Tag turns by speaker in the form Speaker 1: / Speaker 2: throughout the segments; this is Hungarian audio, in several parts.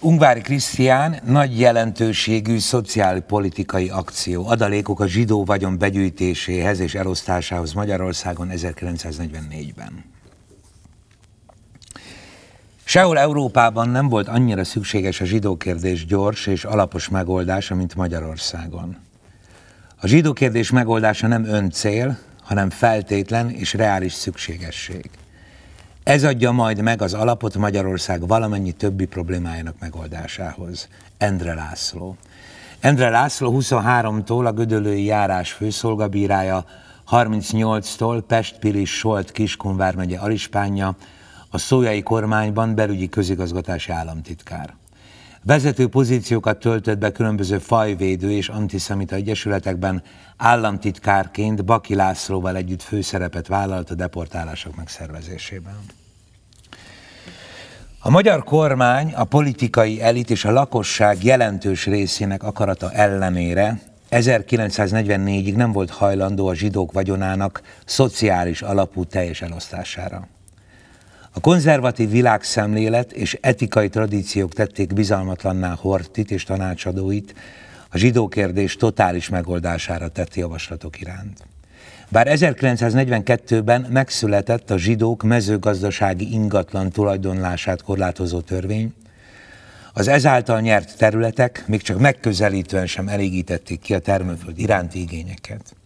Speaker 1: Ungvári Krisztián nagy jelentőségű szociálpolitikai akció, adalékok a zsidó vagyon begyűjtéséhez és elosztásához Magyarországon 1944-ben. Sehol Európában nem volt annyira szükséges a zsidó kérdés gyors és alapos megoldása, mint Magyarországon. A zsidó kérdés megoldása nem öncél, hanem feltétlen és reális szükségesség. Ez adja majd meg az alapot Magyarország valamennyi többi problémájának megoldásához. Endre László. Endre László 23-tól a Gödöllői járás főszolgabírája, 38-tól Pest-Pilis Solt Kiskunvár megye alispánja, a szójai kormányban belügyi közigazgatási államtitkár. Vezető pozíciókat töltött be különböző fajvédő és antiszemita egyesületekben, államtitkárként Baki Lászlóval együtt főszerepet vállalt a deportálások megszervezésében. A magyar kormány a politikai elit és a lakosság jelentős részének akarata ellenére 1944-ig nem volt hajlandó a zsidók vagyonának szociális alapú teljes elosztására. A konzervatív világszemlélet és etikai tradíciók tették bizalmatlanná Hortit és tanácsadóit a zsidó kérdés totális megoldására tett javaslatok iránt. Bár 1942-ben megszületett a zsidók mezőgazdasági ingatlan tulajdonlását korlátozó törvény, az ezáltal nyert területek még csak megközelítően sem elégítették ki a termőföld iránti igényeket.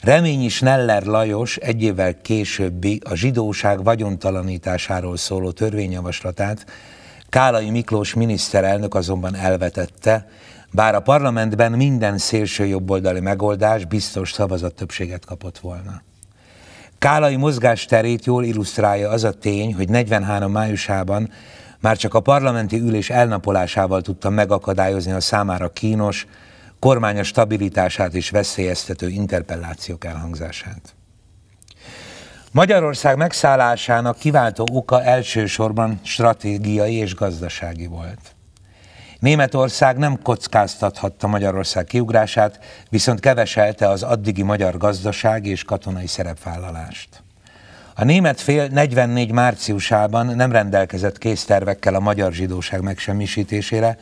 Speaker 1: Reményi Schneller Lajos egy évvel későbbi a zsidóság vagyontalanításáról szóló törvényjavaslatát Kálai Miklós miniszterelnök azonban elvetette, bár a parlamentben minden szélső jobboldali megoldás biztos szavazat többséget kapott volna. Kálai mozgásterét jól illusztrálja az a tény, hogy 43 májusában már csak a parlamenti ülés elnapolásával tudta megakadályozni a számára kínos, kormánya stabilitását is veszélyeztető interpellációk elhangzását. Magyarország megszállásának kiváltó oka elsősorban stratégiai és gazdasági volt. Németország nem kockáztathatta Magyarország kiugrását, viszont keveselte az addigi magyar gazdasági és katonai szerepvállalást. A német fél 44 márciusában nem rendelkezett késztervekkel a magyar zsidóság megsemmisítésére,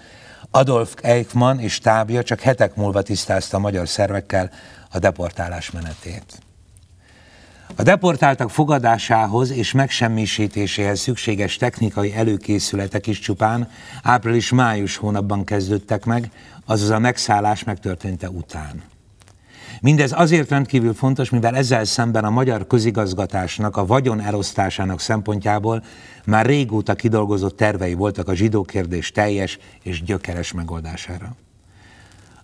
Speaker 1: Adolf Eichmann és tábja csak hetek múlva tisztázta a magyar szervekkel a deportálás menetét. A deportáltak fogadásához és megsemmisítéséhez szükséges technikai előkészületek is csupán április-május hónapban kezdődtek meg, azaz a megszállás megtörténte után. Mindez azért rendkívül fontos, mivel ezzel szemben a magyar közigazgatásnak a vagyon elosztásának szempontjából már régóta kidolgozott tervei voltak a zsidó kérdés teljes és gyökeres megoldására.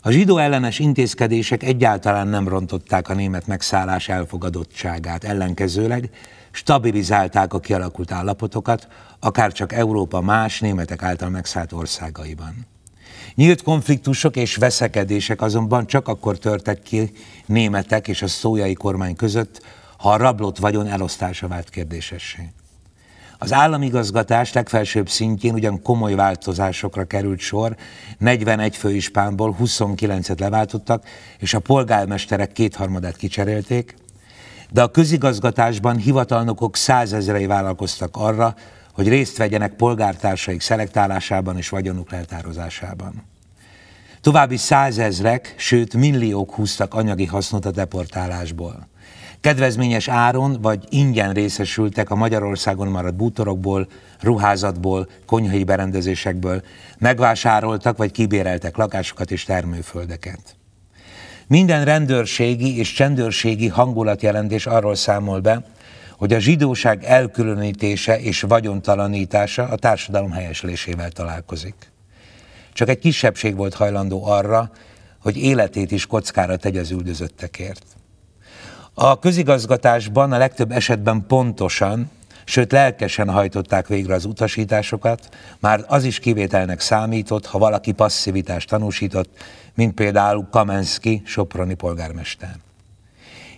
Speaker 1: A zsidó ellenes intézkedések egyáltalán nem rontották a német megszállás elfogadottságát, ellenkezőleg stabilizálták a kialakult állapotokat, akár csak Európa más németek által megszállt országaiban. Nyílt konfliktusok és veszekedések azonban csak akkor törtek ki németek és a szójai kormány között, ha a rablott vagyon elosztása vált kérdésessé. Az államigazgatás legfelsőbb szintjén ugyan komoly változásokra került sor, 41 főispánból 29-et leváltottak, és a polgármesterek kétharmadát kicserélték, de a közigazgatásban hivatalnokok százezrei vállalkoztak arra, hogy részt vegyenek polgártársaik szelektálásában és vagyonuk leltározásában. További százezrek, sőt milliók húztak anyagi hasznot a deportálásból. Kedvezményes áron vagy ingyen részesültek a Magyarországon maradt bútorokból, ruházatból, konyhai berendezésekből, megvásároltak vagy kibéreltek lakásokat és termőföldeket. Minden rendőrségi és csendőrségi hangulatjelentés arról számol be, hogy a zsidóság elkülönítése és vagyontalanítása a társadalom helyeslésével találkozik. Csak egy kisebbség volt hajlandó arra, hogy életét is kockára tegye az üldözöttekért. A közigazgatásban a legtöbb esetben pontosan, sőt lelkesen hajtották végre az utasításokat, már az is kivételnek számított, ha valaki passzivitást tanúsított, mint például Kamenszki, Soproni polgármester.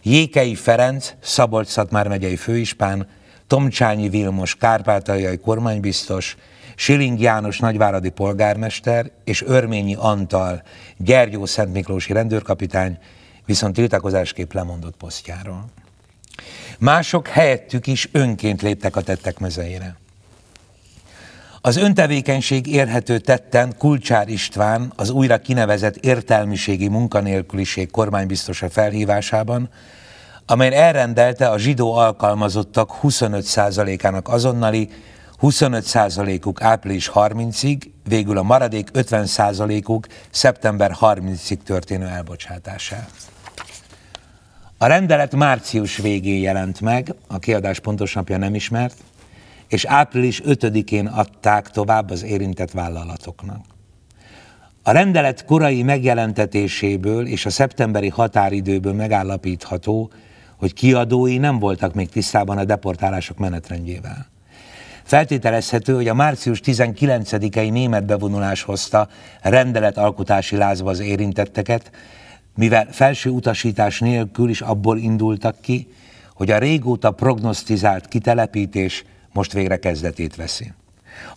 Speaker 1: Jékei Ferenc, Szabolcs-Szatmár megyei főispán, Tomcsányi Vilmos, kárpátaljai kormánybiztos, Siling János nagyváradi polgármester és Örményi Antal, Gyergyó Szent rendőrkapitány viszont tiltakozásképp lemondott posztjáról. Mások helyettük is önként léptek a tettek mezeire. Az öntevékenység érhető tetten Kulcsár István az újra kinevezett értelmiségi munkanélküliség kormánybiztosa felhívásában, amely elrendelte a zsidó alkalmazottak 25%-ának azonnali, 25%-uk április 30-ig, végül a maradék 50%-uk szeptember 30-ig történő elbocsátását. A rendelet március végén jelent meg, a kiadás pontos napja nem ismert, és április 5-én adták tovább az érintett vállalatoknak. A rendelet korai megjelentetéséből és a szeptemberi határidőből megállapítható, hogy kiadói nem voltak még tisztában a deportálások menetrendjével. Feltételezhető, hogy a március 19-i német bevonulás hozta rendeletalkotási lázba az érintetteket, mivel felső utasítás nélkül is abból indultak ki, hogy a régóta prognosztizált kitelepítés most végre kezdetét veszi.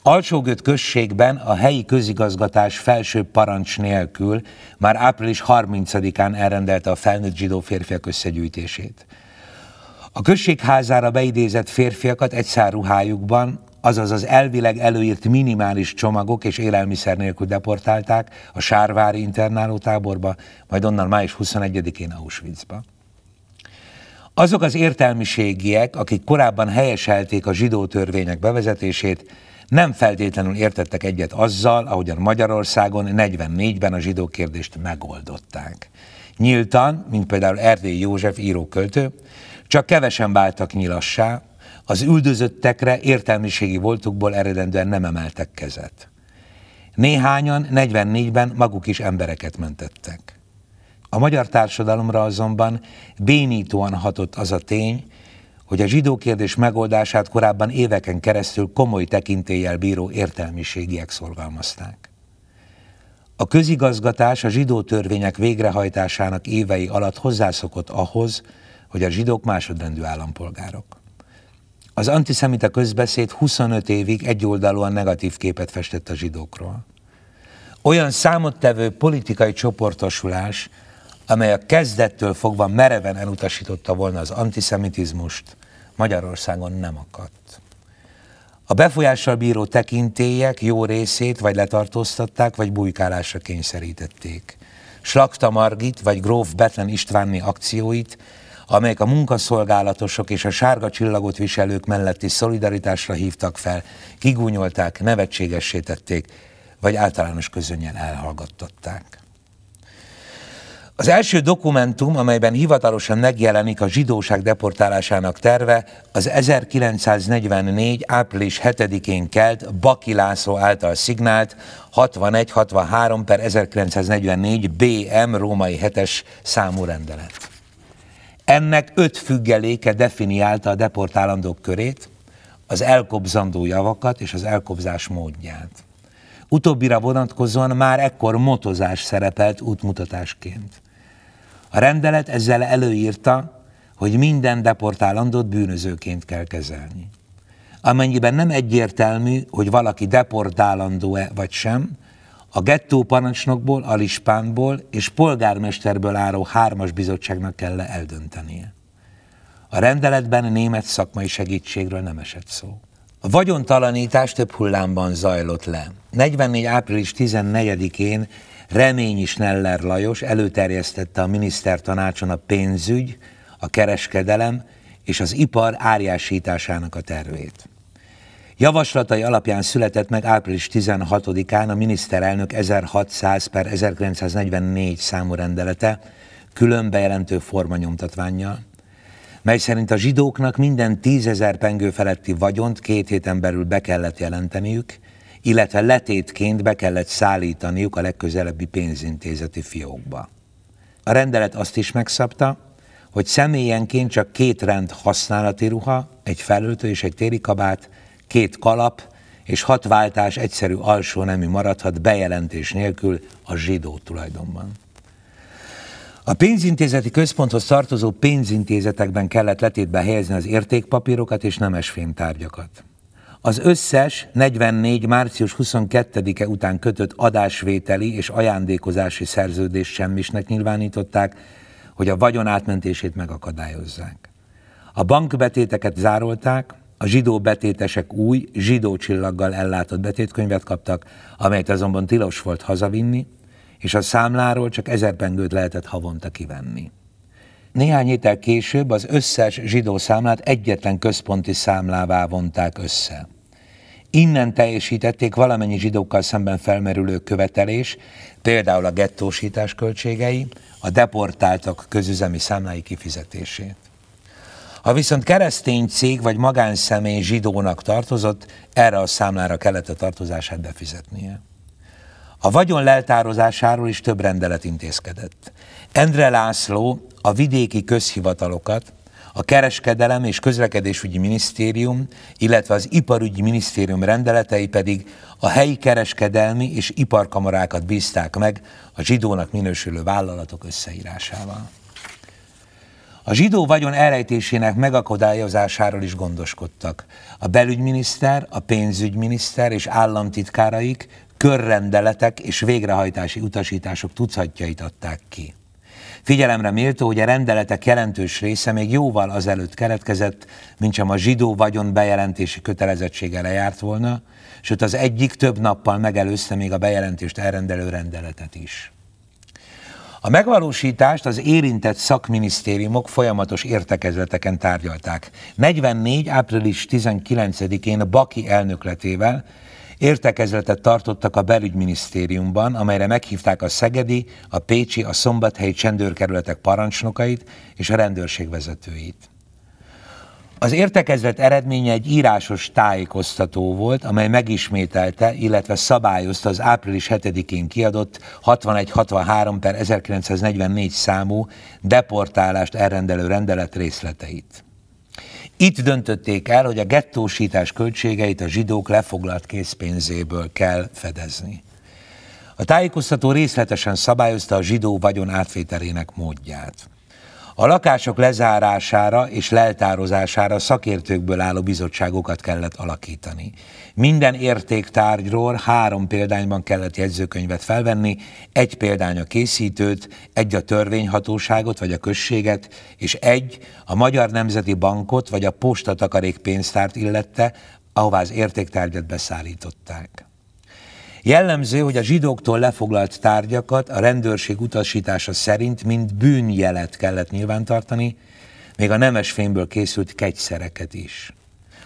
Speaker 1: Alsógöt községben a helyi közigazgatás felső parancs nélkül már április 30-án elrendelte a felnőtt zsidó férfiak összegyűjtését. A községházára beidézett férfiakat egy ruhájukban, azaz az elvileg előírt minimális csomagok és élelmiszer nélkül deportálták a Sárvári internálótáborba, majd onnan május 21-én Auschwitzba. Azok az értelmiségiek, akik korábban helyeselték a zsidó törvények bevezetését, nem feltétlenül értettek egyet azzal, ahogyan Magyarországon 44-ben a zsidó kérdést megoldották. Nyíltan, mint például Erdély József íróköltő, csak kevesen váltak nyilassá, az üldözöttekre értelmiségi voltukból eredendően nem emeltek kezet. Néhányan 44-ben maguk is embereket mentettek. A magyar társadalomra azonban bénítóan hatott az a tény, hogy a zsidó kérdés megoldását korábban éveken keresztül komoly tekintéllyel bíró értelmiségiek szorgalmazták. A közigazgatás a zsidó törvények végrehajtásának évei alatt hozzászokott ahhoz, hogy a zsidók másodrendű állampolgárok. Az antiszemita közbeszéd 25 évig egyoldalúan negatív képet festett a zsidókról. Olyan számottevő politikai csoportosulás, amely a kezdettől fogva mereven elutasította volna az antiszemitizmust, Magyarországon nem akadt. A befolyással bíró tekintélyek jó részét vagy letartóztatták, vagy bujkálásra kényszerítették. Slakta Margit vagy Gróf Betlen Istvánni akcióit amelyek a munkaszolgálatosok és a sárga csillagot viselők melletti szolidaritásra hívtak fel, kigúnyolták, nevetségessé tették, vagy általános közönyen elhallgattatták. Az első dokumentum, amelyben hivatalosan megjelenik a zsidóság deportálásának terve, az 1944. április 7-én kelt Baki László által szignált 61-63 per 1944 BM római 7-es számú rendelet. Ennek öt függeléke definiálta a deportálandók körét, az elkobzandó javakat és az elkobzás módját. Utóbbira vonatkozóan már ekkor motozás szerepelt útmutatásként. A rendelet ezzel előírta, hogy minden deportálandót bűnözőként kell kezelni. Amennyiben nem egyértelmű, hogy valaki deportálandó-e vagy sem, a gettó parancsnokból, alispánból és polgármesterből álló hármas bizottságnak kell eldöntenie. A rendeletben német szakmai segítségről nem esett szó. A vagyontalanítás több hullámban zajlott le. 44. április 14-én Reményi Sneller Lajos előterjesztette a minisztertanácson a pénzügy, a kereskedelem és az ipar árjásításának a tervét. Javaslatai alapján született meg április 16-án a miniszterelnök 1600 per 1944 számú rendelete, külön bejelentő formanyomtatványjal, mely szerint a zsidóknak minden tízezer pengő feletti vagyont két héten belül be kellett jelenteniük, illetve letétként be kellett szállítaniuk a legközelebbi pénzintézeti fiókba. A rendelet azt is megszabta, hogy személyenként csak két rend használati ruha, egy felöltő és egy téri kabát két kalap és hat váltás egyszerű alsó nemű maradhat bejelentés nélkül a zsidó tulajdonban. A pénzintézeti központhoz tartozó pénzintézetekben kellett letétbe helyezni az értékpapírokat és nemes. Az összes 44. március 22-e után kötött adásvételi és ajándékozási szerződést semmisnek nyilvánították, hogy a vagyon átmentését megakadályozzák. A bankbetéteket zárolták, a zsidó betétesek új, zsidó csillaggal ellátott betétkönyvet kaptak, amelyet azonban tilos volt hazavinni, és a számláról csak ezer pengőt lehetett havonta kivenni. Néhány héttel később az összes zsidó számlát egyetlen központi számlává vonták össze. Innen teljesítették valamennyi zsidókkal szemben felmerülő követelés, például a gettósítás költségei, a deportáltak közüzemi számlái kifizetését. Ha viszont keresztény cég vagy magánszemély zsidónak tartozott, erre a számlára kellett a tartozását befizetnie. A vagyon leltározásáról is több rendelet intézkedett. Endre László a vidéki közhivatalokat, a Kereskedelem és Közlekedésügyi Minisztérium, illetve az Iparügyi Minisztérium rendeletei pedig a helyi kereskedelmi és iparkamarákat bízták meg a zsidónak minősülő vállalatok összeírásával. A zsidó vagyon elrejtésének megakadályozásáról is gondoskodtak. A belügyminiszter, a pénzügyminiszter és államtitkáraik körrendeletek és végrehajtási utasítások tucatjait adták ki. Figyelemre méltó, hogy a rendeletek jelentős része még jóval azelőtt keletkezett, mint sem a zsidó vagyon bejelentési kötelezettsége lejárt volna, sőt az egyik több nappal megelőzte még a bejelentést elrendelő rendeletet is. A megvalósítást az érintett szakminisztériumok folyamatos értekezleteken tárgyalták. 44. április 19-én Baki elnökletével Értekezletet tartottak a belügyminisztériumban, amelyre meghívták a szegedi, a pécsi, a szombathelyi csendőrkerületek parancsnokait és a rendőrség vezetőit. Az értekezlet eredménye egy írásos tájékoztató volt, amely megismételte, illetve szabályozta az április 7-én kiadott 6163 per 1944 számú deportálást elrendelő rendelet részleteit. Itt döntötték el, hogy a gettósítás költségeit a zsidók lefoglalt készpénzéből kell fedezni. A tájékoztató részletesen szabályozta a zsidó vagyon átvételének módját. A lakások lezárására és leltározására szakértőkből álló bizottságokat kellett alakítani. Minden értéktárgyról három példányban kellett jegyzőkönyvet felvenni, egy példány a készítőt, egy a törvényhatóságot vagy a községet, és egy a Magyar Nemzeti Bankot vagy a postatakarék pénztárt illette, ahová az értéktárgyat beszállították. Jellemző, hogy a zsidóktól lefoglalt tárgyakat a rendőrség utasítása szerint mind bűnjelet kellett nyilvántartani, még a nemes fényből készült kegyszereket is.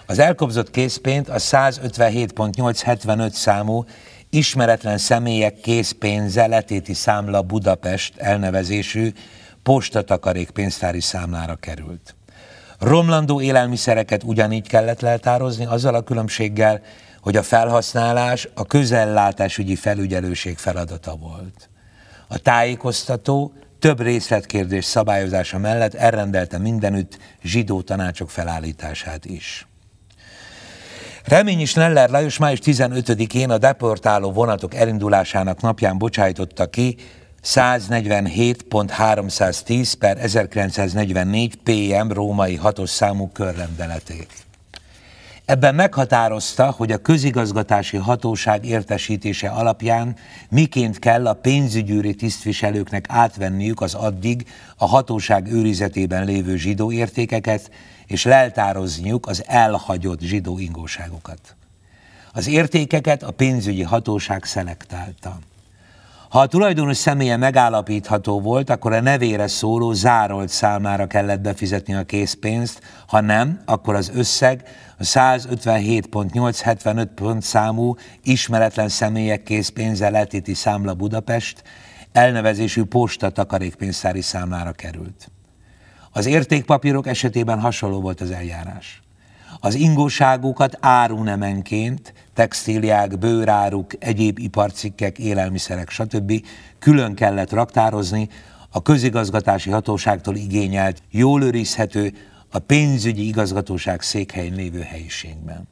Speaker 1: Az elkobzott készpént a 157.875 számú ismeretlen személyek készpénze letéti számla Budapest elnevezésű postatakarék pénztári számlára került. Romlandó élelmiszereket ugyanígy kellett leltározni, azzal a különbséggel, hogy a felhasználás a közellátásügyi felügyelőség feladata volt. A tájékoztató több részletkérdés szabályozása mellett elrendelte mindenütt zsidó tanácsok felállítását is. Reményi Schneller Lajos május 15-én a deportáló vonatok elindulásának napján bocsájtotta ki 147.310 per 1944 PM római hatos számú körrendeletét. Ebben meghatározta, hogy a közigazgatási hatóság értesítése alapján miként kell a pénzügyűri tisztviselőknek átvenniük az addig a hatóság őrizetében lévő zsidó értékeket, és leltározniuk az elhagyott zsidó ingóságokat. Az értékeket a pénzügyi hatóság szelektálta. Ha a tulajdonos személye megállapítható volt, akkor a nevére szóló zárolt számára kellett befizetni a készpénzt, ha nem, akkor az összeg a 157.875 pont számú ismeretlen személyek készpénze letéti számla Budapest elnevezésű posta takarékpénztári számlára került. Az értékpapírok esetében hasonló volt az eljárás. Az ingóságokat árunemenként, textíliák, bőráruk, egyéb iparcikkek, élelmiszerek, stb. külön kellett raktározni a közigazgatási hatóságtól igényelt, jól őrizhető, a pénzügyi igazgatóság székhelyén lévő helyiségben.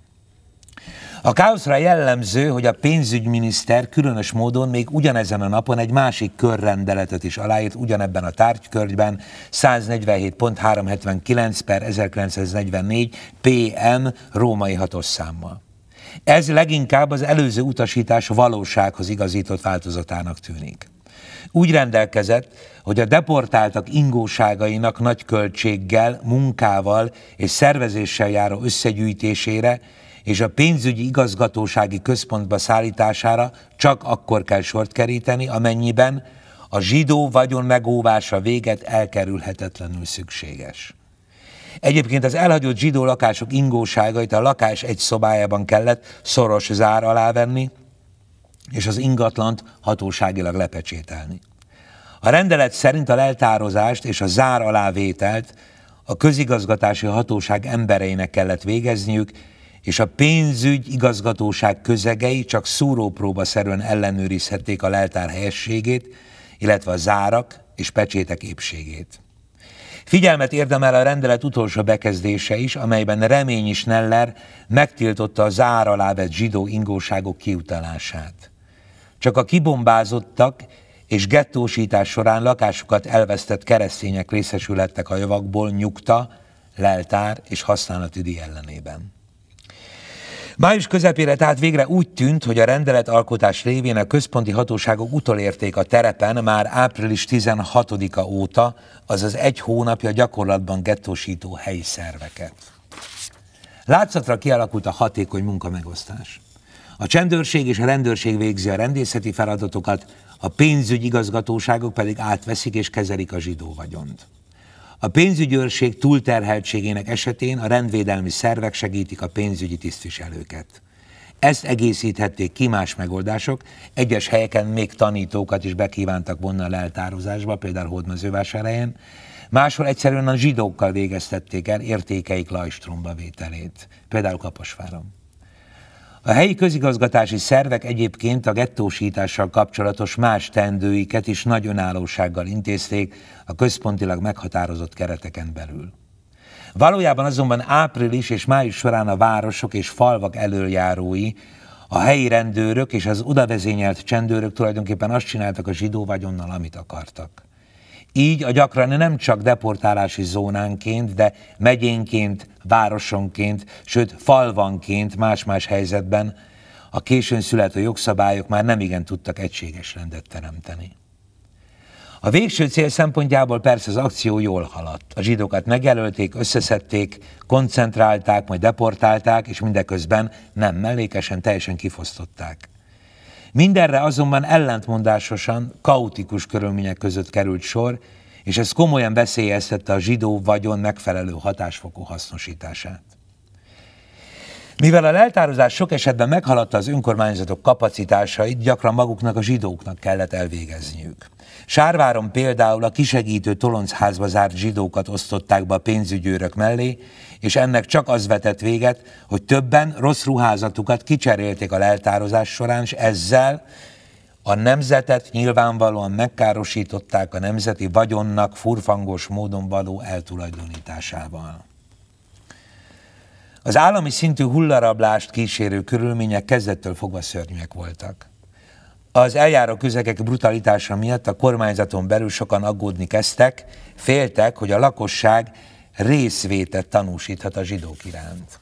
Speaker 1: A káoszra jellemző, hogy a pénzügyminiszter különös módon még ugyanezen a napon egy másik körrendeletet is aláírt ugyanebben a tárgykörgyben 147.379 per 1944 PM római hatos számmal. Ez leginkább az előző utasítás valósághoz igazított változatának tűnik. Úgy rendelkezett, hogy a deportáltak ingóságainak nagy költséggel, munkával és szervezéssel járó összegyűjtésére és a pénzügyi igazgatósági központba szállítására csak akkor kell sort keríteni, amennyiben a zsidó vagyon megóvása véget elkerülhetetlenül szükséges. Egyébként az elhagyott zsidó lakások ingóságait a lakás egy szobájában kellett szoros zár alá venni, és az ingatlant hatóságilag lepecsételni. A rendelet szerint a leltározást és a zár alávételt a közigazgatási hatóság embereinek kellett végezniük, és a pénzügy igazgatóság közegei csak szúrópróba szerűen ellenőrizhették a leltár helyességét, illetve a zárak és pecsétek épségét. Figyelmet érdemel a rendelet utolsó bekezdése is, amelyben Reményi Schneller megtiltotta a zár alá vett zsidó ingóságok kiutalását. Csak a kibombázottak és gettósítás során lakásukat elvesztett keresztények részesülhettek a javakból nyugta, leltár és használati díj ellenében. Május közepére tehát végre úgy tűnt, hogy a rendelet alkotás révén a központi hatóságok utolérték a terepen már április 16-a óta, azaz egy hónapja gyakorlatban gettósító helyi szerveket. Látszatra kialakult a hatékony munkamegosztás. A csendőrség és a rendőrség végzi a rendészeti feladatokat, a pénzügy igazgatóságok pedig átveszik és kezelik a zsidó vagyont. A pénzügyőrség túlterheltségének esetén a rendvédelmi szervek segítik a pénzügyi tisztviselőket. Ezt egészíthették ki más megoldások, egyes helyeken még tanítókat is bekívántak vonni a leltározásba, például Hódmezővásárhelyen, máshol egyszerűen a zsidókkal végeztették el értékeik lajstromba vételét, például Kaposváron. A helyi közigazgatási szervek egyébként a gettósítással kapcsolatos más tendőiket is nagy önállósággal intézték a központilag meghatározott kereteken belül. Valójában azonban április és május során a városok és falvak előjárói, a helyi rendőrök és az odavezényelt csendőrök tulajdonképpen azt csináltak a zsidó vagyonnal, amit akartak. Így a gyakran nem csak deportálási zónánként, de megyénként, városonként, sőt falvanként más-más helyzetben a későn születő jogszabályok már nem igen tudtak egységes rendet teremteni. A végső cél szempontjából persze az akció jól haladt. A zsidókat megjelölték, összeszedték, koncentrálták, majd deportálták, és mindeközben nem mellékesen teljesen kifosztották. Mindenre azonban ellentmondásosan, kaotikus körülmények között került sor, és ez komolyan veszélyeztette a zsidó vagyon megfelelő hatásfokú hasznosítását. Mivel a leltározás sok esetben meghaladta az önkormányzatok kapacitásait, gyakran maguknak a zsidóknak kellett elvégezniük. Sárváron például a kisegítő toloncházba zárt zsidókat osztották be a pénzügyőrök mellé, és ennek csak az vetett véget, hogy többen rossz ruházatukat kicserélték a leltározás során, és ezzel a nemzetet nyilvánvalóan megkárosították a nemzeti vagyonnak furfangos módon való eltulajdonításával. Az állami szintű hullarablást kísérő körülmények kezdettől fogva szörnyűek voltak. Az eljáró közegek brutalitása miatt a kormányzaton belül sokan aggódni kezdtek, féltek, hogy a lakosság részvétet tanúsíthat a zsidók iránt.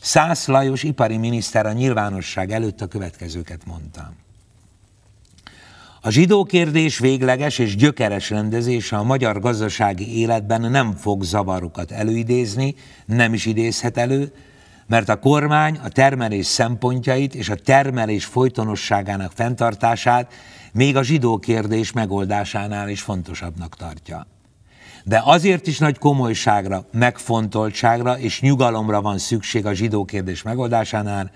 Speaker 1: Szász Lajos ipari miniszter a nyilvánosság előtt a következőket mondta. A zsidó kérdés végleges és gyökeres rendezése a magyar gazdasági életben nem fog zavarokat előidézni, nem is idézhet elő, mert a kormány a termelés szempontjait és a termelés folytonosságának fenntartását még a zsidó kérdés megoldásánál is fontosabbnak tartja. De azért is nagy komolyságra, megfontoltságra és nyugalomra van szükség a zsidó kérdés megoldásánál,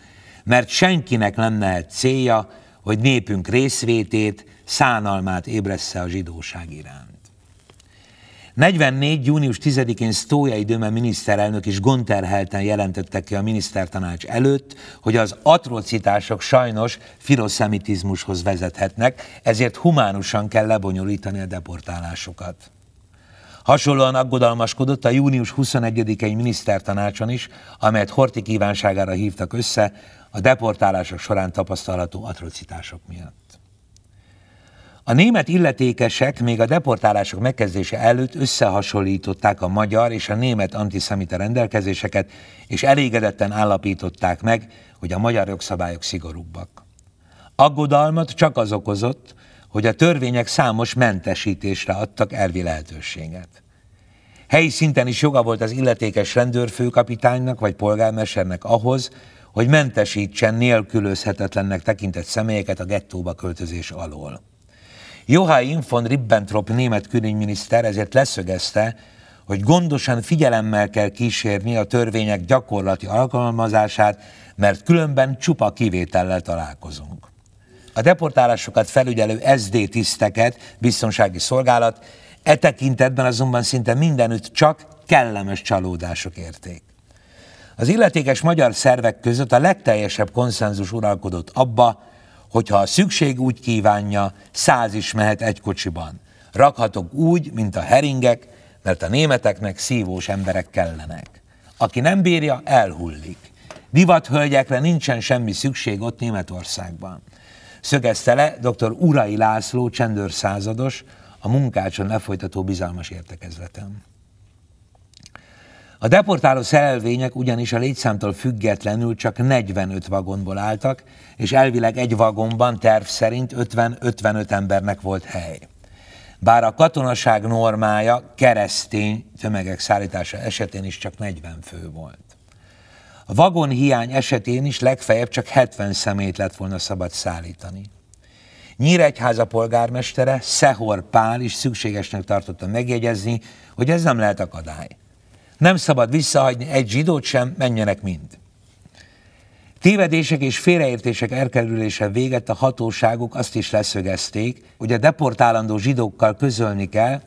Speaker 1: mert senkinek nem lehet célja, hogy népünk részvétét, szánalmát ébressze a zsidóság iránt. 44. június 10-én Sztójai Döme miniszterelnök is gonterhelten jelentette ki a minisztertanács előtt, hogy az atrocitások sajnos filoszemitizmushoz vezethetnek, ezért humánusan kell lebonyolítani a deportálásokat. Hasonlóan aggodalmaskodott a június 21-i minisztertanácson is, amelyet Horti kívánságára hívtak össze a deportálások során tapasztalható atrocitások miatt. A német illetékesek még a deportálások megkezdése előtt összehasonlították a magyar és a német antiszemita rendelkezéseket, és elégedetten állapították meg, hogy a magyar jogszabályok szigorúbbak. Aggodalmat csak az okozott, hogy a törvények számos mentesítésre adtak elvi lehetőséget. Helyi szinten is joga volt az illetékes rendőrfőkapitánynak vagy polgármesternek ahhoz, hogy mentesítsen nélkülözhetetlennek tekintett személyeket a gettóba költözés alól. Joachim von Ribbentrop német külügyminiszter ezért leszögezte, hogy gondosan figyelemmel kell kísérni a törvények gyakorlati alkalmazását, mert különben csupa kivétellel találkozunk. A deportálásokat felügyelő SD tiszteket, biztonsági szolgálat, e tekintetben azonban szinte mindenütt csak kellemes csalódások érték. Az illetékes magyar szervek között a legteljesebb konszenzus uralkodott abba, hogyha a szükség úgy kívánja, száz is mehet egy kocsiban. Rakhatok úgy, mint a heringek, mert a németeknek szívós emberek kellenek. Aki nem bírja, elhullik. Divathölgyekre nincsen semmi szükség ott Németországban. Szögezte le dr. Urai László, csendőr százados, a munkácson lefolytató bizalmas értekezletem. A deportáló szerelvények ugyanis a létszámtól függetlenül csak 45 vagonból álltak, és elvileg egy vagonban terv szerint 50-55 embernek volt hely. Bár a katonaság normája keresztény tömegek szállítása esetén is csak 40 fő volt. A vagon hiány esetén is legfeljebb csak 70 szemét lett volna szabad szállítani. Nyíregyháza polgármestere, Szehor Pál is szükségesnek tartotta megjegyezni, hogy ez nem lehet akadály. Nem szabad visszahagyni egy zsidót sem, menjenek mind. Tévedések és félreértések elkerülése véget a hatóságok azt is leszögezték, hogy a deportálandó zsidókkal közölni kell,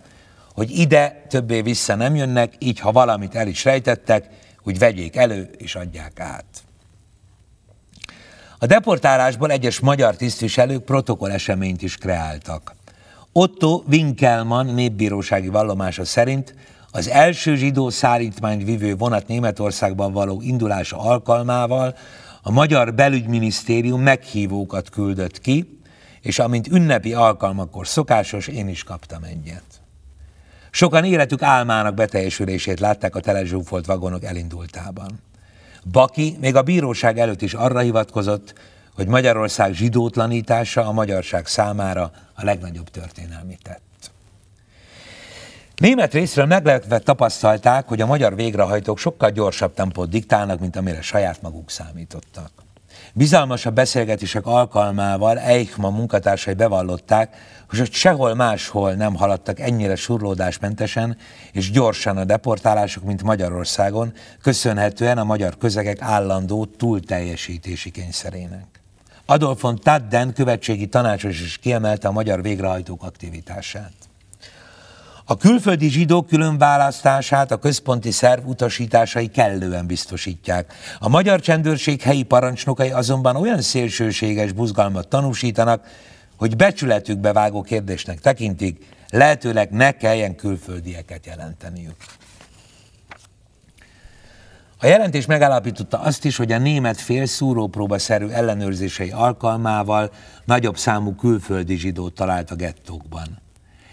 Speaker 1: hogy ide többé vissza nem jönnek, így ha valamit el is rejtettek, hogy vegyék elő és adják át. A deportálásból egyes magyar tisztviselők protokoll eseményt is kreáltak. Otto Winkelmann népbírósági vallomása szerint az első zsidó szállítmányt vivő vonat Németországban való indulása alkalmával a Magyar Belügyminisztérium meghívókat küldött ki, és amint ünnepi alkalmakkor szokásos, én is kaptam egyet. Sokan életük álmának beteljesülését látták a telezsúfolt vagonok elindultában. Baki még a bíróság előtt is arra hivatkozott, hogy Magyarország zsidótlanítása a magyarság számára a legnagyobb történelmi tett. Német részről meglepve tapasztalták, hogy a magyar végrehajtók sokkal gyorsabb tempót diktálnak, mint amire saját maguk számítottak. Bizalmasabb beszélgetések alkalmával Eichmann munkatársai bevallották, hogy sehol máshol nem haladtak ennyire surlódásmentesen és gyorsan a deportálások, mint Magyarországon, köszönhetően a magyar közegek állandó túlteljesítési kényszerének. Adolf von Tadden követségi tanácsos is kiemelte a magyar végrehajtók aktivitását. A külföldi zsidók különválasztását a központi szerv utasításai kellően biztosítják. A magyar csendőrség helyi parancsnokai azonban olyan szélsőséges buzgalmat tanúsítanak, hogy becsületükbe vágó kérdésnek tekintik, lehetőleg ne kelljen külföldieket jelenteniük. A jelentés megállapította azt is, hogy a német fél szúrópróbaszerű ellenőrzései alkalmával nagyobb számú külföldi zsidót talált a gettókban.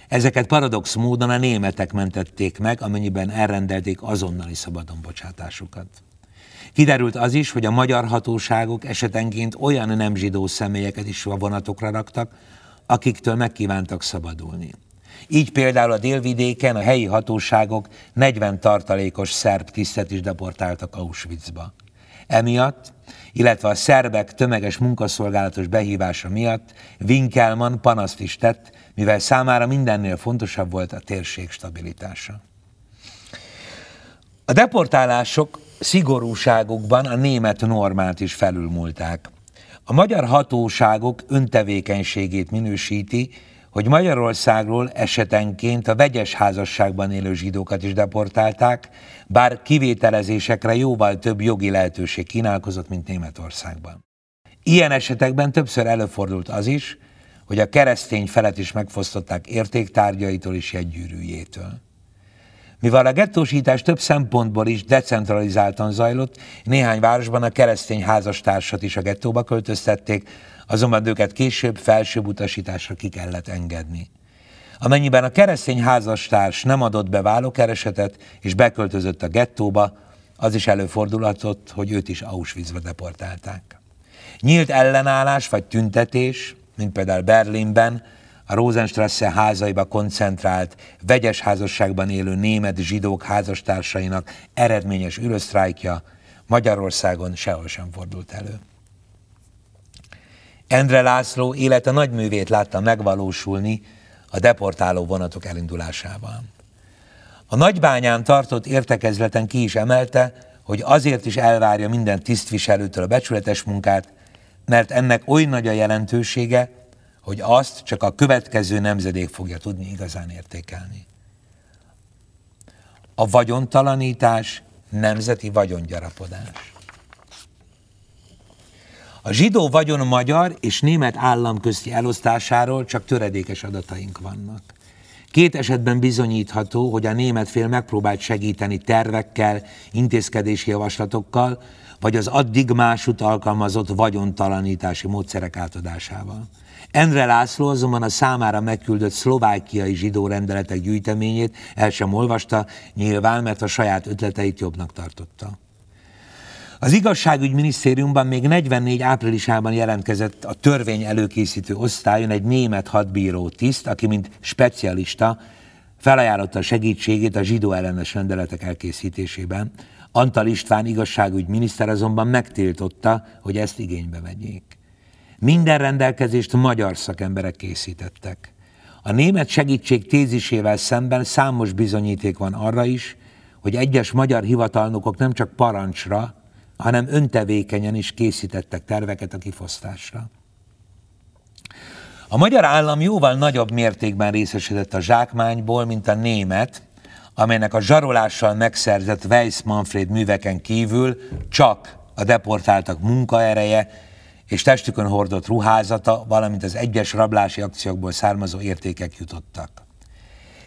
Speaker 1: Ezeket paradox módon a németek mentették meg, amennyiben elrendelték azonnali szabadonbocsátásukat. Kiderült az is, hogy a magyar hatóságok esetenként olyan nem zsidó személyeket is a vonatokra raktak, akiktől megkívántak szabadulni. Így például a délvidéken a helyi hatóságok 40 tartalékos szerb tisztet is deportáltak Auschwitzba. Emiatt, illetve a szerbek tömeges munkaszolgálatos behívása miatt Winkelmann panaszt is tett, mivel számára mindennél fontosabb volt a térség stabilitása. A deportálások szigorúságukban a német normát is felülmúlták. A magyar hatóságok öntevékenységét minősíti, hogy Magyarországról esetenként a vegyes házasságban élő zsidókat is deportálták, bár kivételezésekre jóval több jogi lehetőség kínálkozott, mint Németországban. Ilyen esetekben többször előfordult az is, hogy a keresztény felet is megfosztották értéktárgyaitól és jegygyűrűjétől. Mivel a gettósítás több szempontból is decentralizáltan zajlott, néhány városban a keresztény házastársat is a gettóba költöztették, azonban őket később felsőbb utasításra ki kellett engedni. Amennyiben a keresztény házastárs nem adott be vállókeresetet és beköltözött a gettóba, az is előfordulhatott, hogy őt is Auschwitzba deportálták. Nyílt ellenállás vagy tüntetés, mint például Berlinben, a Rosenstrasse házaiba koncentrált, vegyes házasságban élő német zsidók házastársainak eredményes ürösztrájkja Magyarországon sehol sem fordult elő. Endre László élete nagyművét látta megvalósulni a deportáló vonatok elindulásával. A nagybányán tartott értekezleten ki is emelte, hogy azért is elvárja minden tisztviselőtől a becsületes munkát, mert ennek oly nagy a jelentősége, hogy azt csak a következő nemzedék fogja tudni igazán értékelni. A vagyontalanítás nemzeti vagyongyarapodás. A zsidó vagyon magyar és német állam közti elosztásáról csak töredékes adataink vannak. Két esetben bizonyítható, hogy a német fél megpróbált segíteni tervekkel, intézkedési javaslatokkal, vagy az addig másút alkalmazott vagyontalanítási módszerek átadásával. Endre László azonban a számára megküldött szlovákiai zsidó rendeletek gyűjteményét el sem olvasta, nyilván, mert a saját ötleteit jobbnak tartotta. Az igazságügyminisztériumban még 44 áprilisában jelentkezett a törvény előkészítő osztályon egy német hadbíró tiszt, aki mint specialista felajánlotta segítségét a zsidó ellenes rendeletek elkészítésében. Antal István igazságügyminiszter azonban megtiltotta, hogy ezt igénybe vegyék. Minden rendelkezést magyar szakemberek készítettek. A német segítség tézisével szemben számos bizonyíték van arra is, hogy egyes magyar hivatalnokok nem csak parancsra, hanem öntevékenyen is készítettek terveket a kifosztásra. A magyar állam jóval nagyobb mértékben részesedett a zsákmányból, mint a német, amelynek a zsarolással megszerzett Weiss Manfred műveken kívül csak a deportáltak munkaereje és testükön hordott ruházata, valamint az egyes rablási akciókból származó értékek jutottak.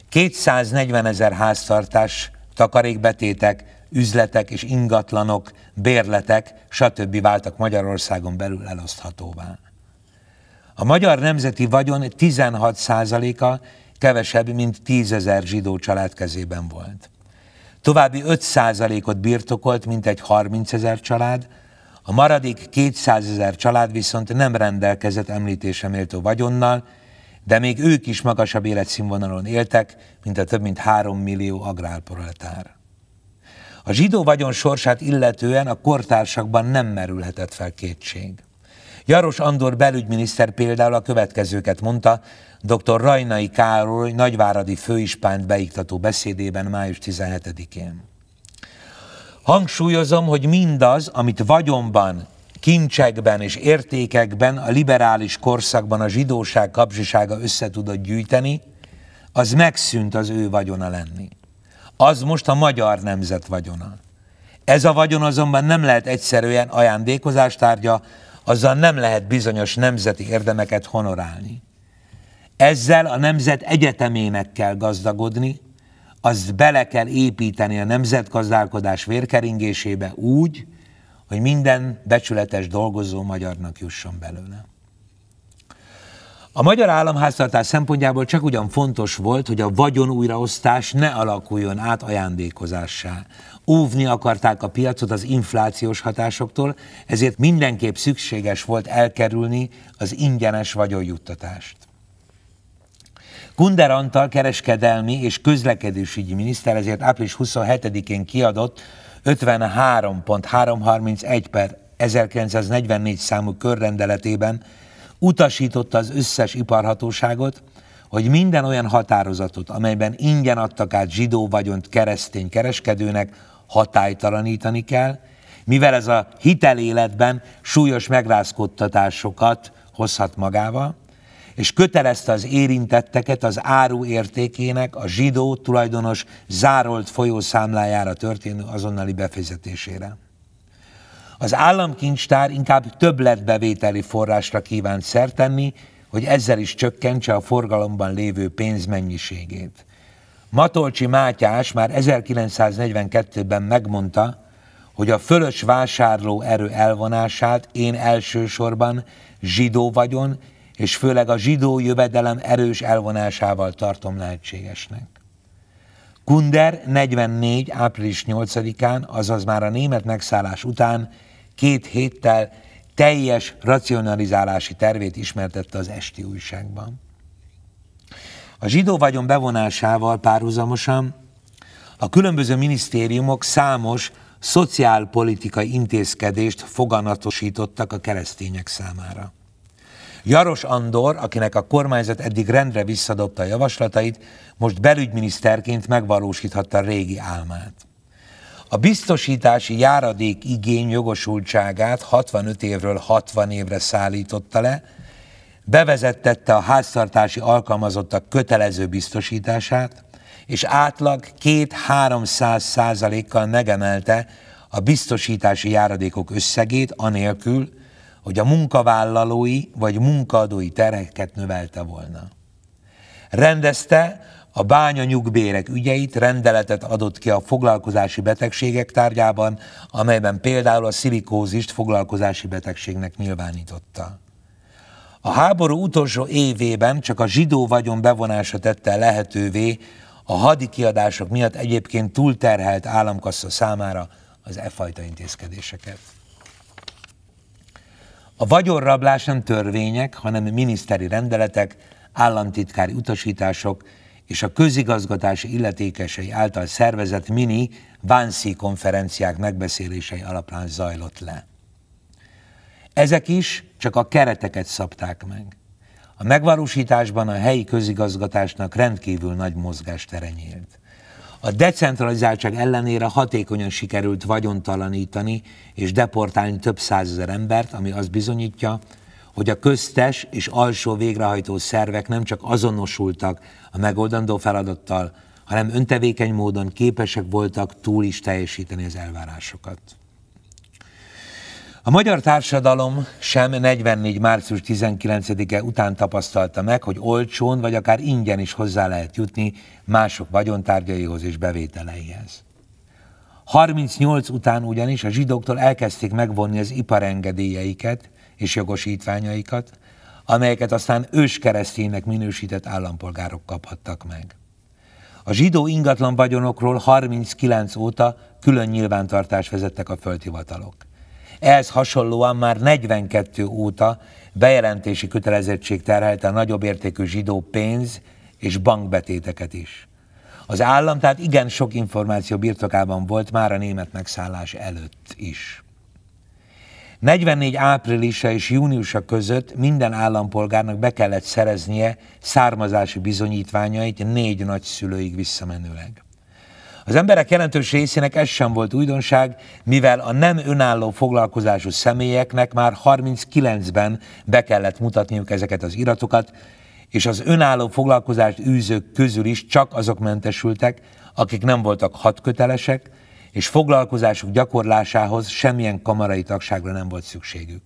Speaker 1: 240 ezer háztartás, takarékbetétek, üzletek és ingatlanok, bérletek, stb. váltak Magyarországon belül eloszthatóvá. A magyar nemzeti vagyon 16%-a kevesebb, mint 10 ezer zsidó család kezében volt. További 5%-ot birtokolt, mint egy 30 ezer család, a maradék 200 ezer család viszont nem rendelkezett említése méltó vagyonnal, de még ők is magasabb életszínvonalon éltek, mint a több mint 3 millió agrárproletár. A zsidó vagyon sorsát illetően a kortársakban nem merülhetett fel kétség. Jaros Andor belügyminiszter például a következőket mondta dr. Rajnai Károly nagyváradi főispánt beiktató beszédében május 17-én. Hangsúlyozom, hogy mindaz, amit vagyonban, kincsekben és értékekben a liberális korszakban a zsidóság kapzsisága össze tudott gyűjteni, az megszűnt az ő vagyona lenni az most a magyar nemzet vagyona. Ez a vagyon azonban nem lehet egyszerűen ajándékozástárgya, azzal nem lehet bizonyos nemzeti érdemeket honorálni. Ezzel a nemzet egyetemének kell gazdagodni, azt bele kell építeni a nemzetgazdálkodás vérkeringésébe úgy, hogy minden becsületes dolgozó magyarnak jusson belőle. A magyar államháztartás szempontjából csak ugyan fontos volt, hogy a vagyon újraosztás ne alakuljon át ajándékozássá. Óvni akarták a piacot az inflációs hatásoktól, ezért mindenképp szükséges volt elkerülni az ingyenes vagyonjuttatást. Kunder Antal kereskedelmi és közlekedésügyi miniszter ezért április 27-én kiadott 53.331 per 1944 számú körrendeletében utasította az összes iparhatóságot, hogy minden olyan határozatot, amelyben ingyen adtak át zsidó vagyont keresztény kereskedőnek, hatálytalanítani kell, mivel ez a hiteléletben súlyos megrázkodtatásokat hozhat magával, és kötelezte az érintetteket az áru értékének a zsidó tulajdonos zárolt folyószámlájára történő azonnali befizetésére. Az államkincstár inkább többletbevételi forrásra kívánt szertenni, hogy ezzel is csökkentse a forgalomban lévő pénz mennyiségét. Matolcsi Mátyás már 1942-ben megmondta, hogy a fölös vásárló erő elvonását én elsősorban zsidó vagyon, és főleg a zsidó jövedelem erős elvonásával tartom lehetségesnek. Kunder 44. április 8-án, azaz már a német megszállás után két héttel teljes racionalizálási tervét ismertette az esti újságban. A zsidó vagyon bevonásával párhuzamosan a különböző minisztériumok számos szociálpolitikai intézkedést foganatosítottak a keresztények számára. Jaros Andor, akinek a kormányzat eddig rendre visszadobta a javaslatait, most belügyminiszterként megvalósíthatta a régi álmát. A biztosítási járadék igény jogosultságát 65 évről 60 évre szállította le, bevezettette a háztartási alkalmazottak kötelező biztosítását, és átlag 2-300 százalékkal megemelte a biztosítási járadékok összegét, anélkül, hogy a munkavállalói vagy munkaadói terheket növelte volna. Rendezte a bánya nyugbérek ügyeit, rendeletet adott ki a foglalkozási betegségek tárgyában, amelyben például a szilikózist foglalkozási betegségnek nyilvánította. A háború utolsó évében csak a zsidó vagyon bevonása tette lehetővé a hadi kiadások miatt egyébként túlterhelt államkassa számára az e fajta intézkedéseket. A vagyonrablás nem törvények, hanem miniszteri rendeletek, államtitkári utasítások és a közigazgatási illetékesei által szervezett mini Vánszi konferenciák megbeszélései alapján zajlott le. Ezek is csak a kereteket szabták meg. A megvalósításban a helyi közigazgatásnak rendkívül nagy mozgástere nyílt. A decentralizáltság ellenére hatékonyan sikerült vagyontalanítani és deportálni több százezer embert, ami azt bizonyítja, hogy a köztes és alsó végrehajtó szervek nem csak azonosultak a megoldandó feladattal, hanem öntevékeny módon képesek voltak túl is teljesíteni az elvárásokat. A magyar társadalom sem 44. március 19-e után tapasztalta meg, hogy olcsón vagy akár ingyen is hozzá lehet jutni mások vagyontárgyaihoz és bevételeihez. 38 után ugyanis a zsidóktól elkezdték megvonni az iparengedélyeiket és jogosítványaikat, amelyeket aztán őskereszténynek minősített állampolgárok kaphattak meg. A zsidó ingatlan vagyonokról 39 óta külön nyilvántartást vezettek a földhivatalok. Ehhez hasonlóan már 42 óta bejelentési kötelezettség terhelte a nagyobb értékű zsidó pénz és bankbetéteket is. Az állam tehát igen sok információ birtokában volt már a német megszállás előtt is. 44 áprilisa és júniusa között minden állampolgárnak be kellett szereznie származási bizonyítványait négy nagyszülőig visszamenőleg. Az emberek jelentős részének ez sem volt újdonság, mivel a nem önálló foglalkozású személyeknek már 39-ben be kellett mutatniuk ezeket az iratokat, és az önálló foglalkozást űzők közül is csak azok mentesültek, akik nem voltak hatkötelesek, és foglalkozásuk gyakorlásához semmilyen kamarai tagságra nem volt szükségük.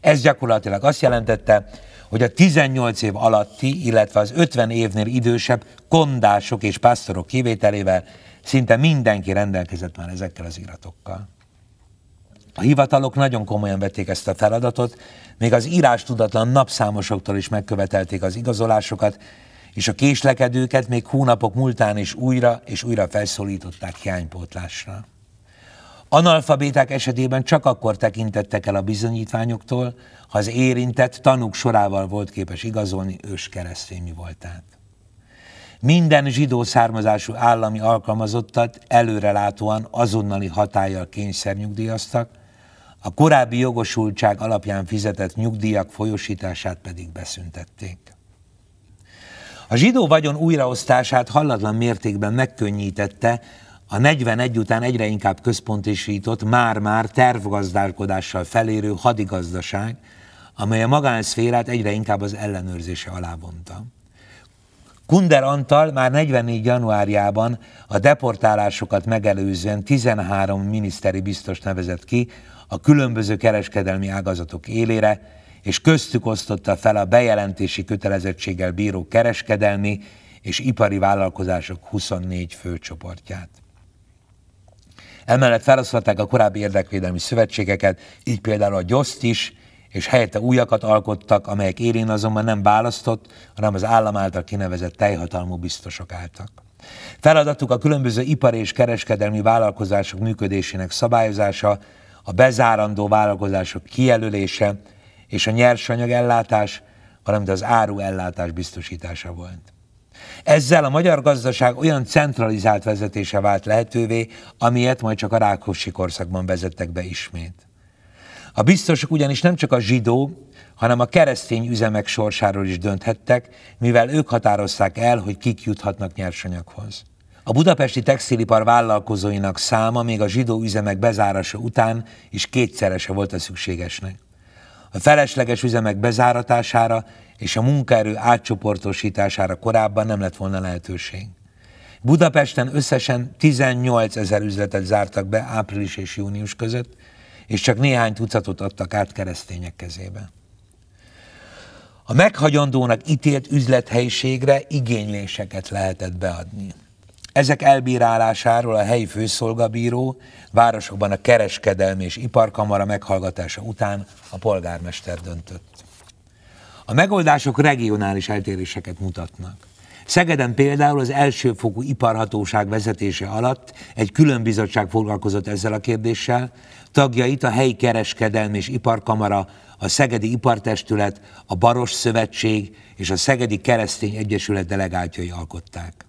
Speaker 1: Ez gyakorlatilag azt jelentette, hogy a 18 év alatti, illetve az 50 évnél idősebb kondások és pásztorok kivételével Szinte mindenki rendelkezett már ezekkel az iratokkal. A hivatalok nagyon komolyan vették ezt a feladatot, még az írás tudatlan napszámosoktól is megkövetelték az igazolásokat, és a késlekedőket még hónapok múltán is újra és újra felszólították hiánypótlásra. Analfabéták esetében csak akkor tekintettek el a bizonyítványoktól, ha az érintett tanúk sorával volt képes igazolni ős keresztény mi voltát. Minden zsidó származású állami alkalmazottat előrelátóan azonnali hatállyal kényszernyugdíjaztak, a korábbi jogosultság alapján fizetett nyugdíjak folyosítását pedig beszüntették. A zsidó vagyon újraosztását hallatlan mértékben megkönnyítette a 41 után egyre inkább központosított, már-már tervgazdálkodással felérő hadigazdaság, amely a magánszférát egyre inkább az ellenőrzése alá vonta. Kunder Antal már 44. januárjában a deportálásokat megelőzően 13 miniszteri biztos nevezett ki a különböző kereskedelmi ágazatok élére, és köztük osztotta fel a bejelentési kötelezettséggel bíró kereskedelmi és ipari vállalkozások 24 főcsoportját. Emellett feloszlatták a korábbi érdekvédelmi szövetségeket, így például a gyoszt is, és helyette újakat alkottak, amelyek érén azonban nem választott, hanem az állam által kinevezett teljhatalmú biztosok álltak. Feladatuk a különböző ipari és kereskedelmi vállalkozások működésének szabályozása, a bezárandó vállalkozások kijelölése és a nyersanyag ellátás, valamint az áru ellátás biztosítása volt. Ezzel a magyar gazdaság olyan centralizált vezetése vált lehetővé, amilyet majd csak a Rákosi korszakban vezettek be ismét. A biztosok ugyanis nem csak a zsidó, hanem a keresztény üzemek sorsáról is dönthettek, mivel ők határozták el, hogy kik juthatnak nyersanyaghoz. A budapesti textilipar vállalkozóinak száma még a zsidó üzemek bezárása után is kétszerese volt a szükségesnek. A felesleges üzemek bezáratására és a munkaerő átcsoportosítására korábban nem lett volna lehetőség. Budapesten összesen 18 ezer üzletet zártak be április és június között, és csak néhány tucatot adtak át keresztények kezébe. A meghagyandónak ítélt üzlethelyiségre igényléseket lehetett beadni. Ezek elbírálásáról a helyi főszolgabíró városokban a kereskedelmi és iparkamara meghallgatása után a polgármester döntött. A megoldások regionális eltéréseket mutatnak. Szegeden például az elsőfokú iparhatóság vezetése alatt egy külön bizottság foglalkozott ezzel a kérdéssel, tagjait a helyi kereskedelmi és iparkamara, a Szegedi Ipartestület, a Baros Szövetség és a Szegedi Keresztény Egyesület delegáltjai alkották.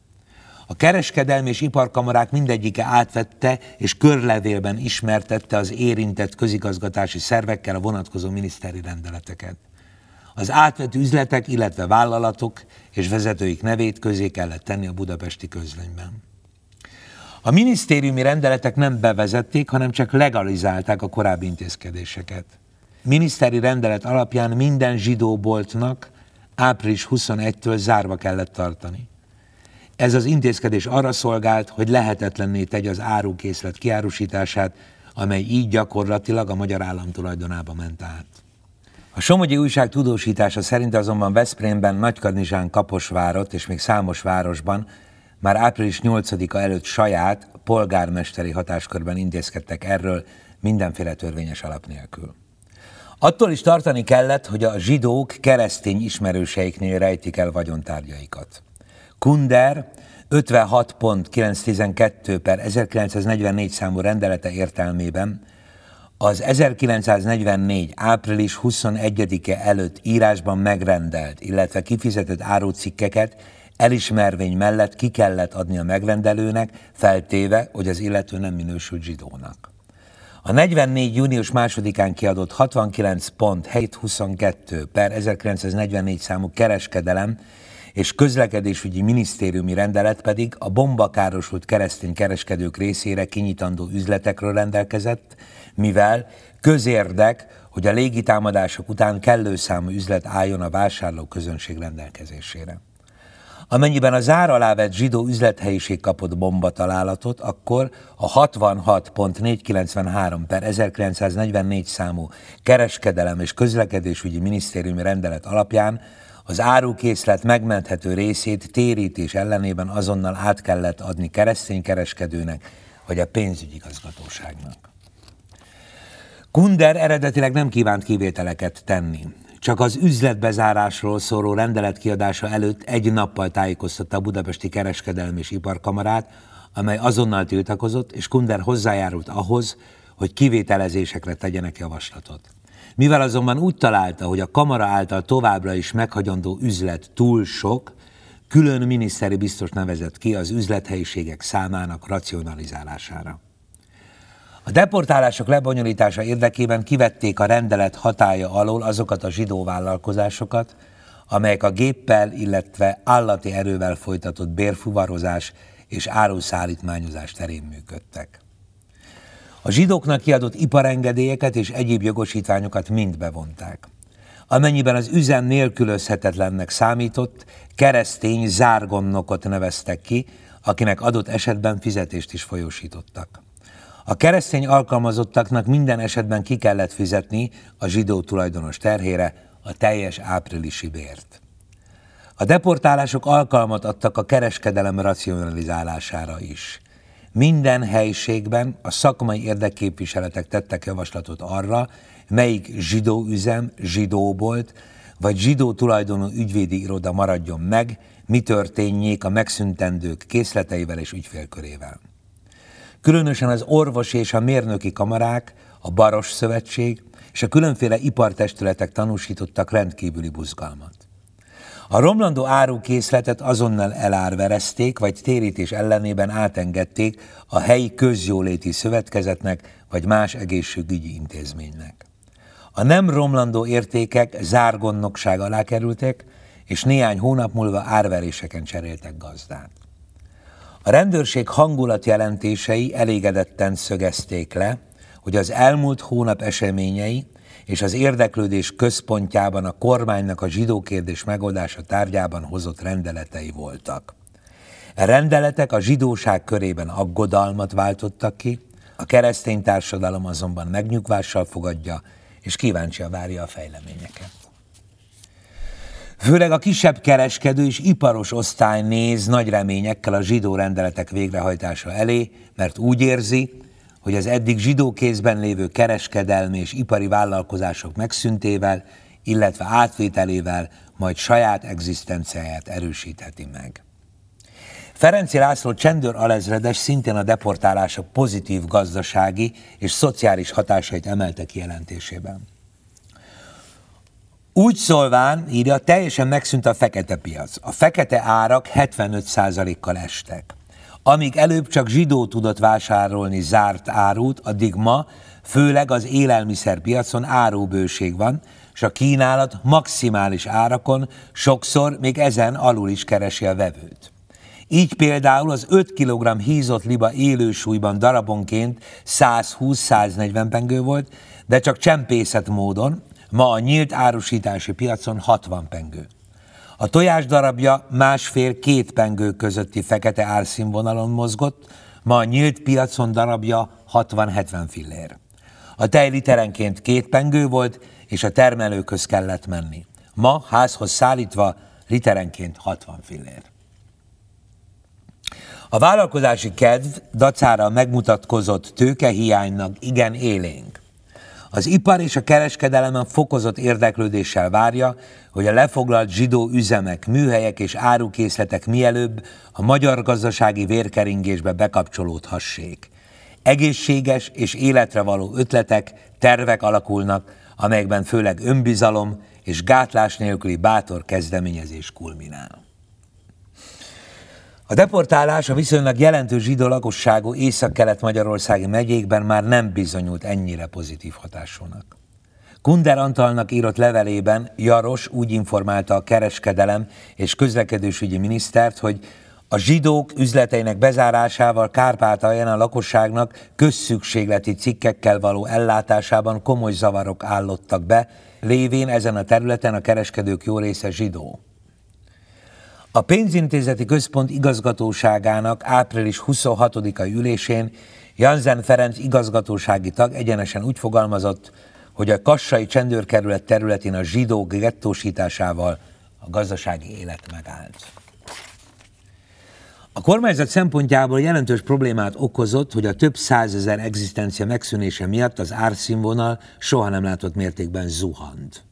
Speaker 1: A kereskedelmi és iparkamarák mindegyike átvette és körlevélben ismertette az érintett közigazgatási szervekkel a vonatkozó miniszteri rendeleteket. Az átvett üzletek, illetve vállalatok és vezetőik nevét közé kellett tenni a budapesti közlönyben. A minisztériumi rendeletek nem bevezették, hanem csak legalizálták a korábbi intézkedéseket. Miniszteri rendelet alapján minden zsidó boltnak április 21-től zárva kellett tartani. Ez az intézkedés arra szolgált, hogy lehetetlenné tegye az árukészlet kiárusítását, amely így gyakorlatilag a magyar állam tulajdonába ment át. A Somogyi újság tudósítása szerint azonban Veszprémben, Nagykanizsán, Kaposvárot és még számos városban már április 8-a előtt saját polgármesteri hatáskörben intézkedtek erről mindenféle törvényes alap nélkül. Attól is tartani kellett, hogy a zsidók keresztény ismerőseiknél rejtik el vagyontárgyaikat. Kunder 56.912 per 1944 számú rendelete értelmében az 1944. április 21-e előtt írásban megrendelt, illetve kifizetett árucikkeket elismervény mellett ki kellett adni a megrendelőnek, feltéve, hogy az illető nem minősült zsidónak. A 44. június másodikán kiadott 69.722 per 1944 számú kereskedelem és közlekedésügyi minisztériumi rendelet pedig a bombakárosult keresztény kereskedők részére kinyitandó üzletekről rendelkezett, mivel közérdek, hogy a légitámadások után kellő számú üzlet álljon a vásárló közönség rendelkezésére. Amennyiben a zár alá vett zsidó üzlethelyiség kapott bomba találatot, akkor a 66.493 per 1944 számú kereskedelem és közlekedésügyi minisztériumi rendelet alapján az árukészlet megmenthető részét térítés ellenében azonnal át kellett adni keresztény kereskedőnek vagy a pénzügyi igazgatóságnak. Kunder eredetileg nem kívánt kivételeket tenni. Csak az üzletbezárásról szóló rendelet kiadása előtt egy nappal tájékoztatta a Budapesti Kereskedelmi és Iparkamarát, amely azonnal tiltakozott, és Kunder hozzájárult ahhoz, hogy kivételezésekre tegyenek javaslatot. Mivel azonban úgy találta, hogy a kamara által továbbra is meghagyandó üzlet túl sok, külön miniszteri biztos nevezett ki az üzlethelyiségek számának racionalizálására. A deportálások lebonyolítása érdekében kivették a rendelet hatája alól azokat a zsidó vállalkozásokat, amelyek a géppel, illetve állati erővel folytatott bérfuvarozás és áruszállítmányozás terén működtek. A zsidóknak kiadott iparengedélyeket és egyéb jogosítványokat mind bevonták. Amennyiben az üzem nélkülözhetetlennek számított, keresztény zárgonnokot neveztek ki, akinek adott esetben fizetést is folyósítottak. A keresztény alkalmazottaknak minden esetben ki kellett fizetni a zsidó tulajdonos terhére a teljes áprilisi bért. A deportálások alkalmat adtak a kereskedelem racionalizálására is. Minden helyiségben a szakmai érdekképviseletek tettek javaslatot arra, melyik zsidó üzem, zsidó bolt, vagy zsidó tulajdonú ügyvédi iroda maradjon meg, mi történjék a megszüntendők készleteivel és ügyfélkörével. Különösen az orvosi és a mérnöki kamarák, a Baros Szövetség és a különféle ipartestületek tanúsítottak rendkívüli buzgalmat. A romlandó árukészletet azonnal elárverezték, vagy térítés ellenében átengedték a helyi közjóléti szövetkezetnek, vagy más egészségügyi intézménynek. A nem romlandó értékek zárgondnokság alá kerültek, és néhány hónap múlva árveréseken cseréltek gazdát. A rendőrség hangulatjelentései elégedetten szögezték le, hogy az elmúlt hónap eseményei és az érdeklődés központjában a kormánynak a zsidó kérdés megoldása tárgyában hozott rendeletei voltak. E rendeletek a zsidóság körében aggodalmat váltottak ki, a keresztény társadalom azonban megnyugvással fogadja, és kíváncsi várja a fejleményeket. Főleg a kisebb kereskedő és iparos osztály néz nagy reményekkel a zsidó rendeletek végrehajtása elé, mert úgy érzi, hogy az eddig zsidó kézben lévő kereskedelmi és ipari vállalkozások megszüntével, illetve átvételével majd saját egzisztenciáját erősítheti meg. Ferenci László csendőr alezredes szintén a deportálások pozitív gazdasági és szociális hatásait emelte ki jelentésében. Úgy szólván, írja, teljesen megszűnt a fekete piac. A fekete árak 75%-kal estek. Amíg előbb csak zsidó tudott vásárolni zárt árut, addig ma főleg az élelmiszerpiacon árubőség van, és a kínálat maximális árakon sokszor még ezen alul is keresi a vevőt. Így például az 5 kg hízott liba élősúlyban darabonként 120-140 pengő volt, de csak csempészet módon, ma a nyílt árusítási piacon 60 pengő. A tojás darabja másfél-két pengő közötti fekete árszínvonalon mozgott, ma a nyílt piacon darabja 60-70 fillér. A tej literenként két pengő volt, és a termelőköz kellett menni. Ma házhoz szállítva literenként 60 fillér. A vállalkozási kedv dacára megmutatkozott tőkehiánynak igen élénk. Az ipar és a kereskedelemen fokozott érdeklődéssel várja, hogy a lefoglalt zsidó üzemek, műhelyek és árukészletek mielőbb a magyar gazdasági vérkeringésbe bekapcsolódhassék. Egészséges és életre való ötletek, tervek alakulnak, amelyekben főleg önbizalom és gátlás nélküli bátor kezdeményezés kulminál. A deportálás a viszonylag jelentős zsidó lakosságú észak-kelet-magyarországi megyékben már nem bizonyult ennyire pozitív hatásúnak. Kunder Antalnak írott levelében Jaros úgy informálta a kereskedelem és közlekedésügyi minisztert, hogy a zsidók üzleteinek bezárásával Kárpátalján a lakosságnak közszükségleti cikkekkel való ellátásában komoly zavarok állottak be, lévén ezen a területen a kereskedők jó része zsidó. A pénzintézeti központ igazgatóságának április 26-ai ülésén Janzen Ferenc igazgatósági tag egyenesen úgy fogalmazott, hogy a kassai csendőrkerület területén a zsidók gettósításával a gazdasági élet megállt. A kormányzat szempontjából jelentős problémát okozott, hogy a több százezer egzisztencia megszűnése miatt az árszínvonal soha nem látott mértékben zuhant.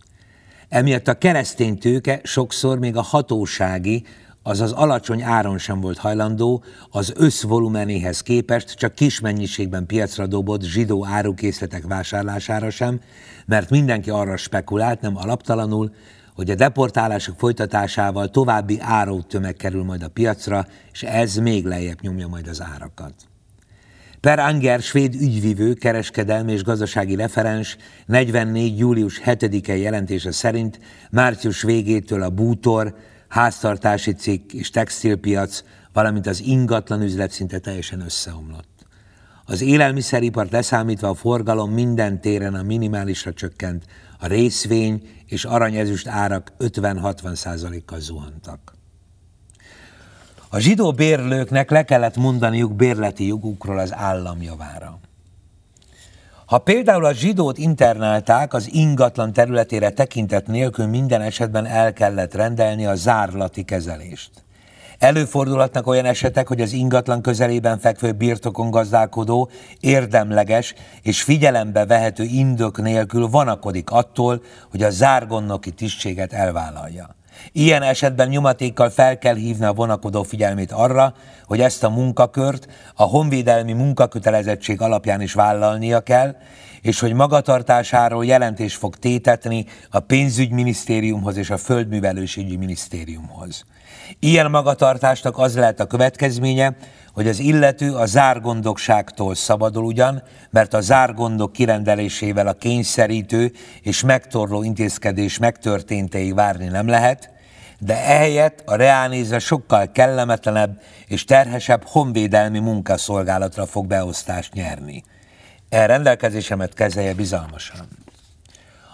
Speaker 1: Emiatt a keresztény tőke sokszor még a hatósági, azaz alacsony áron sem volt hajlandó az összvolumenéhez képest csak kis mennyiségben piacra dobott zsidó árukészletek vásárlására sem, mert mindenki arra spekulált, nem alaptalanul, hogy a deportálások folytatásával további árótömeg kerül majd a piacra, és ez még lejjebb nyomja majd az árakat. Per Anger, svéd ügyvivő, kereskedelmi és gazdasági referens 44. július 7-e jelentése szerint március végétől a bútor, háztartási cikk és textilpiac, valamint az ingatlan üzlet szinte teljesen összeomlott. Az élelmiszeripar leszámítva a forgalom minden téren a minimálisra csökkent, a részvény és aranyezüst árak 50-60 százalékkal zuhantak. A zsidó bérlőknek le kellett mondaniuk bérleti jogukról az állam javára. Ha például a zsidót internálták, az ingatlan területére tekintet nélkül minden esetben el kellett rendelni a zárlati kezelést. Előfordulhatnak olyan esetek, hogy az ingatlan közelében fekvő birtokon gazdálkodó érdemleges és figyelembe vehető indok nélkül vanakodik attól, hogy a zárgonnoki tisztséget elvállalja. Ilyen esetben nyomatékkal fel kell hívni a vonakodó figyelmét arra, hogy ezt a munkakört a honvédelmi munkakötelezettség alapján is vállalnia kell, és hogy magatartásáról jelentés fog tétetni a pénzügyminisztériumhoz és a földművelőségi minisztériumhoz. Ilyen magatartásnak az lehet a következménye, hogy az illető a zárgondokságtól szabadul ugyan, mert a zárgondok kirendelésével a kényszerítő és megtorló intézkedés megtörténteig várni nem lehet, de ehelyett a reálnézve sokkal kellemetlenebb és terhesebb honvédelmi munkaszolgálatra fog beosztást nyerni. E rendelkezésemet kezelje bizalmasan.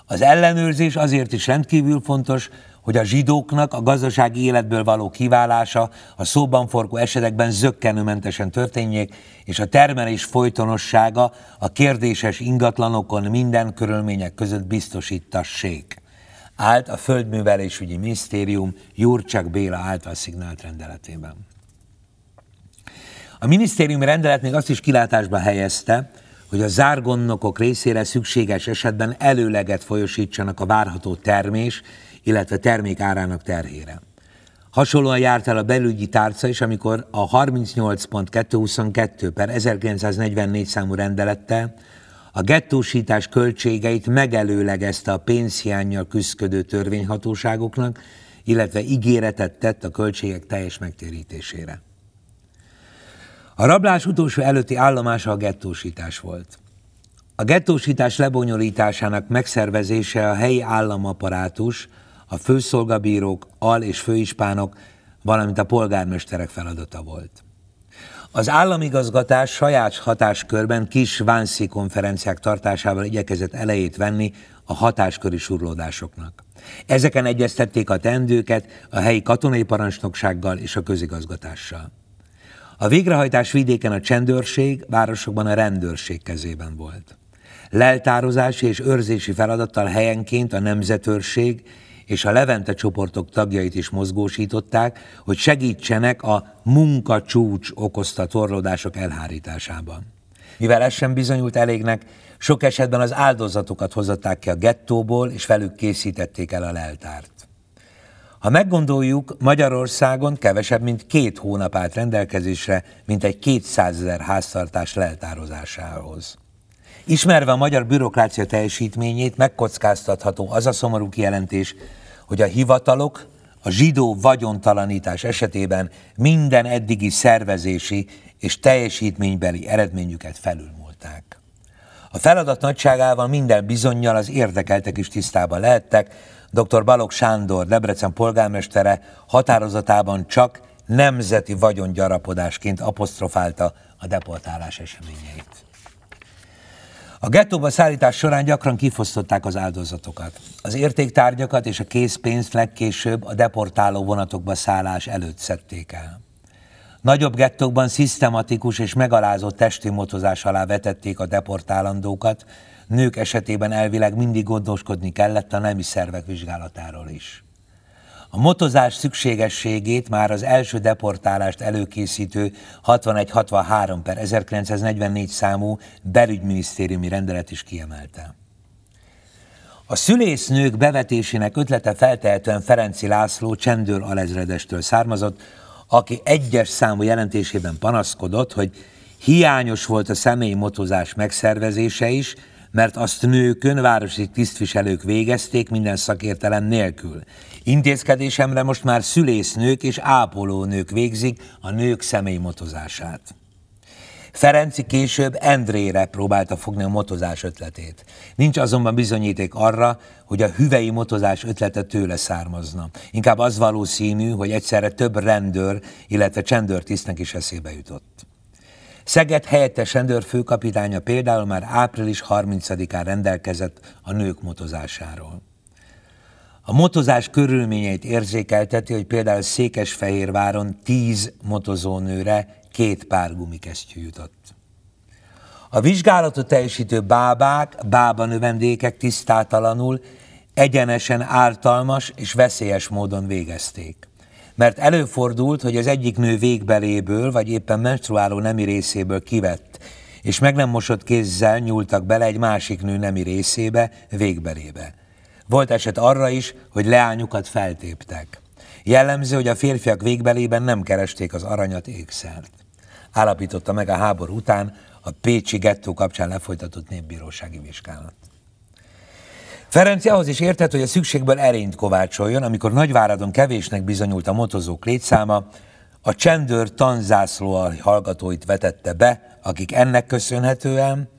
Speaker 1: Az ellenőrzés azért is rendkívül fontos, hogy a zsidóknak a gazdasági életből való kiválása a szóban forgó esetekben zöggenőmentesen történjék, és a termelés folytonossága a kérdéses ingatlanokon minden körülmények között biztosítassék. Állt a Földművelésügyi Minisztérium Jurcsak Béla által szignált rendeletében. A minisztériumi rendelet még azt is kilátásba helyezte, hogy a zárgonnokok részére szükséges esetben előleget folyosítsanak a várható termés illetve termék árának terhére. Hasonlóan járt el a belügyi tárca is, amikor a 38.222 per 1944 számú rendelettel a gettósítás költségeit megelőlegezte a pénzhiányjal küzdködő törvényhatóságoknak, illetve ígéretet tett a költségek teljes megtérítésére. A rablás utolsó előtti állomása a gettósítás volt. A gettósítás lebonyolításának megszervezése a helyi államaparátus, a főszolgabírók, al- és főispánok, valamint a polgármesterek feladata volt. Az államigazgatás saját hatáskörben kis vánszi konferenciák tartásával igyekezett elejét venni a hatásköri surlódásoknak. Ezeken egyeztették a tendőket a helyi katonai parancsnoksággal és a közigazgatással. A végrehajtás vidéken a csendőrség, városokban a rendőrség kezében volt. Leltározási és őrzési feladattal helyenként a nemzetőrség és a Levente csoportok tagjait is mozgósították, hogy segítsenek a munkacsúcs okozta torlódások elhárításában. Mivel ez sem bizonyult elégnek, sok esetben az áldozatokat hozatták ki a gettóból, és velük készítették el a leltárt. Ha meggondoljuk, Magyarországon kevesebb, mint két hónap állt rendelkezésre, mint egy 200 ezer háztartás leltározásához. Ismerve a magyar bürokrácia teljesítményét, megkockáztatható az a szomorú kijelentés, hogy a hivatalok a zsidó vagyontalanítás esetében minden eddigi szervezési és teljesítménybeli eredményüket felülmúlták. A feladat nagyságával minden bizonyal az érdekeltek is tisztában lehettek, dr. Balog Sándor, Debrecen polgármestere határozatában csak nemzeti vagyongyarapodásként apostrofálta a deportálás eseményeit. A gettóba szállítás során gyakran kifosztották az áldozatokat. Az értéktárgyakat és a készpénzt legkésőbb a deportáló vonatokba szállás előtt szedték el. Nagyobb gettókban szisztematikus és megalázott testi motozás alá vetették a deportálandókat, nők esetében elvileg mindig gondoskodni kellett a nemi szervek vizsgálatáról is. A motozás szükségességét már az első deportálást előkészítő 61-63 per 1944 számú belügyminisztériumi rendelet is kiemelte. A szülésznők bevetésének ötlete feltehetően Ferenci László csendőr alezredestől származott, aki egyes számú jelentésében panaszkodott, hogy hiányos volt a személyi motozás megszervezése is, mert azt nőkön városi tisztviselők végezték minden szakértelem nélkül. Intézkedésemre most már szülésznők és ápolónők végzik a nők személymotozását. Ferenci később Endrére próbálta fogni a motozás ötletét. Nincs azonban bizonyíték arra, hogy a hüvei motozás ötlete tőle származna. Inkább az valószínű, hogy egyszerre több rendőr, illetve csendőrtisztnek is eszébe jutott. Szeged helyettes rendőrfőkapitánya például már április 30-án rendelkezett a nők motozásáról. A motozás körülményeit érzékelteti, hogy például Székesfehérváron tíz motozónőre két pár gumikesztyű jutott. A vizsgálatot teljesítő bábák, bába növendékek tisztátalanul, egyenesen ártalmas és veszélyes módon végezték. Mert előfordult, hogy az egyik nő végbeléből, vagy éppen menstruáló nemi részéből kivett, és meg nem mosott kézzel nyúltak bele egy másik nő nemi részébe, végbelébe. Volt eset arra is, hogy leányukat feltéptek. Jellemző, hogy a férfiak végbelében nem keresték az aranyat ékszert. Állapította meg a háború után a Pécsi gettó kapcsán lefolytatott népbírósági vizsgálat. Ferenc ahhoz is értett, hogy a szükségből erényt kovácsoljon, amikor Nagyváradon kevésnek bizonyult a motozók létszáma, a csendőr tanzászló hallgatóit vetette be, akik ennek köszönhetően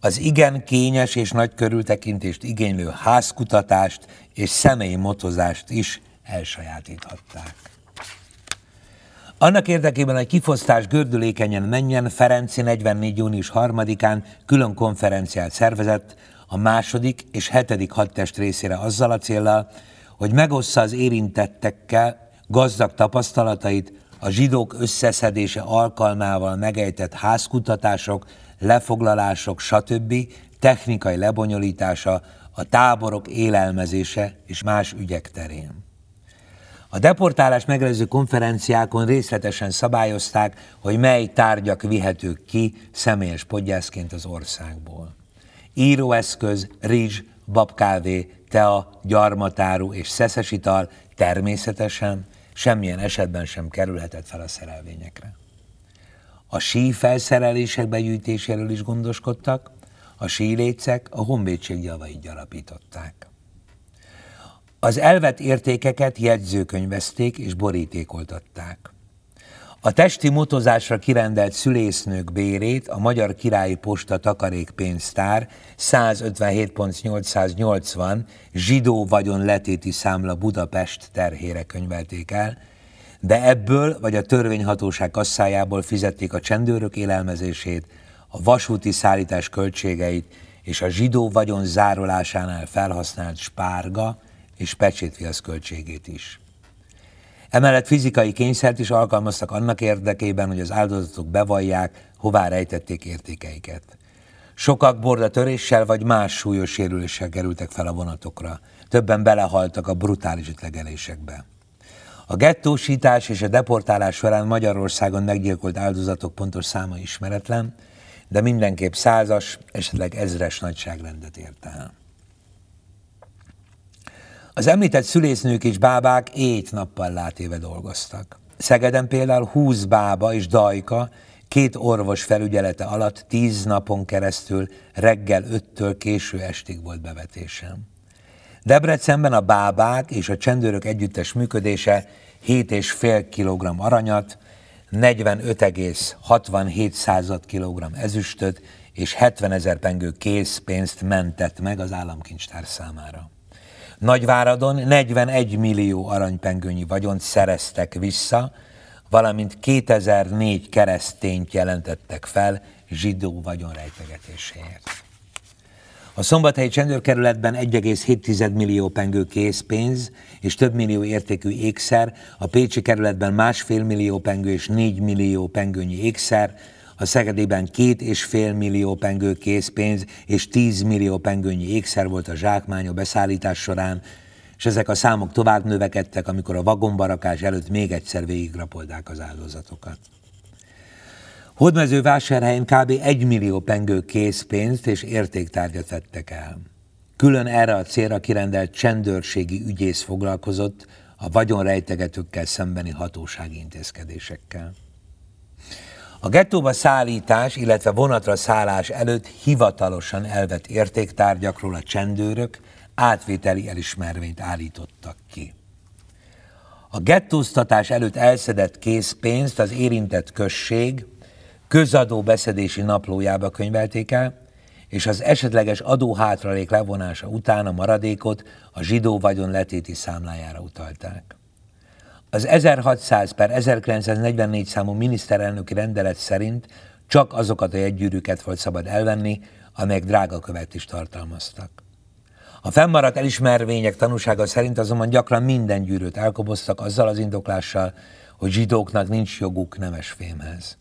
Speaker 1: az igen kényes és nagy körültekintést igénylő házkutatást és személyi motozást is elsajátíthatták. Annak érdekében, hogy kifosztás gördülékenyen menjen, Ferenci 44. június 3-án külön konferenciát szervezett a második és hetedik hadtest részére azzal a célral, hogy megossza az érintettekkel gazdag tapasztalatait a zsidók összeszedése alkalmával megejtett házkutatások, lefoglalások, stb. technikai lebonyolítása, a táborok élelmezése és más ügyek terén. A deportálás megelőző konferenciákon részletesen szabályozták, hogy mely tárgyak vihetők ki személyes podgyászként az országból. Íróeszköz, rizs, babkávé, tea, gyarmatáru és szeszes ital természetesen semmilyen esetben sem kerülhetett fel a szerelvényekre. A sí felszerelések begyűjtéséről is gondoskodtak, a sílécek a honvédség javait gyarapították. Az elvett értékeket jegyzőkönyvezték és borítékoltatták. A testi motozásra kirendelt szülésznők bérét a Magyar Királyi Posta takarékpénztár 157.880 zsidó vagyon letéti számla Budapest terhére könyvelték el, de ebből vagy a törvényhatóság kasszájából fizették a csendőrök élelmezését, a vasúti szállítás költségeit és a zsidó vagyon zárolásánál felhasznált spárga, és pecsétviasz költségét is. Emellett fizikai kényszert is alkalmaztak annak érdekében, hogy az áldozatok bevallják, hová rejtették értékeiket. Sokak bordatöréssel vagy más súlyos sérüléssel kerültek fel a vonatokra. Többen belehaltak a brutális ütlegelésekbe. A gettósítás és a deportálás során Magyarországon meggyilkolt áldozatok pontos száma ismeretlen, de mindenképp százas, esetleg ezres nagyságrendet ért el. Az említett szülésznők és bábák éjt-nappal látéve dolgoztak. Szegeden például 20 bába és dajka két orvos felügyelete alatt tíz napon keresztül reggel öttől késő estig volt bevetésem. Debrecenben a bábák és a csendőrök együttes működése 7,5 kg aranyat, 45,67 kg ezüstöt és 70 ezer pengő készpénzt mentett meg az államkincstár számára. Nagyváradon 41 millió aranypengőnyi vagyont szereztek vissza, valamint 2004 keresztényt jelentettek fel zsidó vagyonrejtegetéséért. A szombathelyi csendőrkerületben 1,7 millió pengő készpénz és több millió értékű ékszer, a Pécsi kerületben másfél millió pengő és 4 millió pengőnyi ékszer, a Szegedében két és fél millió pengő készpénz és 10 millió pengőnyi ékszer volt a zsákmány a beszállítás során, és ezek a számok tovább növekedtek, amikor a vagonbarakás előtt még egyszer végigrapoldák az áldozatokat. vásárhelyen kb. 1 millió pengő készpénzt és értéktárgyat vettek el. Külön erre a célra kirendelt csendőrségi ügyész foglalkozott a vagyonrejtegetőkkel szembeni hatósági intézkedésekkel. A gettóba szállítás, illetve vonatra szállás előtt hivatalosan elvett értéktárgyakról a csendőrök átvételi elismervényt állítottak ki. A gettóztatás előtt elszedett készpénzt az érintett község közadó beszedési naplójába könyvelték el, és az esetleges adóhátralék levonása után a maradékot a zsidó vagyon letéti számlájára utalták. Az 1600 per 1944 számú miniszterelnöki rendelet szerint csak azokat a jegygyűrűket volt szabad elvenni, amelyek drága követ is tartalmaztak. A fennmaradt elismervények tanúsága szerint azonban gyakran minden gyűrűt elkoboztak azzal az indoklással, hogy zsidóknak nincs joguk nemes fémhez.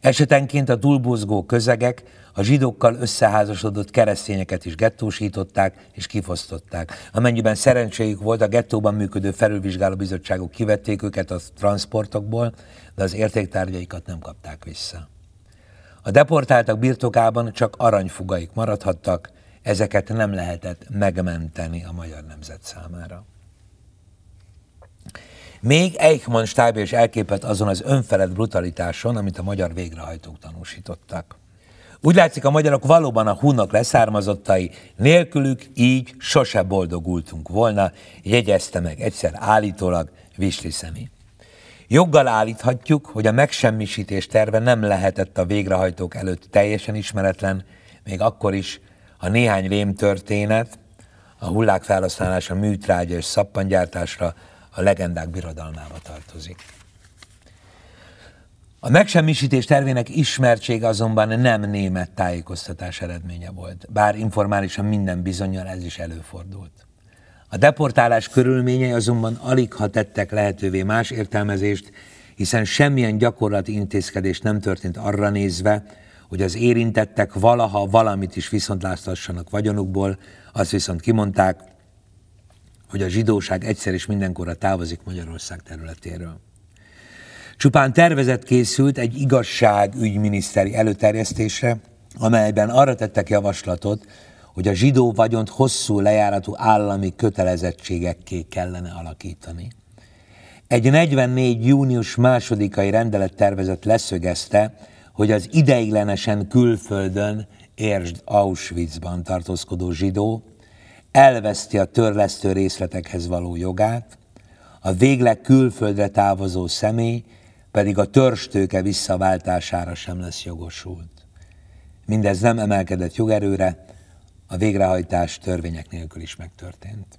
Speaker 1: Esetenként a túlbuzgó közegek a zsidókkal összeházasodott keresztényeket is gettósították és kifosztották. Amennyiben szerencséjük volt, a gettóban működő felülvizsgáló bizottságok kivették őket a transportokból, de az értéktárgyaikat nem kapták vissza. A deportáltak birtokában csak aranyfugaik maradhattak, ezeket nem lehetett megmenteni a magyar nemzet számára. Még Eichmann stábja is elképett azon az önfelett brutalitáson, amit a magyar végrehajtók tanúsítottak. Úgy látszik, a magyarok valóban a hunnak leszármazottai, nélkülük így sose boldogultunk volna, jegyezte meg egyszer állítólag Visli Szemi. Joggal állíthatjuk, hogy a megsemmisítés terve nem lehetett a végrehajtók előtt teljesen ismeretlen, még akkor is, ha néhány rémtörténet, a hullák felhasználása műtrágya és szappangyártásra a legendák birodalmába tartozik. A megsemmisítés tervének ismertsége azonban nem német tájékoztatás eredménye volt, bár informálisan minden bizonyal ez is előfordult. A deportálás körülményei azonban alig ha tettek lehetővé más értelmezést, hiszen semmilyen gyakorlati intézkedés nem történt arra nézve, hogy az érintettek valaha valamit is viszontláttassanak vagyonukból, azt viszont kimondták, hogy a zsidóság egyszer és mindenkorra távozik Magyarország területéről. Csupán tervezet készült egy igazságügyminiszteri előterjesztésre, amelyben arra tettek javaslatot, hogy a zsidó vagyont hosszú lejáratú állami kötelezettségekké kellene alakítani. Egy 44. június másodikai rendelettervezet leszögezte, hogy az ideiglenesen külföldön, értsd Auschwitzban tartózkodó zsidó elveszti a törlesztő részletekhez való jogát, a végleg külföldre távozó személy pedig a törstőke visszaváltására sem lesz jogosult. Mindez nem emelkedett jogerőre, a végrehajtás törvények nélkül is megtörtént.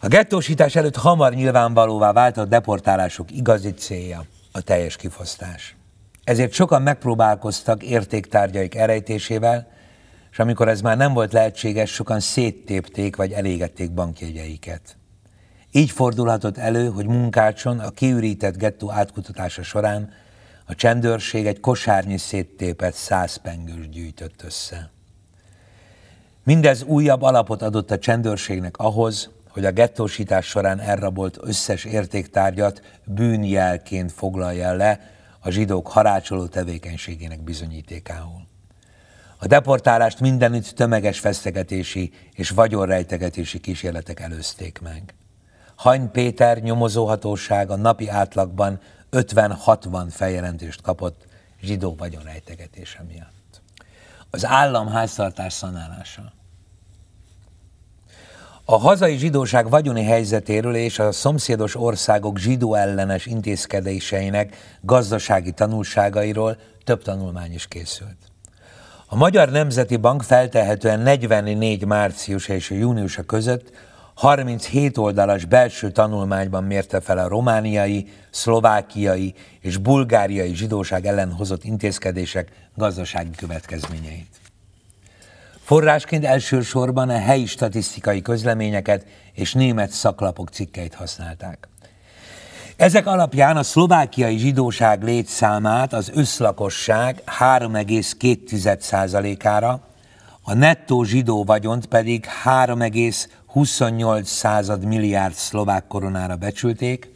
Speaker 1: A gettósítás előtt hamar nyilvánvalóvá vált a deportálások igazi célja, a teljes kifosztás. Ezért sokan megpróbálkoztak értéktárgyaik erejtésével, és amikor ez már nem volt lehetséges, sokan széttépték vagy elégették bankjegyeiket. Így fordulhatott elő, hogy munkácson a kiürített gettó átkutatása során a csendőrség egy kosárnyi széttépett száz pengős gyűjtött össze. Mindez újabb alapot adott a csendőrségnek ahhoz, hogy a gettósítás során elrabolt összes értéktárgyat bűnjelként foglalja le a zsidók harácsoló tevékenységének bizonyítékául. A deportálást mindenütt tömeges vesztegetési és vagyonrejtegetési kísérletek előzték meg. Hany Péter nyomozóhatósága napi átlagban 50-60 feljelentést kapott zsidó vagyonrejtegetése miatt. Az állam háztartás szanálása. A hazai zsidóság vagyoni helyzetéről és a szomszédos országok zsidó ellenes intézkedéseinek gazdasági tanulságairól több tanulmány is készült. A Magyar Nemzeti Bank feltehetően 44 március és júniusa között 37 oldalas belső tanulmányban mérte fel a romániai, szlovákiai és bulgáriai zsidóság ellen hozott intézkedések gazdasági következményeit. Forrásként elsősorban a helyi statisztikai közleményeket és német szaklapok cikkeit használták. Ezek alapján a szlovákiai zsidóság létszámát az összlakosság 3,2%-ára, a nettó zsidó vagyont pedig 3,28 század milliárd szlovák koronára becsülték,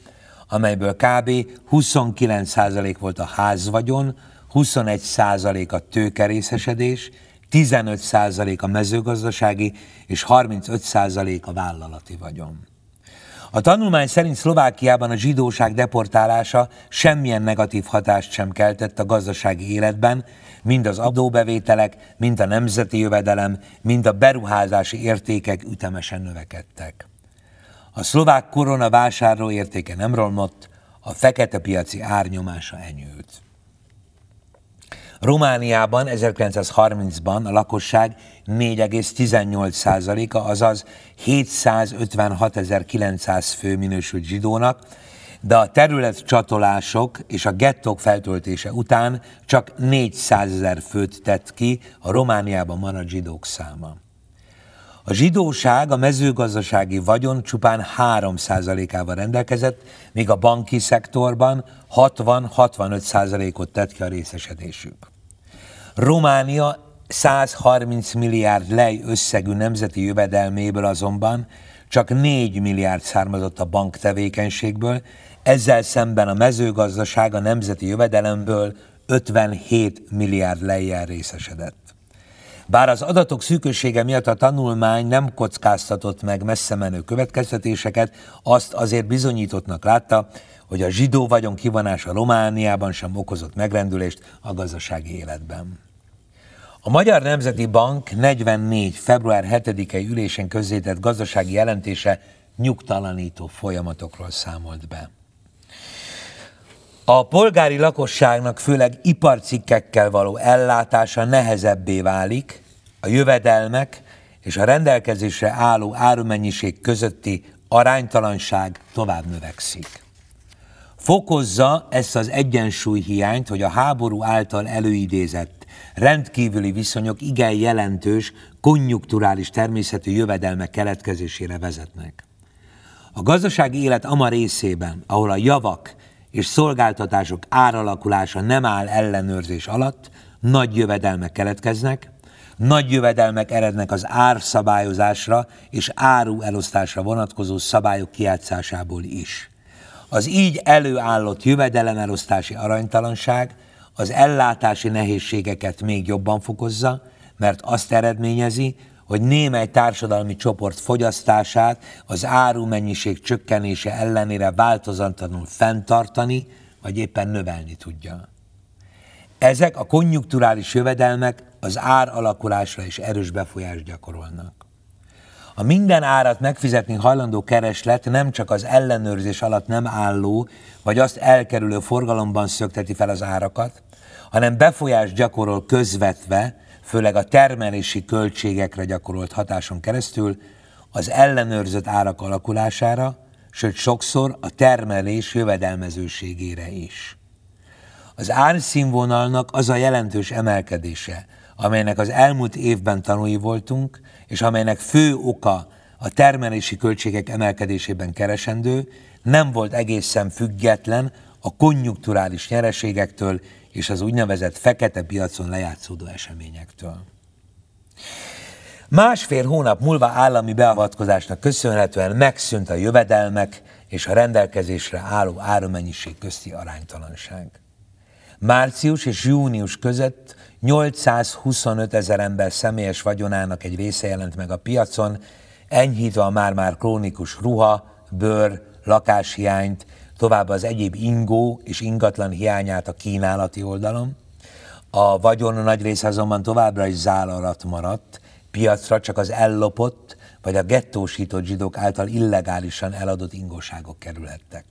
Speaker 1: amelyből kb. 29% volt a házvagyon, 21% a tőkerészesedés, 15% a mezőgazdasági és 35% a vállalati vagyon. A tanulmány szerint Szlovákiában a zsidóság deportálása semmilyen negatív hatást sem keltett a gazdasági életben, mind az adóbevételek, mind a nemzeti jövedelem, mind a beruházási értékek ütemesen növekedtek. A szlovák korona vásárló értéke nem romlott, a fekete piaci árnyomása enyült. Romániában 1930-ban a lakosság 4,18%-a, azaz 756.900 fő minősült zsidónak, de a területcsatolások és a gettók feltöltése után csak 400 ezer főt tett ki a Romániában maradt zsidók száma. A zsidóság a mezőgazdasági vagyon csupán 3%-ával rendelkezett, míg a banki szektorban 60-65%-ot tett ki a részesedésük. Románia 130 milliárd lej összegű nemzeti jövedelméből azonban csak 4 milliárd származott a banktevékenységből, ezzel szemben a mezőgazdaság a nemzeti jövedelemből 57 milliárd lejjel részesedett. Bár az adatok szűkössége miatt a tanulmány nem kockáztatott meg messze menő következtetéseket, azt azért bizonyítottnak látta, hogy a zsidó vagyon kivonása Romániában sem okozott megrendülést a gazdasági életben. A Magyar Nemzeti Bank 44. február 7-i ülésen közzétett gazdasági jelentése nyugtalanító folyamatokról számolt be. A polgári lakosságnak főleg iparcikkekkel való ellátása nehezebbé válik, a jövedelmek és a rendelkezésre álló árumennyiség közötti aránytalanság tovább növekszik. Fokozza ezt az egyensúly hiányt, hogy a háború által előidézett rendkívüli viszonyok igen jelentős, konjunkturális természetű jövedelmek keletkezésére vezetnek. A gazdasági élet ama részében, ahol a javak és szolgáltatások áralakulása nem áll ellenőrzés alatt, nagy jövedelmek keletkeznek, nagy jövedelmek erednek az árszabályozásra és áru elosztásra vonatkozó szabályok kiátszásából is. Az így előállott jövedelemelosztási aranytalanság az ellátási nehézségeket még jobban fokozza, mert azt eredményezi, hogy némely társadalmi csoport fogyasztását az árumennyiség csökkenése ellenére változatlanul fenntartani, vagy éppen növelni tudja. Ezek a konjunkturális jövedelmek az ár alakulásra is erős befolyást gyakorolnak. A minden árat megfizetni hajlandó kereslet nem csak az ellenőrzés alatt nem álló, vagy azt elkerülő forgalomban szökteti fel az árakat, hanem befolyást gyakorol közvetve, főleg a termelési költségekre gyakorolt hatáson keresztül az ellenőrzött árak alakulására, sőt sokszor a termelés jövedelmezőségére is. Az árszínvonalnak az a jelentős emelkedése, amelynek az elmúlt évben tanúi voltunk, és amelynek fő oka a termelési költségek emelkedésében keresendő, nem volt egészen független a konjunkturális nyereségektől és az úgynevezett fekete piacon lejátszódó eseményektől. Másfél hónap múlva állami beavatkozásnak köszönhetően megszűnt a jövedelmek és a rendelkezésre álló árumennyiség közti aránytalanság. Március és június között 825 ezer ember személyes vagyonának egy része jelent meg a piacon, enyhítve a már-már krónikus ruha, bőr, lakáshiányt, tovább az egyéb ingó és ingatlan hiányát a kínálati oldalon. A vagyon nagy része azonban továbbra is zál alatt maradt, piacra csak az ellopott vagy a gettósított zsidók által illegálisan eladott ingóságok kerülhettek.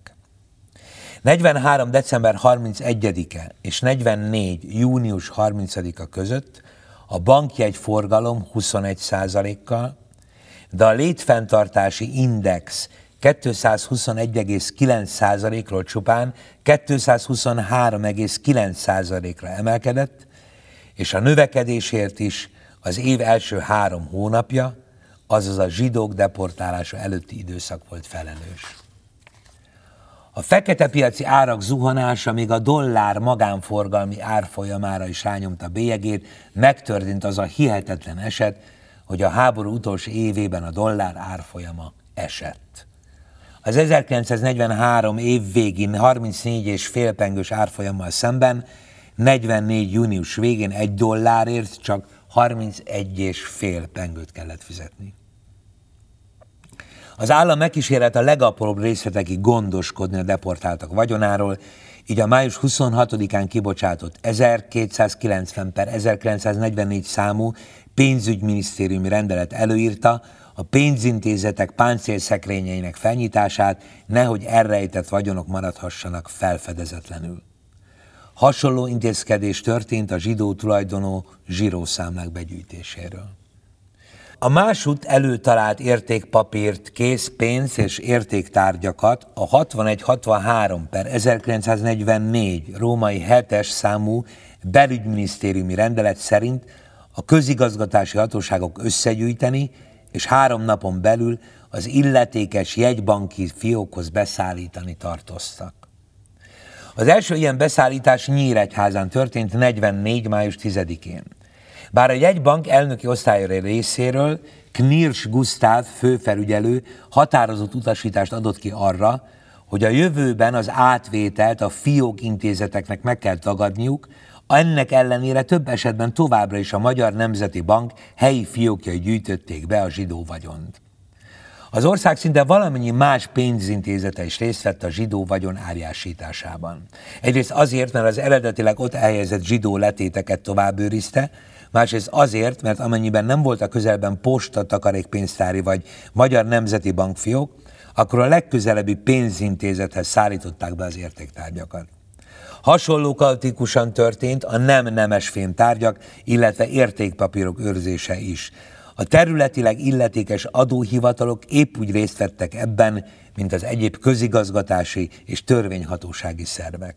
Speaker 1: 43. december 31-e és 44. június 30-a között a bankjegy forgalom 21%-kal, de a létfenntartási index 221,9%-ról csupán 223,9%-ra emelkedett, és a növekedésért is az év első három hónapja, azaz a zsidók deportálása előtti időszak volt felelős. A fekete piaci árak zuhanása még a dollár magánforgalmi árfolyamára is rányomta bélyegét, megtörtént az a hihetetlen eset, hogy a háború utolsó évében a dollár árfolyama esett. Az 1943 év végén 34 és fél pengős árfolyammal szemben 44 június végén egy dollárért csak 31 és fél pengőt kellett fizetni. Az állam megkísérelt a legapróbb részletekig gondoskodni a deportáltak vagyonáról, így a május 26-án kibocsátott 1290 per 1944 számú pénzügyminisztériumi rendelet előírta, a pénzintézetek páncélszekrényeinek felnyitását, nehogy elrejtett vagyonok maradhassanak felfedezetlenül. Hasonló intézkedés történt a zsidó tulajdonú zsírószámlák begyűjtéséről. A másút előtalált értékpapírt, készpénz és értéktárgyakat a 61-63 per 1944 római 7-es számú belügyminisztériumi rendelet szerint a közigazgatási hatóságok összegyűjteni és három napon belül az illetékes jegybanki fiókhoz beszállítani tartoztak. Az első ilyen beszállítás Nyíregyházán történt 44. május 10-én. Bár a jegybank elnöki osztályra részéről Knirsch Gustav főfelügyelő határozott utasítást adott ki arra, hogy a jövőben az átvételt a fiók intézeteknek meg kell tagadniuk, ennek ellenére több esetben továbbra is a Magyar Nemzeti Bank helyi fiókjai gyűjtötték be a zsidó vagyont. Az ország szinte valamennyi más pénzintézete is részt vett a zsidó vagyon árjásításában. Egyrészt azért, mert az eredetileg ott elhelyezett zsidó letéteket tovább másrészt azért, mert amennyiben nem volt a közelben posta, takarékpénztári vagy Magyar Nemzeti Bankfiók, akkor a legközelebbi pénzintézethez szállították be az értéktárgyakat. Hasonló kaotikusan történt a nem nemes fémtárgyak, illetve értékpapírok őrzése is. A területileg illetékes adóhivatalok épp úgy részt vettek ebben, mint az egyéb közigazgatási és törvényhatósági szervek.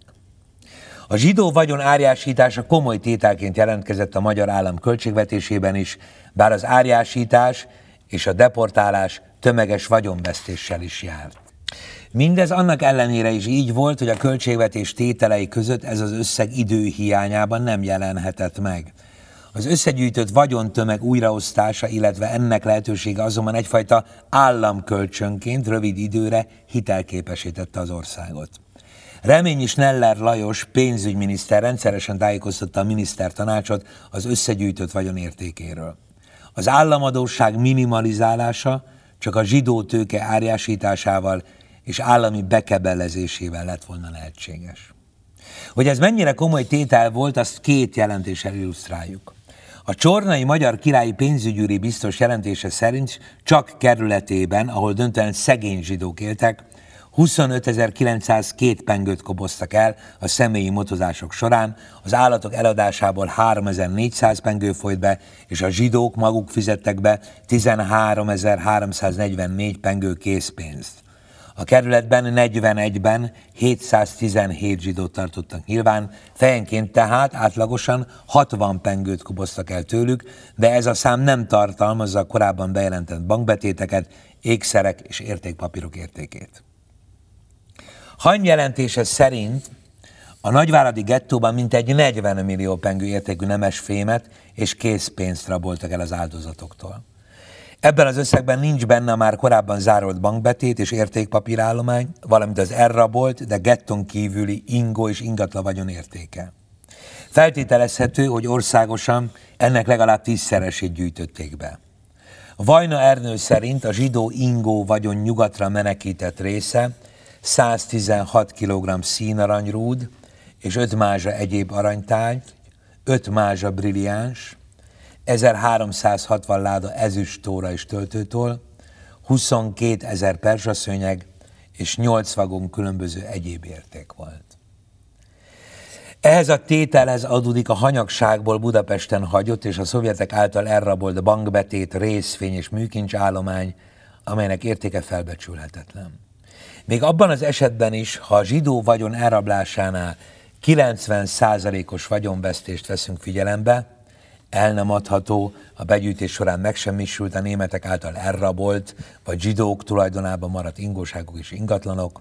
Speaker 1: A zsidó vagyon árjásítása komoly tételként jelentkezett a magyar állam költségvetésében is, bár az árjásítás és a deportálás tömeges vagyonvesztéssel is járt. Mindez annak ellenére is így volt, hogy a költségvetés tételei között ez az összeg idő hiányában nem jelenhetett meg. Az összegyűjtött vagyontömeg újraosztása, illetve ennek lehetősége azonban egyfajta államkölcsönként rövid időre hitelképesítette az országot. Reményi Sneller Lajos pénzügyminiszter rendszeresen tájékoztatta a minisztertanácsot az összegyűjtött vagyon értékéről. Az államadóság minimalizálása csak a zsidó tőke árjásításával és állami bekebelezésével lett volna lehetséges. Hogy ez mennyire komoly tétel volt, azt két jelentéssel illusztráljuk. A Csornai Magyar Királyi Pénzügyűri biztos jelentése szerint csak kerületében, ahol döntően szegény zsidók éltek, 25.902 pengőt koboztak el a személyi motozások során, az állatok eladásából 3.400 pengő folyt be, és a zsidók maguk fizettek be 13.344 pengő készpénzt. A kerületben 41-ben 717 zsidót tartottak nyilván, fejenként tehát átlagosan 60 pengőt koboztak el tőlük, de ez a szám nem tartalmazza a korábban bejelentett bankbetéteket, ékszerek és értékpapírok értékét. Hanyjelentése szerint a nagyváradi gettóban mintegy 40 millió pengő értékű nemes fémet és készpénzt raboltak el az áldozatoktól. Ebben az összegben nincs benne a már korábban zárolt bankbetét és értékpapírállomány, valamint az elrabolt, de getton kívüli ingó és ingatla vagyon értéke. Feltételezhető, hogy országosan ennek legalább tízszeresét gyűjtötték be. Vajna Ernő szerint a zsidó ingó vagyon nyugatra menekített része 116 kg színaranyrúd és 5 mázsa egyéb aranytáj, 5 mázsa brilliáns, 1360 láda ezüst tóra és töltőtól, 22 ezer persaszőnyeg és 8 vagon különböző egyéb érték volt. Ehhez a tételhez adódik a hanyagságból Budapesten hagyott és a szovjetek által elrabolt bankbetét, részfény és műkincs állomány, amelynek értéke felbecsülhetetlen. Még abban az esetben is, ha a zsidó vagyon elrablásánál 90%-os vagyonvesztést veszünk figyelembe, el nem adható, a begyűjtés során megsemmisült a németek által elrabolt, vagy zsidók tulajdonában maradt ingóságok és ingatlanok,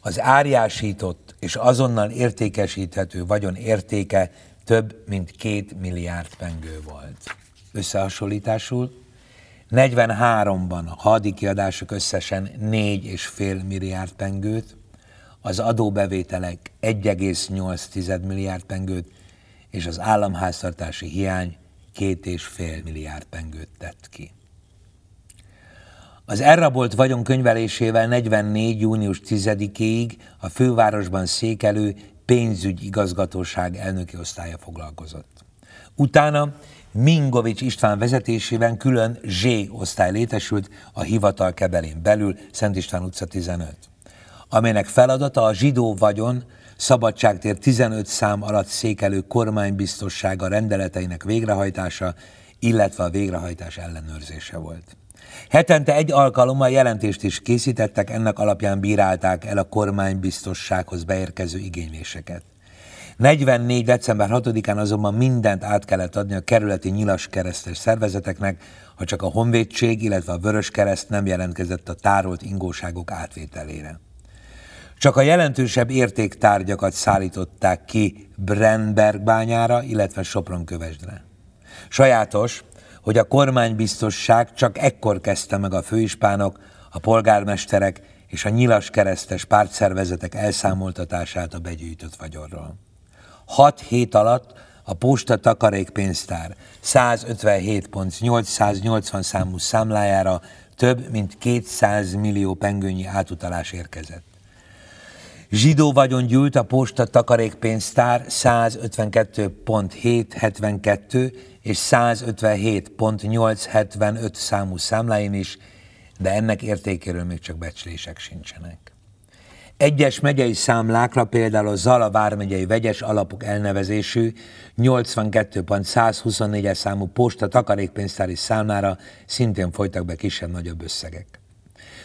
Speaker 1: az árjásított és azonnal értékesíthető vagyon értéke több mint két milliárd pengő volt. Összehasonlításul 43-ban a hadi kiadások összesen 4,5 milliárd pengőt, az adóbevételek 1,8 milliárd pengőt, és az államháztartási hiány 2,5 milliárd pengőt tett ki. Az elrabolt vagyon könyvelésével 44. június 10-ig a fővárosban székelő pénzügyi igazgatóság elnöki osztálya foglalkozott. Utána Mingovics István vezetésében külön Z osztály létesült a hivatal kebelén belül, Szent István utca 15, amelynek feladata a zsidó vagyon szabadságtér 15 szám alatt székelő kormánybiztossága rendeleteinek végrehajtása, illetve a végrehajtás ellenőrzése volt. Hetente egy alkalommal jelentést is készítettek, ennek alapján bírálták el a kormánybiztossághoz beérkező igényléseket. 44. december 6-án azonban mindent át kellett adni a kerületi nyilas keresztes szervezeteknek, ha csak a Honvédség, illetve a Vörös Kereszt nem jelentkezett a tárolt ingóságok átvételére. Csak a jelentősebb értéktárgyakat szállították ki Brennberg bányára, illetve Sopron-kövesdre. Sajátos, hogy a kormánybiztosság csak ekkor kezdte meg a főispánok, a polgármesterek és a nyilas keresztes pártszervezetek elszámoltatását a begyűjtött vagyonról. Hat hét alatt a posta takarékpénztár 157.880 számú számlájára több mint 200 millió pengőnyi átutalás érkezett. Zsidó vagyon gyűlt a posta takarékpénztár 152.772 és 157.875 számú számláin is, de ennek értékéről még csak becslések sincsenek. Egyes megyei számlákra például a Zala vármegyei vegyes alapok elnevezésű 82.124 számú posta takarékpénztári számlára szintén folytak be kisebb-nagyobb összegek.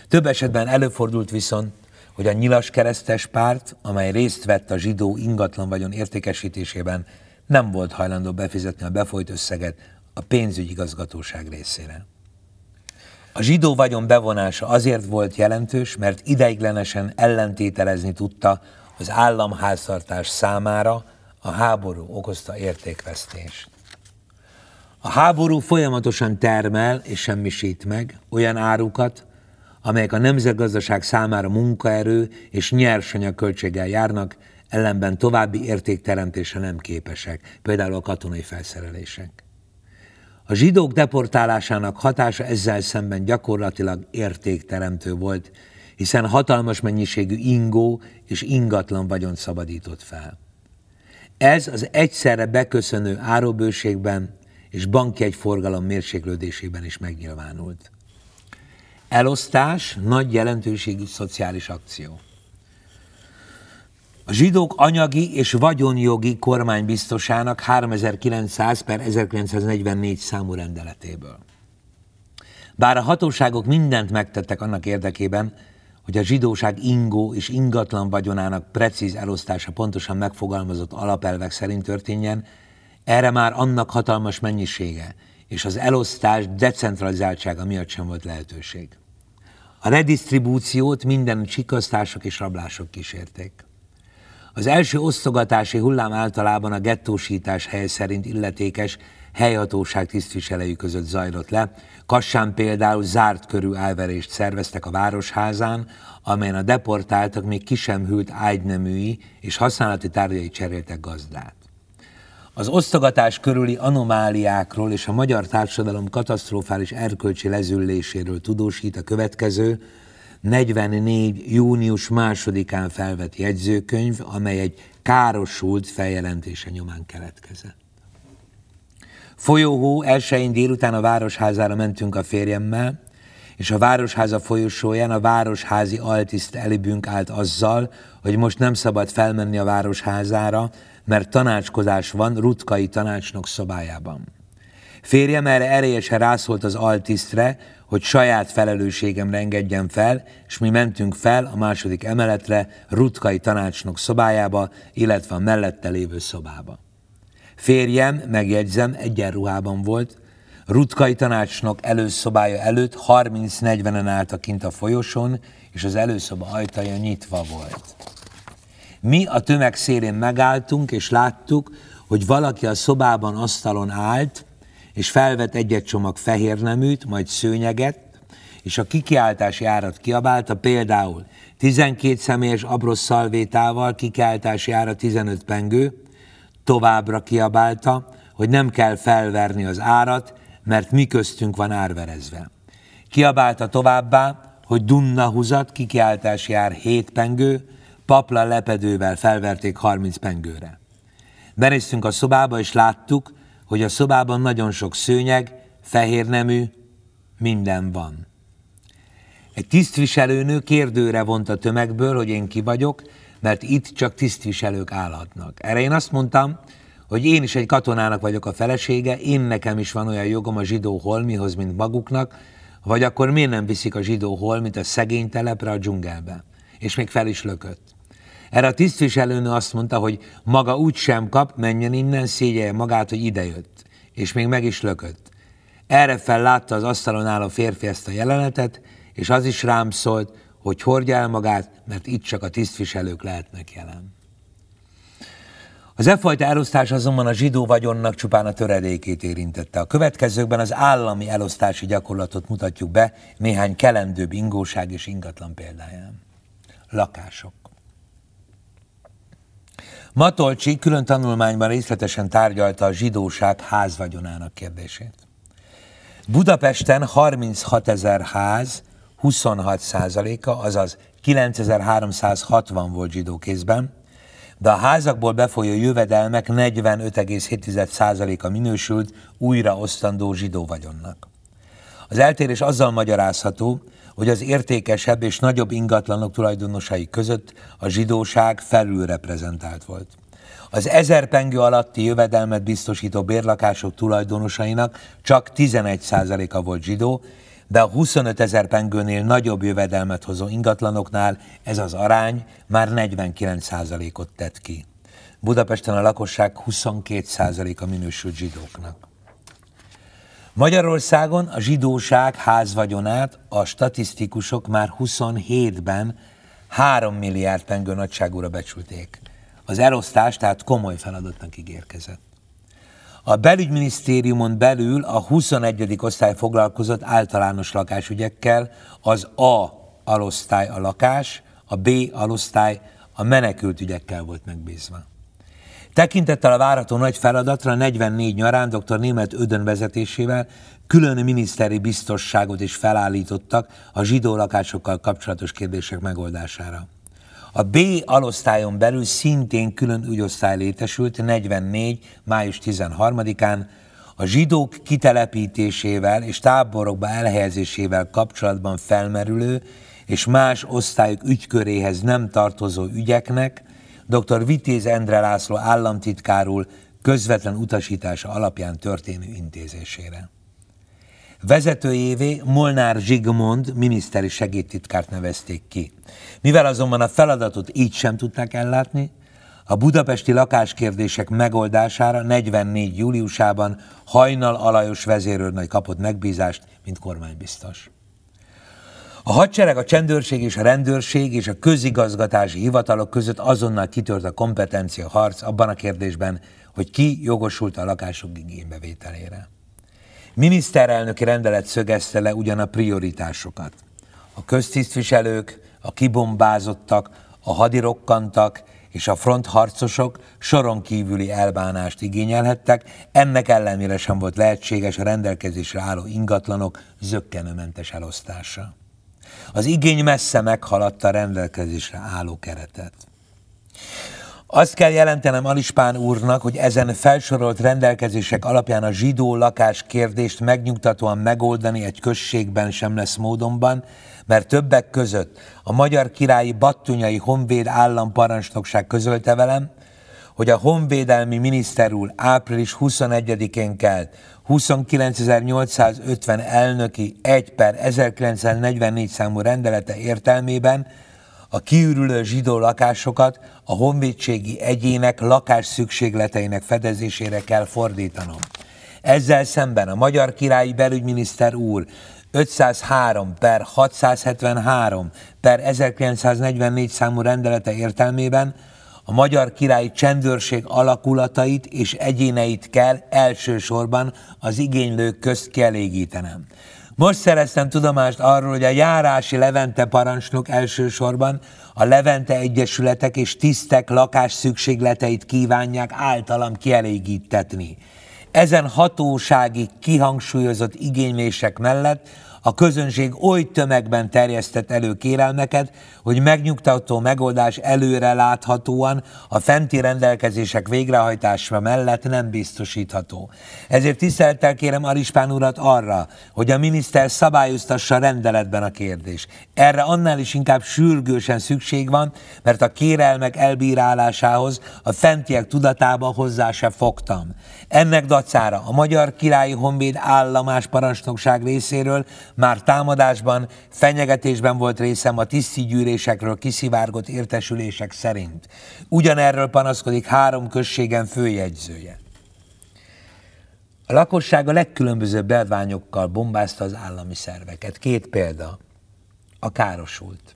Speaker 1: Több esetben előfordult viszont, hogy a nyilas keresztes párt, amely részt vett a zsidó ingatlan vagyon értékesítésében, nem volt hajlandó befizetni a befolyt összeget a pénzügyi igazgatóság részére. A zsidó vagyon bevonása azért volt jelentős, mert ideiglenesen ellentételezni tudta az államháztartás számára a háború okozta értékvesztést. A háború folyamatosan termel és semmisít meg olyan árukat, amelyek a nemzetgazdaság számára munkaerő és nyersanyag költséggel járnak, ellenben további értékteremtésre nem képesek, például a katonai felszerelések. A zsidók deportálásának hatása ezzel szemben gyakorlatilag értékteremtő volt, hiszen hatalmas mennyiségű ingó és ingatlan vagyont szabadított fel. Ez az egyszerre beköszönő áróbőségben és bankjegyforgalom mérséklődésében is megnyilvánult. Elosztás nagy jelentőségű szociális akció. A zsidók anyagi és vagyonjogi kormánybiztosának 3900 per 1944 számú rendeletéből. Bár a hatóságok mindent megtettek annak érdekében, hogy a zsidóság ingó és ingatlan vagyonának precíz elosztása pontosan megfogalmazott alapelvek szerint történjen, erre már annak hatalmas mennyisége és az elosztás decentralizáltsága miatt sem volt lehetőség. A redistribúciót minden csikasztások és rablások kísérték. Az első osztogatási hullám általában a gettósítás hely szerint illetékes helyhatóság tisztviselői között zajlott le. Kassán például zárt körű elverést szerveztek a városházán, amelyen a deportáltak még ki hűlt ágyneműi és használati tárgyai cseréltek gazdát. Az osztogatás körüli anomáliákról és a magyar társadalom katasztrofális erkölcsi lezülléséről tudósít a következő, 44. június másodikán felvett jegyzőkönyv, amely egy károsult feljelentése nyomán keletkezett. Folyóhó elsőjén délután a városházára mentünk a férjemmel, és a városháza folyosóján a városházi altiszt elibünk állt azzal, hogy most nem szabad felmenni a városházára, mert tanácskozás van Rutkai tanácsnok szobájában. Férjem erre erélyesen rászólt az altisztre, hogy saját felelősségemre engedjem fel, és mi mentünk fel a második emeletre, Rutkai tanácsnok szobájába, illetve a mellette lévő szobába. Férjem, megjegyzem, egyenruhában volt, Rutkai tanácsnok előszobája előtt 30-40-en álltak kint a folyosón, és az előszoba ajtaja nyitva volt. Mi a tömeg szélén megálltunk, és láttuk, hogy valaki a szobában asztalon állt, és felvett egy-egy csomag fehér neműt, majd szőnyeget, és a kikiáltási árat kiabálta, például 12 személyes abrosz szalvétával kikiáltási ára 15 pengő, továbbra kiabálta, hogy nem kell felverni az árat, mert mi köztünk van árverezve. Kiabálta továbbá, hogy Dunna húzat, kikiáltási ár 7 pengő, papla lepedővel felverték 30 pengőre. Benéztünk a szobába, és láttuk, hogy a szobában nagyon sok szőnyeg, fehér nemű, minden van. Egy tisztviselőnő kérdőre vont a tömegből, hogy én ki vagyok, mert itt csak tisztviselők állhatnak. Erre én azt mondtam, hogy én is egy katonának vagyok a felesége, én nekem is van olyan jogom a zsidó holmihoz, mint maguknak, vagy akkor miért nem viszik a zsidó holmit a szegény telepre, a dzsungelbe? És még fel is lökött. Erre a tisztviselőnő azt mondta, hogy maga úgy sem kap, menjen innen, szégyelje magát, hogy idejött. És még meg is lökött. Erre fel látta az asztalon álló férfi ezt a jelenetet, és az is rám szólt, hogy hordja el magát, mert itt csak a tisztviselők lehetnek jelen. Az e fajta elosztás azonban a zsidó vagyonnak csupán a töredékét érintette. A következőkben az állami elosztási gyakorlatot mutatjuk be néhány kelendőbb ingóság és ingatlan példáján. Lakások. Matolcsi külön tanulmányban részletesen tárgyalta a zsidóság házvagyonának kérdését. Budapesten 36 ezer ház, 26 százaléka, azaz 9360 volt zsidó kézben, de a házakból befolyó jövedelmek 45,7%-a minősült újra osztandó zsidó vagyonnak. Az eltérés azzal magyarázható, hogy az értékesebb és nagyobb ingatlanok tulajdonosai között a zsidóság felülreprezentált volt. Az ezer pengő alatti jövedelmet biztosító bérlakások tulajdonosainak csak 11%-a volt zsidó, de a 25 ezer pengőnél nagyobb jövedelmet hozó ingatlanoknál ez az arány már 49%-ot tett ki. Budapesten a lakosság 22%-a minősült zsidóknak. Magyarországon a zsidóság házvagyonát a statisztikusok már 27-ben 3 milliárd pengő nagyságúra becsülték. Az elosztás tehát komoly feladatnak ígérkezett. A belügyminisztériumon belül a 21. osztály foglalkozott általános lakásügyekkel, az A alosztály a lakás, a B alosztály a menekült ügyekkel volt megbízva. Tekintettel a várható nagy feladatra 44 nyarán dr. Német Ödön vezetésével külön miniszteri biztosságot is felállítottak a zsidó lakásokkal kapcsolatos kérdések megoldására. A B alosztályon belül szintén külön ügyosztály létesült 44. május 13-án, a zsidók kitelepítésével és táborokba elhelyezésével kapcsolatban felmerülő és más osztályok ügyköréhez nem tartozó ügyeknek dr. Vitéz Endre László államtitkárul közvetlen utasítása alapján történő intézésére. Vezetőjévé Molnár Zsigmond miniszteri segédtitkárt nevezték ki. Mivel azonban a feladatot így sem tudták ellátni, a budapesti lakáskérdések megoldására 44. júliusában Hajnal Alajos vezérőrnagy kapott megbízást, mint kormánybiztos. A hadsereg, a csendőrség és a rendőrség és a közigazgatási hivatalok között azonnal kitört a kompetencia harc abban a kérdésben, hogy ki jogosult a lakások igénybevételére. Miniszterelnöki rendelet szögezte le ugyan a prioritásokat. A köztisztviselők, a kibombázottak, a hadirokkantak és a frontharcosok soron kívüli elbánást igényelhettek, ennek ellenére sem volt lehetséges a rendelkezésre álló ingatlanok zöggenőmentes elosztása. Az igény messze meghaladta a rendelkezésre álló keretet. Azt kell jelentenem Alispán úrnak, hogy ezen felsorolt rendelkezések alapján a zsidó lakás kérdést megnyugtatóan megoldani egy községben sem lesz módonban, mert többek között a Magyar Királyi Battunyai Honvéd Államparancsnokság közölte velem, hogy a honvédelmi miniszter úr április 21-én kelt 29.850 elnöki 1 per 1944 számú rendelete értelmében a kiürülő zsidó lakásokat a honvédségi egyének lakás szükségleteinek fedezésére kell fordítanom. Ezzel szemben a magyar királyi belügyminiszter úr 503 per 673 per 1944 számú rendelete értelmében a magyar királyi csendőrség alakulatait és egyéneit kell elsősorban az igénylők közt kielégítenem. Most szereztem tudomást arról, hogy a járási Levente parancsnok elsősorban a Levente Egyesületek és tisztek lakás szükségleteit kívánják általam kielégítetni. Ezen hatósági kihangsúlyozott igénylések mellett a közönség oly tömegben terjesztett elő kérelmeket, hogy megnyugtató megoldás előre láthatóan a fenti rendelkezések végrehajtása mellett nem biztosítható. Ezért tisztelettel kérem Arispán urat arra, hogy a miniszter szabályoztassa rendeletben a kérdés. Erre annál is inkább sürgősen szükség van, mert a kérelmek elbírálásához a fentiek tudatába hozzá se fogtam. Ennek dacára a Magyar Királyi Honvéd állomás parancsnokság részéről már támadásban, fenyegetésben volt részem a tisztigyűrésekről kiszivárgott értesülések szerint. Ugyanerről panaszkodik három községen főjegyzője. A lakosság a legkülönbözőbb belványokkal bombázta az állami szerveket. Két példa. A károsult.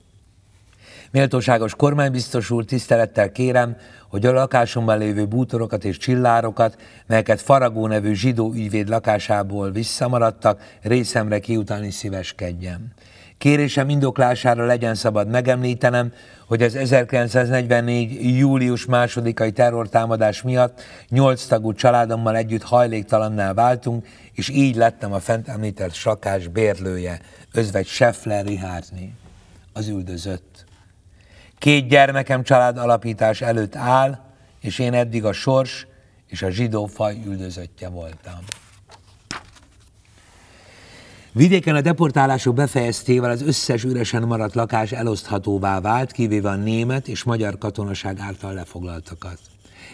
Speaker 1: Méltóságos kormánybiztos úr, tisztelettel kérem, hogy a lakásomban lévő bútorokat és csillárokat, melyeket Faragó nevű zsidó ügyvéd lakásából visszamaradtak, részemre kiutalni szíveskedjem. Kérésem indoklására legyen szabad megemlítenem, hogy az 1944. július másodikai terrortámadás miatt nyolc tagú családommal együtt hajléktalanná váltunk, és így lettem a fent említett sakás bérlője, özvegy Scheffler Richardni, az üldözött. Két gyermekem család alapítás előtt áll, és én eddig a sors és a zsidó faj üldözöttje voltam. Vidéken a deportálások befejeztével az összes üresen maradt lakás eloszthatóvá vált, kivéve a német és magyar katonaság által lefoglaltakat.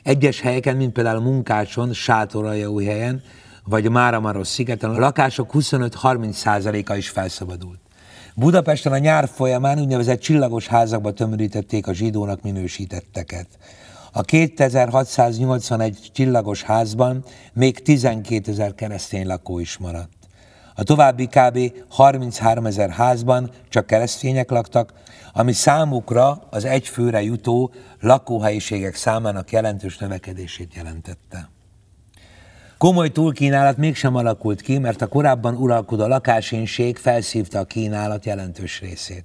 Speaker 1: Egyes helyeken, mint például Munkácson, helyen, vagy a Máramaros szigeten a lakások 25-30%-a is felszabadult. Budapesten a nyár folyamán úgynevezett csillagos házakba tömörítették a zsidónak minősítetteket. A 2681 csillagos házban még 12 ezer keresztény lakó is maradt. A további kb. 33 ezer házban csak keresztények laktak, ami számukra az egyfőre jutó lakóhelyiségek számának jelentős növekedését jelentette. Komoly túlkínálat mégsem alakult ki, mert a korábban uralkodó lakásinség felszívta a kínálat jelentős részét.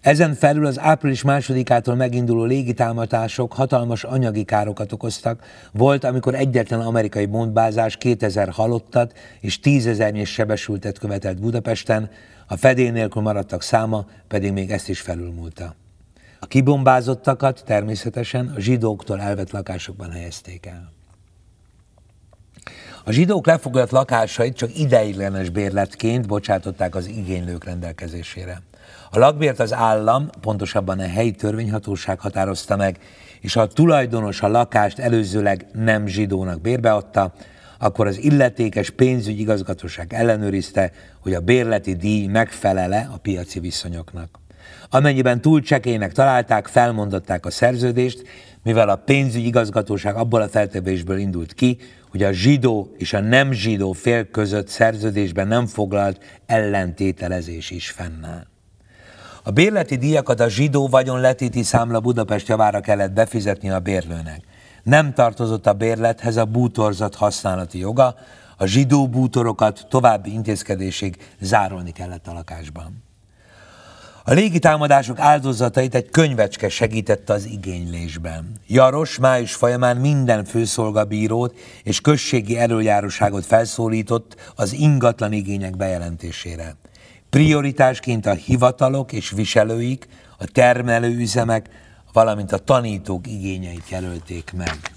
Speaker 1: Ezen felül az április másodikától meginduló légitámadások hatalmas anyagi károkat okoztak. Volt, amikor egyetlen amerikai bombázás 2000 halottat és 10 sebesültet követelt Budapesten, a fedél nélkül maradtak száma pedig még ezt is felülmúlta. A kibombázottakat természetesen a zsidóktól elvett lakásokban helyezték el. A zsidók lefoglalt lakásait csak ideiglenes bérletként bocsátották az igénylők rendelkezésére. A lakbért az állam, pontosabban a helyi törvényhatóság határozta meg, és ha a tulajdonos a lakást előzőleg nem zsidónak bérbeadta, akkor az illetékes pénzügyi igazgatóság ellenőrizte, hogy a bérleti díj megfelele a piaci viszonyoknak. Amennyiben túl találták, felmondották a szerződést, mivel a pénzügyi igazgatóság abból a feltevésből indult ki, hogy a zsidó és a nem zsidó fél között szerződésben nem foglalt ellentételezés is fennáll. A bérleti díjakat a zsidó vagyonletéti számla Budapest javára kellett befizetni a bérlőnek. Nem tartozott a bérlethez a bútorzat használati joga, a zsidó bútorokat további intézkedésig zárolni kellett a lakásban. A légitámadások áldozatait egy könyvecske segítette az igénylésben. Jaros május folyamán minden főszolgabírót és községi előjáróságot felszólított az ingatlan igények bejelentésére. Prioritásként a hivatalok és viselőik, a termelőüzemek, valamint a tanítók igényeit jelölték meg.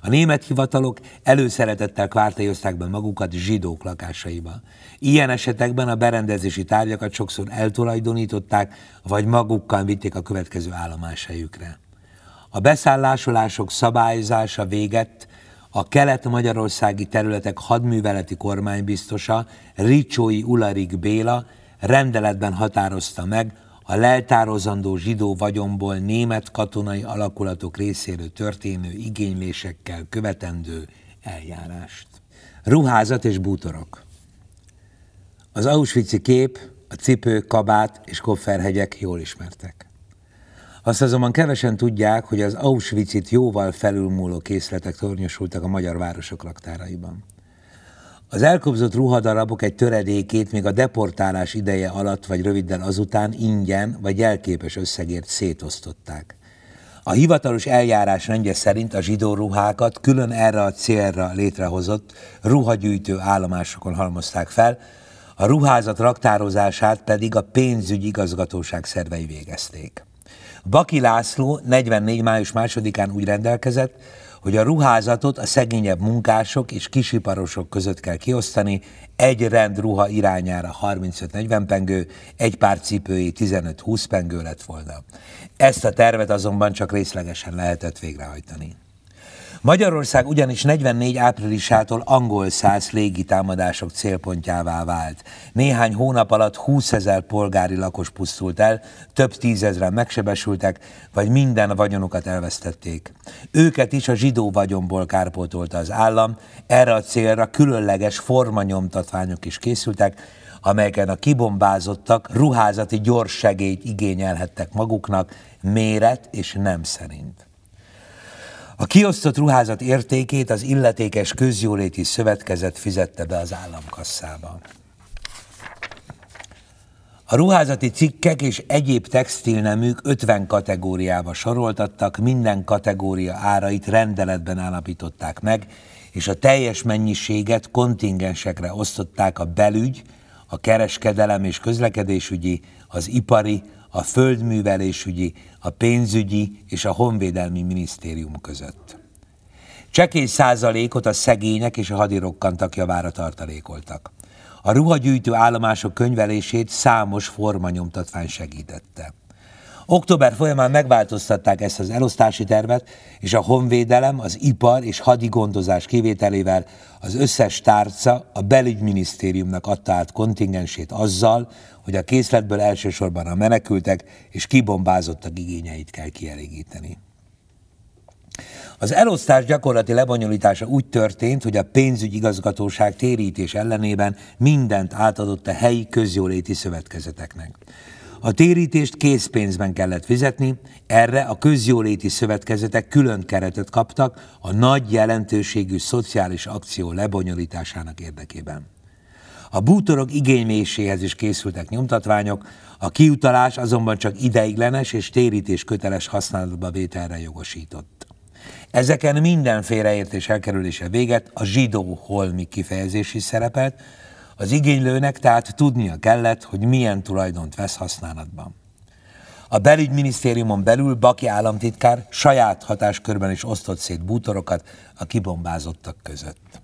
Speaker 1: A német hivatalok előszeretettel kvártályozták be magukat zsidók lakásaiba. Ilyen esetekben a berendezési tárgyakat sokszor eltulajdonították, vagy magukkal vitték a következő állomáshelyükre. A beszállásolások szabályozása véget a kelet-magyarországi területek hadműveleti kormánybiztosa Ricsói Ularik Béla rendeletben határozta meg a leltározandó zsidó vagyomból német katonai alakulatok részéről történő igénylésekkel követendő eljárást. Ruházat és bútorok. Az Auschwitz-i kép, a cipő, kabát és kofferhegyek jól ismertek. Azt azonban kevesen tudják, hogy az Auschwitz-it jóval felülmúló készletek tornyosultak a magyar városok raktáraiban. Az elkobzott ruhadarabok egy töredékét még a deportálás ideje alatt vagy röviddel azután ingyen vagy jelképes összegért szétosztották. A hivatalos eljárás rendje szerint a zsidó ruhákat külön erre a célra létrehozott ruhagyűjtő állomásokon halmozták fel, a ruházat raktározását pedig a pénzügyi igazgatóság szervei végezték. Baki László 44. május másodikán úgy rendelkezett, hogy a ruházatot a szegényebb munkások és kisiparosok között kell kiosztani, egy rend ruha irányára 35-40 pengő, egy pár cipői 15-20 pengő lett volna. Ezt a tervet azonban csak részlegesen lehetett végrehajtani. Magyarország ugyanis 44 áprilisától angol száz légitámadások célpontjává vált. Néhány hónap alatt 20 ezer polgári lakos pusztult el, több tízezren megsebesültek, vagy minden vagyonukat elvesztették. Őket is a zsidó vagyonból kárpótolta az állam, erre a célra különleges formanyomtatványok is készültek, amelyeken a kibombázottak ruházati gyors segélyt igényelhettek maguknak méret és nem szerint. A kiosztott ruházat értékét az illetékes közjóléti szövetkezet fizette be az államkasszába. A ruházati cikkek és egyéb textilneműk 50 kategóriába soroltattak, minden kategória árait rendeletben állapították meg, és a teljes mennyiséget kontingensekre osztották a belügy, a kereskedelem és közlekedésügyi, az ipari, a földművelésügyi, a pénzügyi és a honvédelmi minisztérium között. Csekély százalékot a szegények és a hadirokkantak javára tartalékoltak. A ruhagyűjtő állomások könyvelését számos formanyomtatvány segítette. Október folyamán megváltoztatták ezt az elosztási tervet, és a honvédelem, az ipar és hadigondozás kivételével az összes tárca a belügyminisztériumnak adta át kontingensét azzal, hogy a készletből elsősorban a menekültek és kibombázottak igényeit kell kielégíteni. Az elosztás gyakorlati lebonyolítása úgy történt, hogy a pénzügyigazgatóság térítés ellenében mindent átadott a helyi közjóléti szövetkezeteknek. A térítést készpénzben kellett fizetni, erre a közjóléti szövetkezetek külön keretet kaptak a nagy jelentőségű szociális akció lebonyolításának érdekében. A bútorok igényméséhez is készültek nyomtatványok, a kiutalás azonban csak ideiglenes és térítés köteles használatba vételre jogosított. Ezeken minden félreértés elkerülése véget a zsidó holmi kifejezés is szerepelt, az igénylőnek tehát tudnia kellett, hogy milyen tulajdont vesz használatban. A belügyminisztériumon belül Baki államtitkár saját hatáskörben is osztott szét bútorokat a kibombázottak között.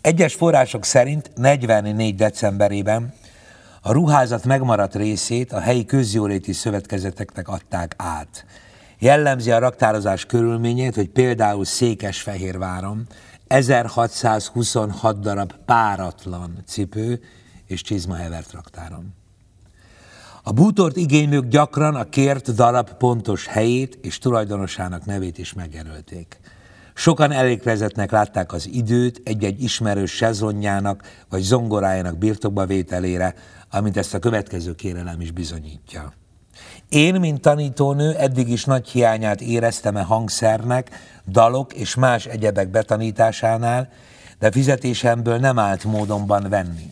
Speaker 1: Egyes források szerint 44 decemberében a ruházat megmaradt részét a helyi közjóléti szövetkezeteknek adták át. Jellemzi a raktározás körülményét, hogy például Székesfehérváron 1626 darab páratlan cipő és csizma hevert raktáron. A bútort igénylők gyakran a kért darab pontos helyét és tulajdonosának nevét is megjelölték. Sokan elégvezetnek látták az időt egy-egy ismerős sezonjának vagy zongorájának birtokba vételére, amint ezt a következő kérelem is bizonyítja. Én, mint tanítónő, eddig is nagy hiányát éreztem a hangszernek, dalok és más egyebek betanításánál, de fizetésemből nem állt módonban venni.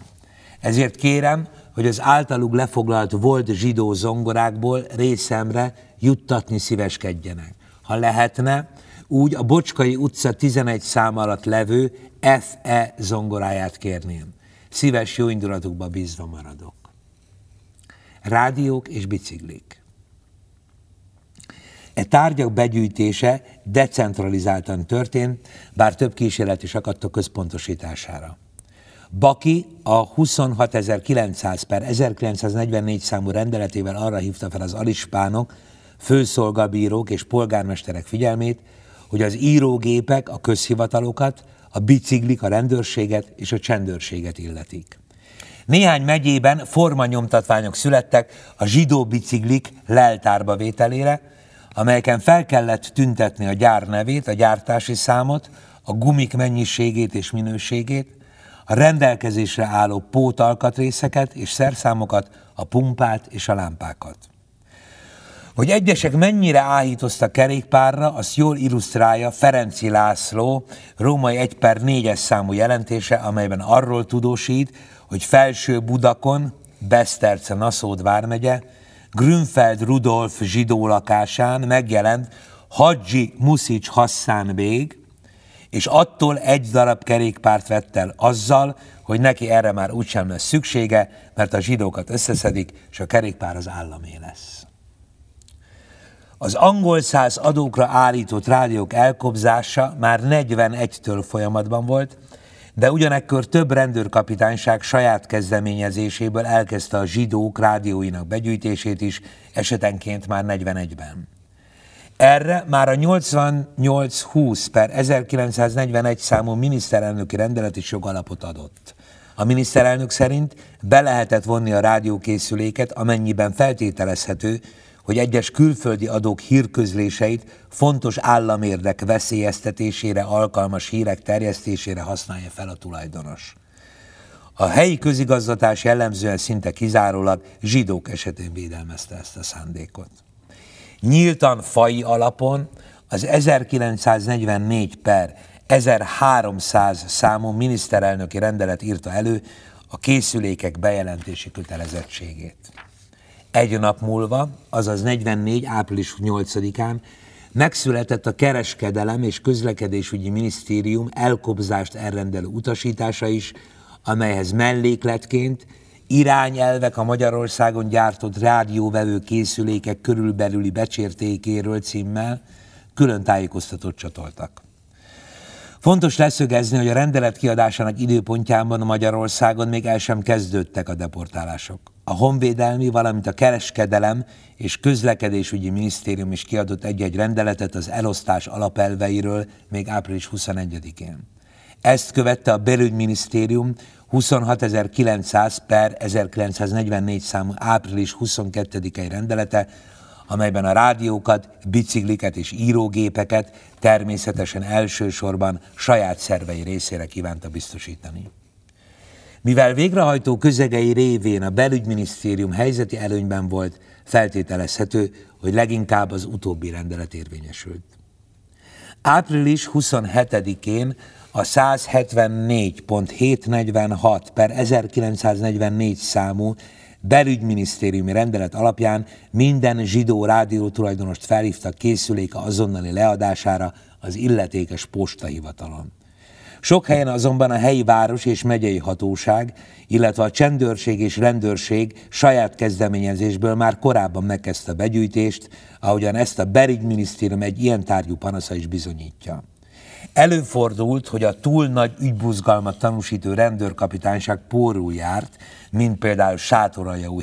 Speaker 1: Ezért kérem, hogy az általuk lefoglalt volt zsidó zongorákból részemre juttatni szíveskedjenek. Ha lehetne, úgy a Bocskai utca 11 szám alatt levő FE zongoráját kérném. Szíves jó indulatukba bízva maradok. Rádiók és biciklik. E tárgyak begyűjtése decentralizáltan történt, bár több kísérlet is akadt a központosítására. Baki a 26.900 per 1944 számú rendeletével arra hívta fel az alispánok, főszolgabírók és polgármesterek figyelmét, hogy az írógépek a közhivatalokat, a biciklik a rendőrséget és a csendőrséget illetik. Néhány megyében formanyomtatványok születtek a zsidó biciklik leltárba vételére, amelyeken fel kellett tüntetni a gyár nevét, a gyártási számot, a gumik mennyiségét és minőségét, a rendelkezésre álló pótalkatrészeket és szerszámokat, a pumpát és a lámpákat. Hogy egyesek mennyire áhítoztak kerékpárra, azt jól illusztrálja Ferenci László római 1 per 4-es számú jelentése, amelyben arról tudósít, hogy Felső Budakon, Beszterce Naszód vármegye, Grünfeld Rudolf zsidó lakásán megjelent Hadzsi Muszics Hassan Bég, és attól egy darab kerékpárt vett el azzal, hogy neki erre már úgysem lesz szüksége, mert a zsidókat összeszedik, és a kerékpár az államé lesz. Az angol száz adókra állított rádiók elkobzása már 41-től folyamatban volt, de ugyanekkor több rendőrkapitányság saját kezdeményezéséből elkezdte a zsidók rádióinak begyűjtését is, esetenként már 41-ben. Erre már a 8820 per 1941 számú miniszterelnöki rendelet is jogalapot adott. A miniszterelnök szerint be lehetett vonni a rádiókészüléket, amennyiben feltételezhető, hogy egyes külföldi adók hírközléseit fontos államérdek veszélyeztetésére alkalmas hírek terjesztésére használja fel a tulajdonos. A helyi közigazgatás jellemzően szinte kizárólag zsidók esetén védelmezte ezt a szándékot. Nyíltan fai alapon az 1944 per 1300 számú miniszterelnöki rendelet írta elő a készülékek bejelentési kötelezettségét. Egy nap múlva, azaz 44. április 8-án megszületett a Kereskedelem és Közlekedésügyi Minisztérium elkobzást elrendelő utasítása is, amelyhez mellékletként irányelvek a Magyarországon gyártott rádióvevő készülékek körülbelüli becsértékéről címmel külön tájékoztatót csatoltak. Fontos leszögezni, hogy a rendelet kiadásának időpontjában Magyarországon még el sem kezdődtek a deportálások. A honvédelmi, valamint a kereskedelem és közlekedésügyi minisztérium is kiadott egy-egy rendeletet az elosztás alapelveiről még április 21-én. Ezt követte a belügyminisztérium 26.900 per 1944 számú április 22-i rendelete, amelyben a rádiókat, bicikliket és írógépeket természetesen elsősorban saját szervei részére kívánta biztosítani. Mivel végrehajtó közegei révén a belügyminisztérium helyzeti előnyben volt, feltételezhető, hogy leginkább az utóbbi rendelet érvényesült. Április 27-én a 174.746 per 1944 számú belügyminisztériumi rendelet alapján minden zsidó rádió tulajdonost felhívtak készüléke azonnali leadására az illetékes postahivatalon. Sok helyen azonban a helyi város és megyei hatóság, illetve a csendőrség és rendőrség saját kezdeményezésből már korábban megkezdte a begyűjtést, ahogyan ezt a belügyminisztérium egy ilyen tárgyú panasza is bizonyítja. Előfordult, hogy a túl nagy ügybuzgalmat tanúsító rendőrkapitányság pórul járt, mint például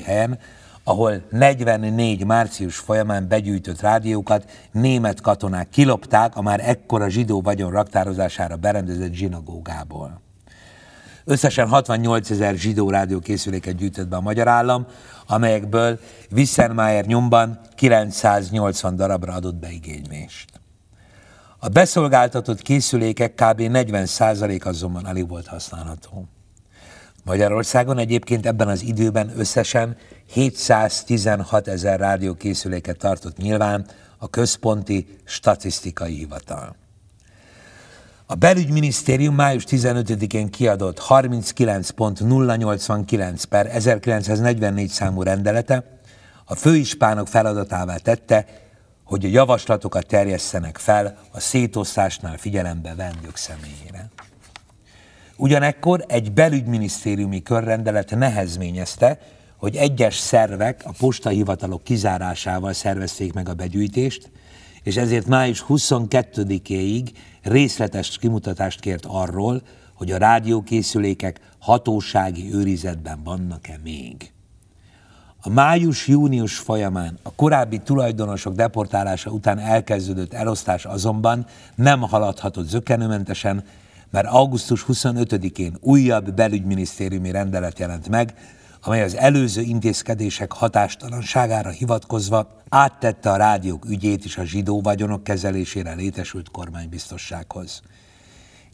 Speaker 1: helyen, ahol 44 március folyamán begyűjtött rádiókat német katonák kilopták a már ekkora zsidó vagyon raktározására berendezett zsinagógából. Összesen 68 ezer zsidó rádiókészüléket gyűjtött be a magyar állam, amelyekből Wissenmayer nyomban 980 darabra adott be igénylést. A beszolgáltatott készülékek kb. 40% azonban alig volt használható. Magyarországon egyébként ebben az időben összesen 716 ezer rádiókészüléket tartott nyilván a Központi Statisztikai Hivatal. A belügyminisztérium május 15-én kiadott 39.089 per 1944 számú rendelete a főispánok feladatává tette, hogy a javaslatokat terjesszenek fel a szétosztásnál figyelembe vendők személyére. Ugyanekkor egy belügyminisztériumi körrendelet nehezményezte, hogy egyes szervek a postahivatalok kizárásával szervezték meg a begyűjtést, és ezért május 22-éig részletes kimutatást kért arról, hogy a rádiókészülékek hatósági őrizetben vannak-e még. A május-június folyamán a korábbi tulajdonosok deportálása után elkezdődött elosztás azonban nem haladhatott zökenőmentesen, mert augusztus 25-én újabb belügyminisztériumi rendelet jelent meg, amely az előző intézkedések hatástalanságára hivatkozva áttette a rádiók ügyét is a zsidó vagyonok kezelésére létesült kormánybiztossághoz.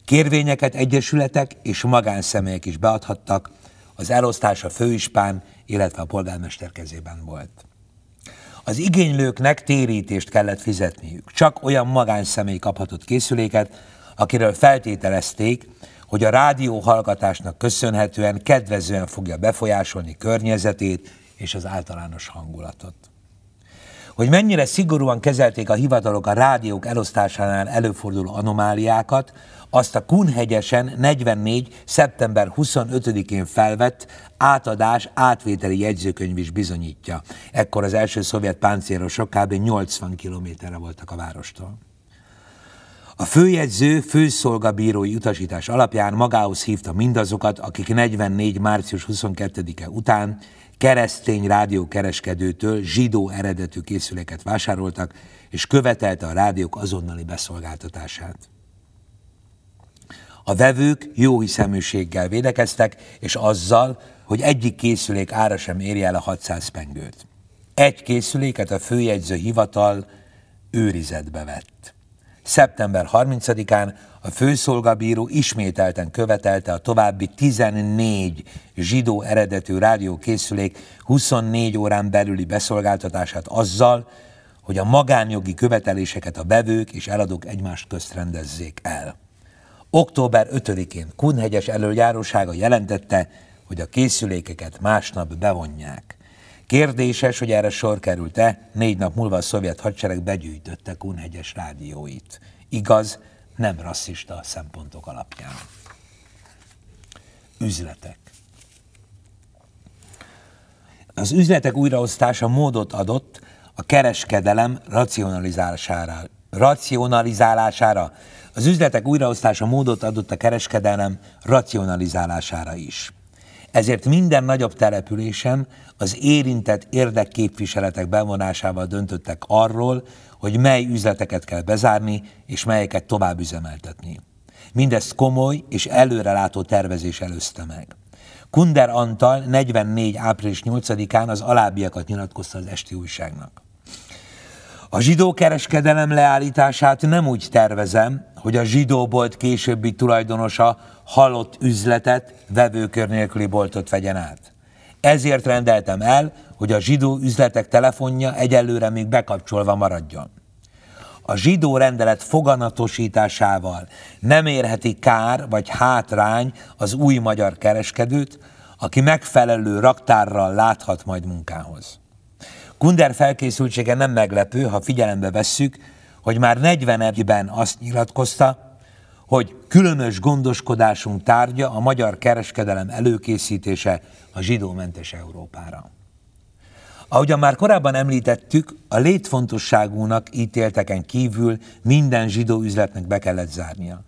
Speaker 1: Kérvényeket egyesületek és magánszemélyek is beadhattak, az elosztás a főispán, illetve a polgármester kezében volt. Az igénylőknek térítést kellett fizetniük. Csak olyan magánszemély kaphatott készüléket, akiről feltételezték, hogy a rádió hallgatásnak köszönhetően kedvezően fogja befolyásolni környezetét és az általános hangulatot. Hogy mennyire szigorúan kezelték a hivatalok a rádiók elosztásánál előforduló anomáliákat, azt a Kunhegyesen 44. szeptember 25-én felvett átadás átvételi jegyzőkönyv is bizonyítja. Ekkor az első szovjet páncélosok kb. 80 kilométerre voltak a várostól. A főjegyző főszolgabírói utasítás alapján magához hívta mindazokat, akik 44. március 22-e után keresztény rádiókereskedőtől zsidó eredetű készüléket vásároltak, és követelte a rádiók azonnali beszolgáltatását. A vevők jó hiszeműséggel védekeztek, és azzal, hogy egyik készülék ára sem érje el a 600 pengőt. Egy készüléket a főjegyző hivatal őrizetbe vett. Szeptember 30-án a főszolgabíró ismételten követelte a további 14 zsidó eredetű rádiókészülék 24 órán belüli beszolgáltatását azzal, hogy a magánjogi követeléseket a bevők és eladók egymást közt rendezzék el. Október 5-én Kunhegyes előjárósága jelentette, hogy a készülékeket másnap bevonják. Kérdéses, hogy erre sor került-e, négy nap múlva a szovjet hadsereg begyűjtötte Kunhegyes rádióit. Igaz, nem rasszista szempontok alapján. Üzletek. Az üzletek újraosztása módot adott a kereskedelem racionalizálására. racionalizálására. Az üzletek újraosztása módot adott a kereskedelem racionalizálására is. Ezért minden nagyobb településen az érintett érdekképviseletek bevonásával döntöttek arról, hogy mely üzleteket kell bezárni, és melyeket tovább üzemeltetni. Mindezt komoly és előrelátó tervezés előzte meg. Kunder Antal 44. április 8-án az alábbiakat nyilatkozta az esti újságnak. A zsidó kereskedelem leállítását nem úgy tervezem, hogy a zsidóbolt későbbi tulajdonosa halott üzletet, vevőkör nélküli boltot vegyen át. Ezért rendeltem el, hogy a zsidó üzletek telefonja egyelőre még bekapcsolva maradjon. A zsidó rendelet foganatosításával nem érheti kár vagy hátrány az új magyar kereskedőt, aki megfelelő raktárral láthat majd munkához. Kunder felkészültsége nem meglepő, ha figyelembe vesszük, hogy már 41-ben azt nyilatkozta, hogy különös gondoskodásunk tárgya a magyar kereskedelem előkészítése a zsidómentes Európára. Ahogyan már korábban említettük, a létfontosságúnak ítélteken kívül minden zsidó üzletnek be kellett zárnia.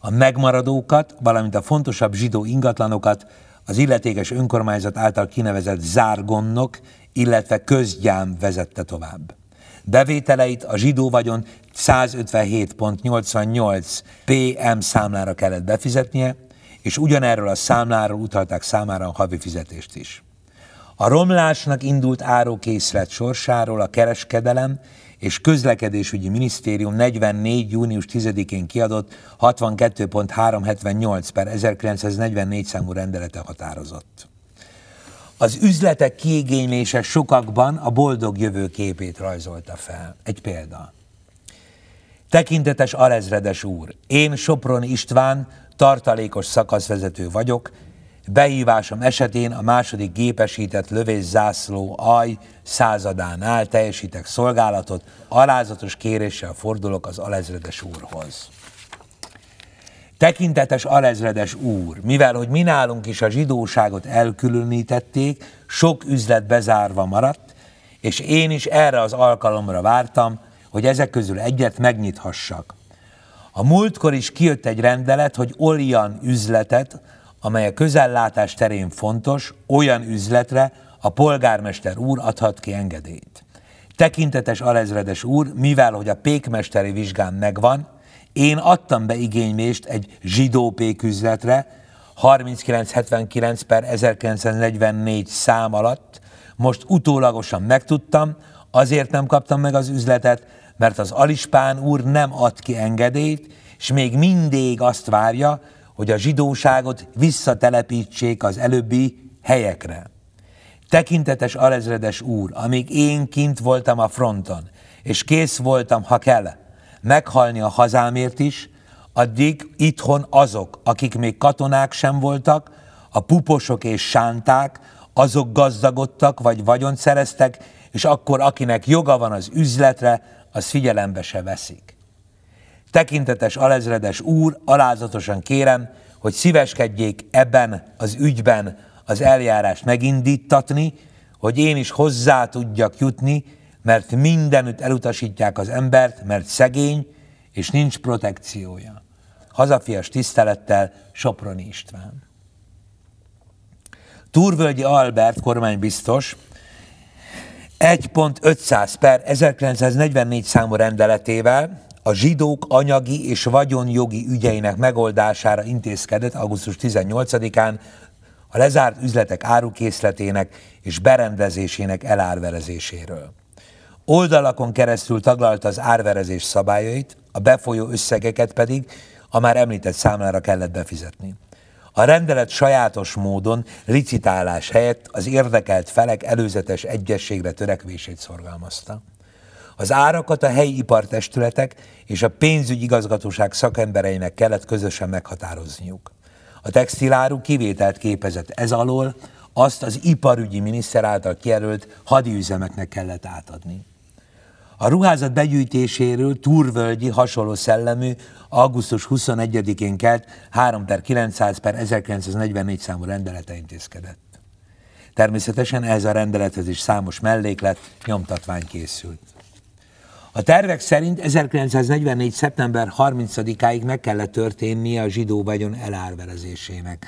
Speaker 1: A megmaradókat, valamint a fontosabb zsidó ingatlanokat az illetékes önkormányzat által kinevezett zárgonnok, illetve közgyám vezette tovább. Bevételeit a zsidó vagyon 157.88 PM számlára kellett befizetnie, és ugyanerről a számláról utalták számára a havi fizetést is. A romlásnak indult árókészlet sorsáról a kereskedelem és közlekedésügyi minisztérium 44. június 10-én kiadott 62.378 per 1944 számú rendelete határozott. Az üzletek kiigénylése sokakban a boldog jövő képét rajzolta fel. Egy példa. Tekintetes alezredes úr, én Sopron István, tartalékos szakaszvezető vagyok, behívásom esetén a második gépesített lövészászló aj századánál teljesítek szolgálatot, alázatos kéréssel fordulok az alezredes úrhoz. Tekintetes alezredes úr, mivel hogy mi nálunk is a zsidóságot elkülönítették, sok üzlet bezárva maradt, és én is erre az alkalomra vártam, hogy ezek közül egyet megnyithassak. A múltkor is kijött egy rendelet, hogy olyan üzletet, amely a közellátás terén fontos, olyan üzletre a polgármester úr adhat ki engedélyt. Tekintetes alezredes úr, mivel hogy a pékmesteri vizsgám megvan, én adtam be igénylést egy zsidó péküzletre, 3979 per 1944 szám alatt, most utólagosan megtudtam, azért nem kaptam meg az üzletet, mert az Alispán úr nem ad ki engedélyt, és még mindig azt várja, hogy a zsidóságot visszatelepítsék az előbbi helyekre. Tekintetes alezredes úr, amíg én kint voltam a fronton, és kész voltam, ha kell, meghalni a hazámért is, addig itthon azok, akik még katonák sem voltak, a puposok és sánták, azok gazdagodtak vagy vagyont szereztek, és akkor akinek joga van az üzletre, az figyelembe se veszik. Tekintetes alezredes úr, alázatosan kérem, hogy szíveskedjék ebben az ügyben az eljárást megindítatni, hogy én is hozzá tudjak jutni, mert mindenütt elutasítják az embert, mert szegény, és nincs protekciója. Hazafias tisztelettel Soproni István. Túrvölgyi Albert kormánybiztos 1.500 per 1944 számú rendeletével a zsidók anyagi és vagyonjogi ügyeinek megoldására intézkedett augusztus 18-án a lezárt üzletek árukészletének és berendezésének elárverezéséről. Oldalakon keresztül taglalta az árverezés szabályait, a befolyó összegeket pedig a már említett számlára kellett befizetni. A rendelet sajátos módon licitálás helyett az érdekelt felek előzetes egyességre törekvését szorgalmazta. Az árakat a helyi ipartestületek és a pénzügyi igazgatóság szakembereinek kellett közösen meghatározniuk. A textiláru kivételt képezett ez alól, azt az iparügyi miniszter által kijelölt hadiüzemeknek kellett átadni. A ruházat begyűjtéséről Túrvölgyi hasonló szellemű augusztus 21-én kelt 3 per 900 per 1944 számú rendelete intézkedett. Természetesen ehhez a rendelethez is számos melléklet, nyomtatvány készült. A tervek szerint 1944. szeptember 30-áig meg kellett történnie a zsidó vagyon elárverezésének.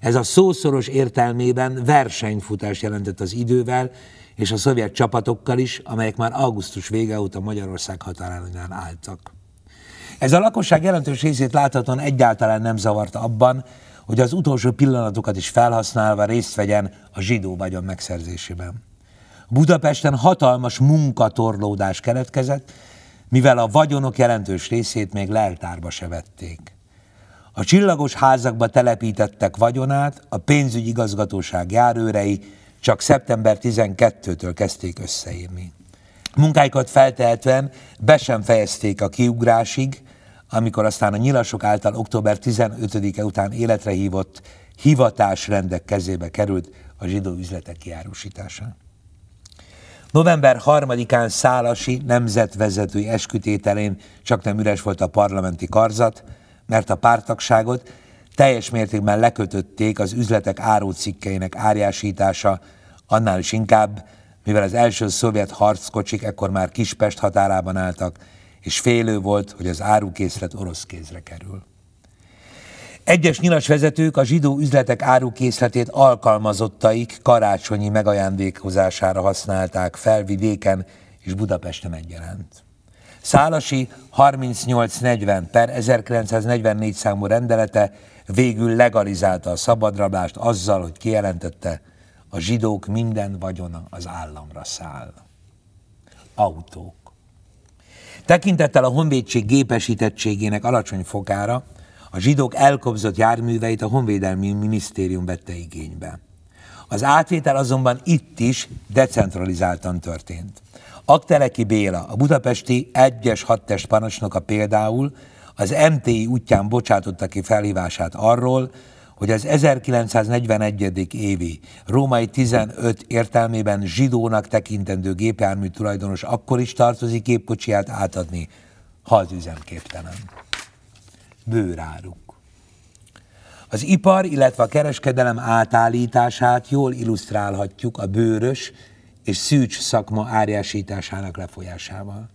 Speaker 1: Ez a szószoros értelmében versenyfutás jelentett az idővel, és a szovjet csapatokkal is, amelyek már augusztus vége óta Magyarország határánál álltak. Ez a lakosság jelentős részét láthatóan egyáltalán nem zavarta abban, hogy az utolsó pillanatokat is felhasználva részt vegyen a zsidó vagyon megszerzésében. Budapesten hatalmas munkatorlódás keletkezett, mivel a vagyonok jelentős részét még leltárba se vették. A csillagos házakba telepítettek vagyonát a pénzügyi igazgatóság járőrei csak szeptember 12-től kezdték összeírni. Munkáikat feltehetően be sem fejezték a kiugrásig, amikor aztán a nyilasok által október 15-e után életre hívott hivatásrendek kezébe került a zsidó üzletek kiárusítása. November 3-án Szálasi nemzetvezetői eskütételén csak nem üres volt a parlamenti karzat, mert a pártagságot teljes mértékben lekötötték az üzletek árócikkeinek árjásítása, annál is inkább, mivel az első szovjet harckocsik ekkor már Kispest határában álltak, és félő volt, hogy az árukészlet orosz kézre kerül. Egyes nyilas vezetők a zsidó üzletek árukészletét alkalmazottaik karácsonyi megajándékozására használták felvidéken és Budapesten egyaránt. Szálasi 3840 per 1944 számú rendelete végül legalizálta a szabadrablást azzal, hogy kijelentette, a zsidók minden vagyona az államra száll. Autók. Tekintettel a honvédség gépesítettségének alacsony fokára, a zsidók elkobzott járműveit a Honvédelmi Minisztérium vette igénybe. Az átvétel azonban itt is decentralizáltan történt. Akteleki Béla, a budapesti egyes hadtest parancsnoka például az MTI útján bocsátotta ki felhívását arról, hogy az 1941. évi római 15 értelmében zsidónak tekintendő gépjármű tulajdonos akkor is tartozik gépkocsiját átadni, ha az üzemképtelen. Bőráruk. Az ipar, illetve a kereskedelem átállítását jól illusztrálhatjuk a bőrös és szűcs szakma árjásításának lefolyásával.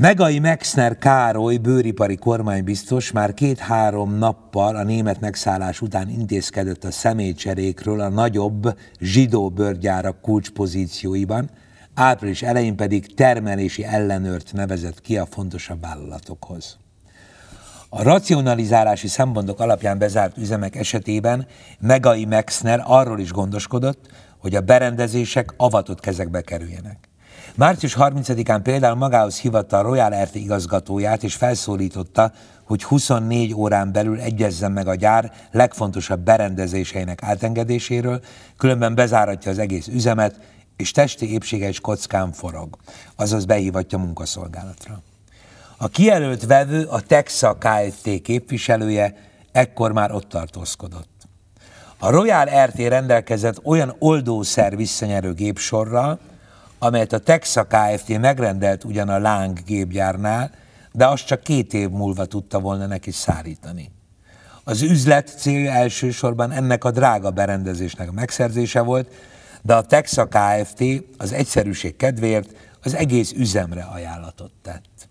Speaker 1: Megai Mexner Károly bőripari kormánybiztos már két-három nappal a német megszállás után intézkedett a személycserékről a nagyobb zsidó bőrgyárak kulcspozícióiban, április elején pedig termelési ellenőrt nevezett ki a fontosabb vállalatokhoz. A racionalizálási szempontok alapján bezárt üzemek esetében Megai Mexner arról is gondoskodott, hogy a berendezések avatott kezekbe kerüljenek. Március 30-án például magához hivatta a Royal RT igazgatóját, és felszólította, hogy 24 órán belül egyezzen meg a gyár legfontosabb berendezéseinek átengedéséről, különben bezáratja az egész üzemet, és testi épsége is kockán forog, azaz behívatja munkaszolgálatra. A kijelölt vevő, a Texa Kft. képviselője ekkor már ott tartózkodott. A Royal RT rendelkezett olyan oldószer visszanyerő gépsorral, amelyet a Texa Kft. megrendelt ugyan a Láng gépgyárnál, de azt csak két év múlva tudta volna neki szállítani. Az üzlet célja elsősorban ennek a drága berendezésnek a megszerzése volt, de a Texa Kft. az egyszerűség kedvéért az egész üzemre ajánlatot tett.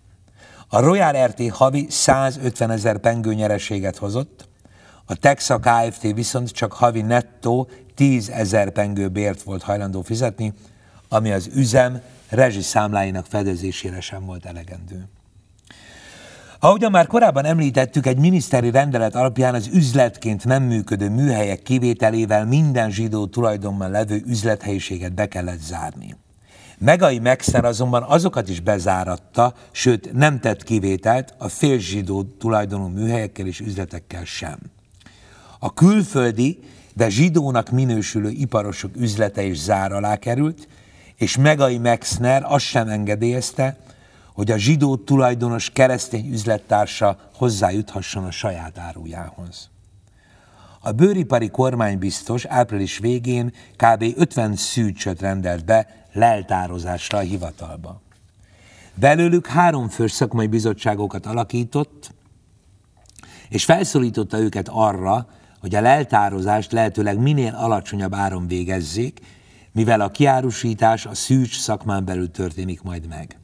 Speaker 1: A Royal RT havi 150 ezer pengő nyereséget hozott, a Texa Kft. viszont csak havi nettó 10 ezer pengő bért volt hajlandó fizetni, ami az üzem rezsiszámláinak fedezésére sem volt elegendő. Ahogyan már korábban említettük, egy miniszteri rendelet alapján az üzletként nem működő műhelyek kivételével minden zsidó tulajdonban levő üzlethelyiséget be kellett zárni. Megai Mexner azonban azokat is bezáratta, sőt nem tett kivételt a félzsidó tulajdonú műhelyekkel és üzletekkel sem. A külföldi, de zsidónak minősülő iparosok üzlete is zár alá került, és Megai Mexner azt sem engedélyezte, hogy a zsidó tulajdonos keresztény üzlettársa hozzájuthasson a saját árujához. A bőripari kormánybiztos április végén kb. 50 szűcsöt rendelt be leltározásra a hivatalba. Belőlük három fős szakmai bizottságokat alakított, és felszólította őket arra, hogy a leltározást lehetőleg minél alacsonyabb áron végezzék, mivel a kiárusítás a szűcs szakmán belül történik majd meg.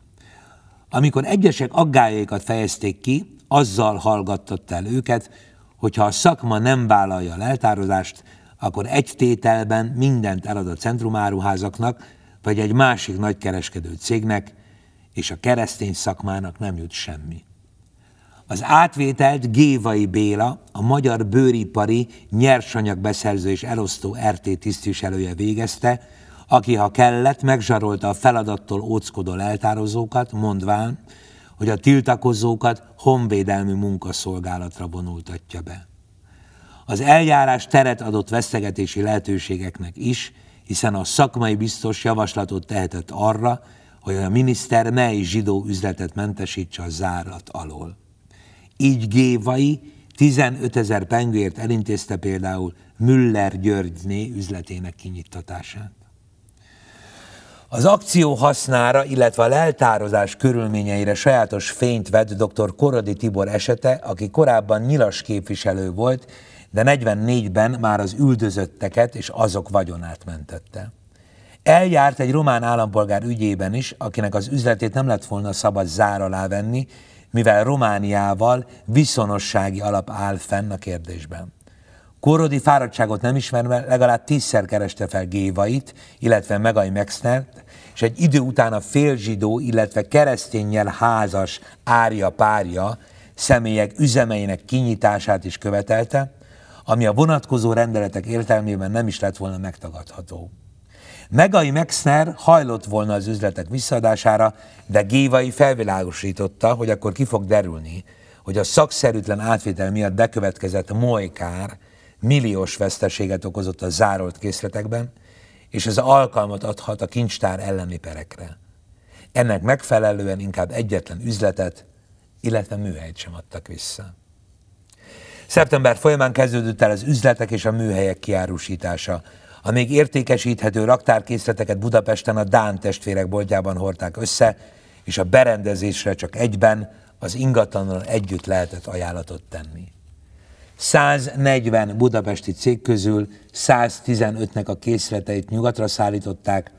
Speaker 1: Amikor egyesek aggájaikat fejezték ki, azzal hallgattatta el őket, hogyha a szakma nem vállalja a leltározást, akkor egy tételben mindent elad a centrumáruházaknak, vagy egy másik nagykereskedő cégnek, és a keresztény szakmának nem jut semmi. Az átvételt Gévai Béla, a Magyar Bőripari Nyersanyagbeszerző és Elosztó RT tisztviselője végezte, aki, ha kellett, megzsarolta a feladattól óckodó eltározókat, mondván, hogy a tiltakozókat honvédelmi munkaszolgálatra vonultatja be. Az eljárás teret adott vesztegetési lehetőségeknek is, hiszen a szakmai biztos javaslatot tehetett arra, hogy a miniszter mely zsidó üzletet mentesítse a zárat alól. Így Gévai 15 ezer pengőért elintézte például Müller Györgyné üzletének kinyittatását. Az akció hasznára, illetve a leltározás körülményeire sajátos fényt vett dr. Korodi Tibor esete, aki korábban nyilas képviselő volt, de 44-ben már az üldözötteket és azok vagyonát mentette. Eljárt egy román állampolgár ügyében is, akinek az üzletét nem lett volna szabad zár alá venni, mivel Romániával viszonossági alap áll fenn a kérdésben. Korodi fáradtságot nem ismerve legalább tízszer kereste fel Gévait, illetve Megai Mexnert, és egy idő után a félzsidó, illetve keresztényel házas árja párja személyek üzemeinek kinyitását is követelte, ami a vonatkozó rendeletek értelmében nem is lett volna megtagadható. Megai Mexner hajlott volna az üzletek visszaadására, de Gévai felvilágosította, hogy akkor ki fog derülni, hogy a szakszerűtlen átvétel miatt bekövetkezett molykár milliós veszteséget okozott a zárolt készletekben, és ez alkalmat adhat a kincstár elleni perekre. Ennek megfelelően inkább egyetlen üzletet, illetve műhelyt sem adtak vissza. Szeptember folyamán kezdődött el az üzletek és a műhelyek kiárusítása. A még értékesíthető raktárkészleteket Budapesten a Dán testvérek boltjában hordták össze, és a berendezésre csak egyben az ingatlannal együtt lehetett ajánlatot tenni. 140 budapesti cég közül 115-nek a készleteit nyugatra szállították,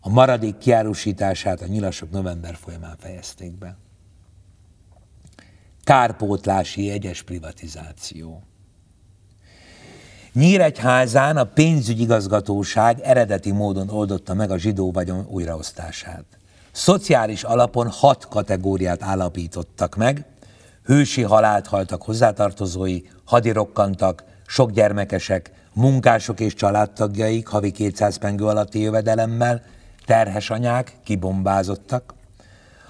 Speaker 1: a maradék kiárusítását a nyilasok november folyamán fejezték be. Kárpótlási egyes privatizáció. Nyíregyházán a pénzügyigazgatóság eredeti módon oldotta meg a zsidó vagyon újraosztását. Szociális alapon hat kategóriát állapítottak meg, hősi halált haltak hozzátartozói, hadirokkantak, sok gyermekesek, munkások és családtagjaik havi 200 pengő alatti jövedelemmel, terhes anyák kibombázottak.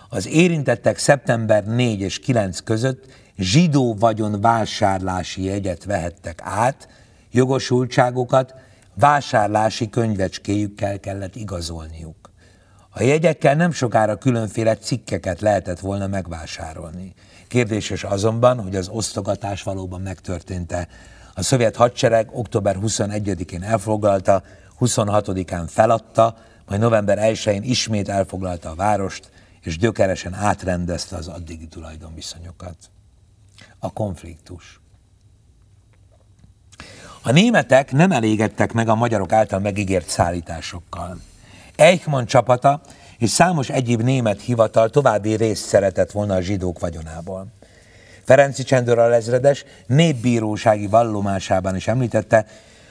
Speaker 1: Az érintettek szeptember 4 és 9 között zsidó vagyon vásárlási jegyet vehettek át, jogosultságokat vásárlási könyvecskéjükkel kellett igazolniuk. A jegyekkel nem sokára különféle cikkeket lehetett volna megvásárolni. Kérdéses azonban, hogy az osztogatás valóban megtörtént-e. A szovjet hadsereg október 21-én elfoglalta, 26-án feladta, majd november 1-én ismét elfoglalta a várost, és gyökeresen átrendezte az addigi tulajdonviszonyokat. A konfliktus. A németek nem elégedtek meg a magyarok által megígért szállításokkal. Eichmann csapata és számos egyéb német hivatal további részt szeretett volna a zsidók vagyonából. Ferenci Csendőr a lezredes népbírósági vallomásában is említette,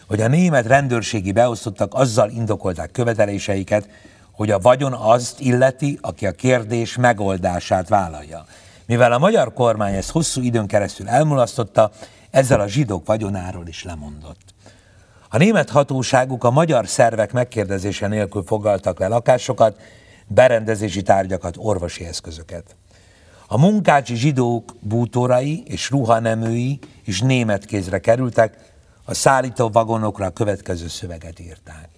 Speaker 1: hogy a német rendőrségi beosztottak azzal indokolták követeléseiket, hogy a vagyon azt illeti, aki a kérdés megoldását vállalja. Mivel a magyar kormány ezt hosszú időn keresztül elmulasztotta, ezzel a zsidók vagyonáról is lemondott. A német hatóságuk a magyar szervek megkérdezése nélkül foglaltak le lakásokat, berendezési tárgyakat, orvosi eszközöket. A munkácsi zsidók bútorai és ruhaneműi is német kézre kerültek, a szállító vagonokra a következő szöveget írták.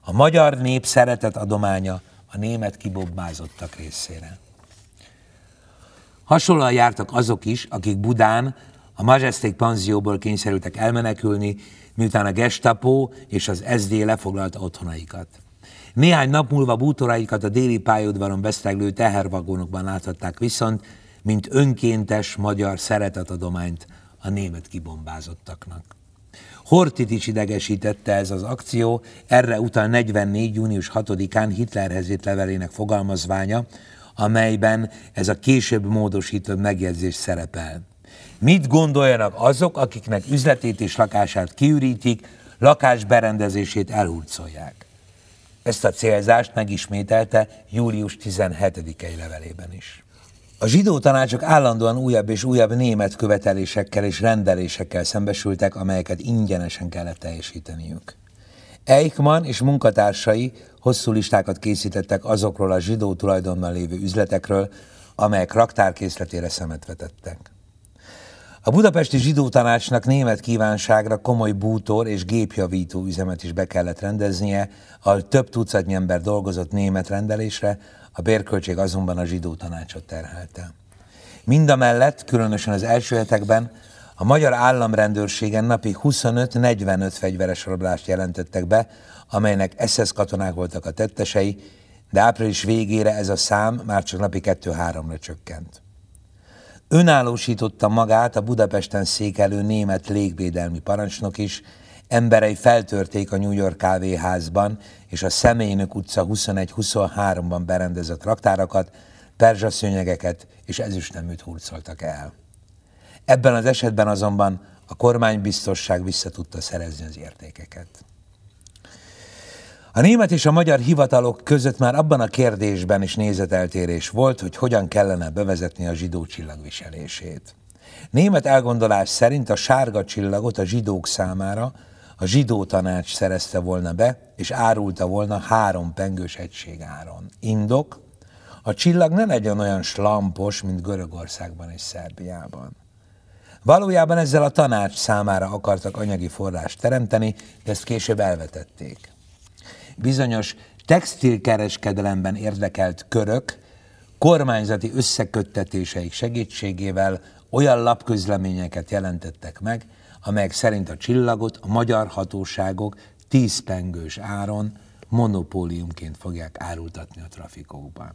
Speaker 1: A magyar nép szeretet adománya a német kibobbázottak részére. Hasonlóan jártak azok is, akik Budán a Majestic panzióból kényszerültek elmenekülni, miután a Gestapo és az SD lefoglalta otthonaikat. Néhány nap múlva bútoraikat a déli pályaudvaron veszteglő tehervagónokban láthatták viszont, mint önkéntes magyar szeretetadományt a német kibombázottaknak. Hortit is idegesítette ez az akció, erre utal 44. június 6-án Hitlerhez írt levelének fogalmazványa, amelyben ez a később módosított megjegyzés szerepel. Mit gondoljanak azok, akiknek üzletét és lakását kiürítik, lakás berendezését elhurcolják? Ezt a célzást megismételte július 17-i levelében is. A zsidó tanácsok állandóan újabb és újabb német követelésekkel és rendelésekkel szembesültek, amelyeket ingyenesen kellett teljesíteniük. Eichmann és munkatársai hosszú listákat készítettek azokról a zsidó tulajdonnal lévő üzletekről, amelyek raktárkészletére szemet vetettek. A budapesti zsidó tanácsnak német kívánságra komoly bútor és gépjavító üzemet is be kellett rendeznie, ahol több tucatnyi ember dolgozott német rendelésre, a bérköltség azonban a zsidó tanácsot terhelte. Mindamellett, különösen az első hetekben, a magyar államrendőrségen napi 25-45 fegyveres rablást jelentettek be, amelynek SS katonák voltak a tettesei, de április végére ez a szám már csak napi 2-3-ra csökkent. Önállósította magát a Budapesten székelő német légvédelmi parancsnok is, emberei feltörték a New York kávéházban és a Személynök utca 21-23-ban berendezett raktárakat, perzsaszőnyegeket és ezüsteműt hurcoltak el. Ebben az esetben azonban a kormánybiztosság vissza tudta szerezni az értékeket. A német és a magyar hivatalok között már abban a kérdésben is nézeteltérés volt, hogy hogyan kellene bevezetni a zsidó csillagviselését. Német elgondolás szerint a sárga csillagot a zsidók számára a zsidó tanács szerezte volna be, és árulta volna három pengős egység. Indok, a csillag ne legyen olyan slampos, mint Görögországban és Szerbiában. Valójában ezzel a tanács számára akartak anyagi forrást teremteni, de ezt később elvetették. Bizonyos textilkereskedelemben érdekelt körök kormányzati összeköttetéseik segítségével olyan lapközleményeket jelentettek meg, amelyek szerint a csillagot a magyar hatóságok tízpengős áron monopóliumként fogják árultatni a trafikókban.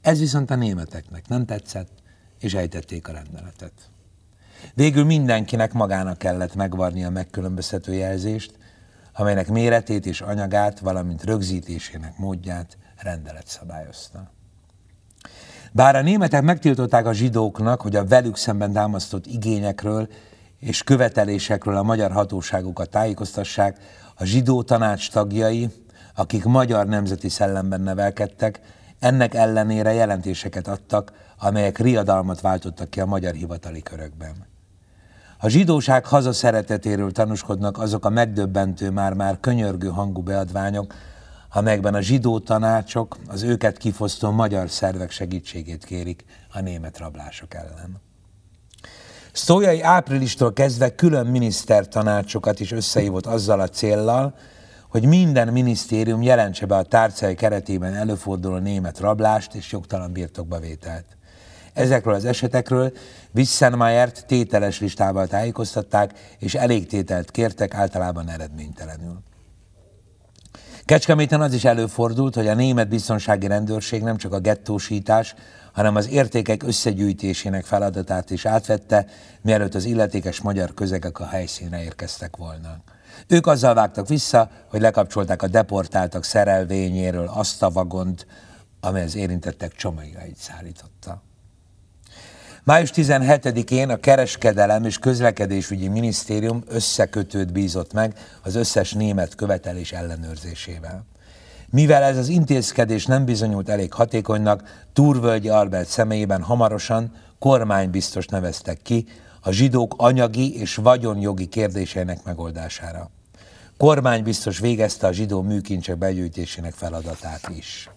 Speaker 1: Ez viszont a németeknek nem tetszett, és ejtették a rendeletet. Végül mindenkinek magának kellett megvarni a megkülönböztető jelzést, amelynek méretét és anyagát, valamint rögzítésének módját rendelet szabályozta. Bár a németek megtiltották a zsidóknak, hogy a velük szemben támasztott igényekről és követelésekről a magyar hatóságokat tájékoztassák, a zsidó tanács tagjai, akik magyar nemzeti szellemben nevelkedtek, ennek ellenére jelentéseket adtak, amelyek riadalmat váltottak ki a magyar hivatali körökben. A zsidóság hazaszeretetéről tanúskodnak azok a megdöbbentő, már-már könyörgő hangú beadványok, amelyekben a zsidó tanácsok az őket kifosztó magyar szervek segítségét kérik a német rablások ellen. Sztójai áprilistól kezdve külön minisztertanácsokat is összehívott azzal a céllal, hogy minden minisztérium jelentse be a tárcai keretében előforduló német rablást és jogtalan birtokbavételt. Ezekről az esetekről Wissenmeiert tételes listával tájékoztatták, és elég tételt kértek, általában eredménytelenül. Kecskeméten az is előfordult, hogy a német biztonsági rendőrség nem csak a gettósítás, hanem az értékek összegyűjtésének feladatát is átvette, mielőtt az illetékes magyar közegek a helyszínre érkeztek volna. Ők azzal vágtak vissza, hogy lekapcsolták a deportáltak szerelvényéről azt a vagont, amely az érintettek csomagjait szállította. Május 17-én a Kereskedelem és Közlekedésügyi Minisztérium összekötőt bízott meg az összes német követelés ellenőrzésével. Mivel ez az intézkedés nem bizonyult elég hatékonynak, Túrvölgyi Albert személyében hamarosan kormánybiztos neveztek ki a zsidók anyagi és vagyonjogi kérdéseinek megoldására. Kormánybiztos végezte a zsidó műkincsek begyűjtésének feladatát is.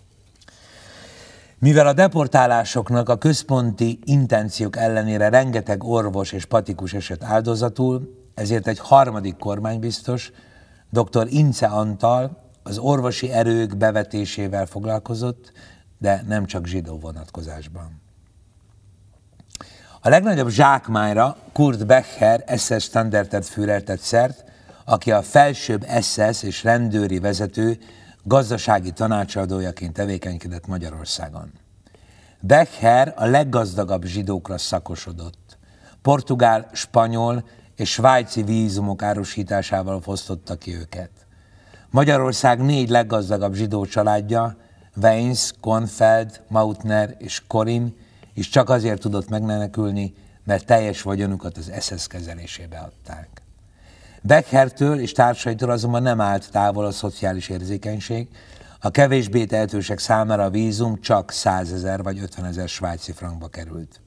Speaker 1: Mivel a deportálásoknak a központi intenciók ellenére rengeteg orvos és patikus eset áldozatul, ezért egy harmadik kormánybiztos, dr. Ince Antal az orvosi erők bevetésével foglalkozott, de nem csak zsidó vonatkozásban. A legnagyobb zsákmányra Kurt Becher SS Standardet Führer tett szert, aki a felsőbb SS és rendőri vezető gazdasági tanácsadójaként tevékenykedett Magyarországon. Becher a leggazdagabb zsidókra szakosodott. Portugál, spanyol és svájci vízumok árusításával fosztotta ki őket. Magyarország négy leggazdagabb zsidó családja, Weins, Kornfeld, Mautner és Korin is csak azért tudott megmenekülni, mert teljes vagyonukat az SS kezelésébe adták. Beckhertől és társaitól azonban nem állt távol a szociális érzékenység, a kevésbé tehetősek számára a vízum csak 100 ezer vagy 50 ezer svájci frankba került.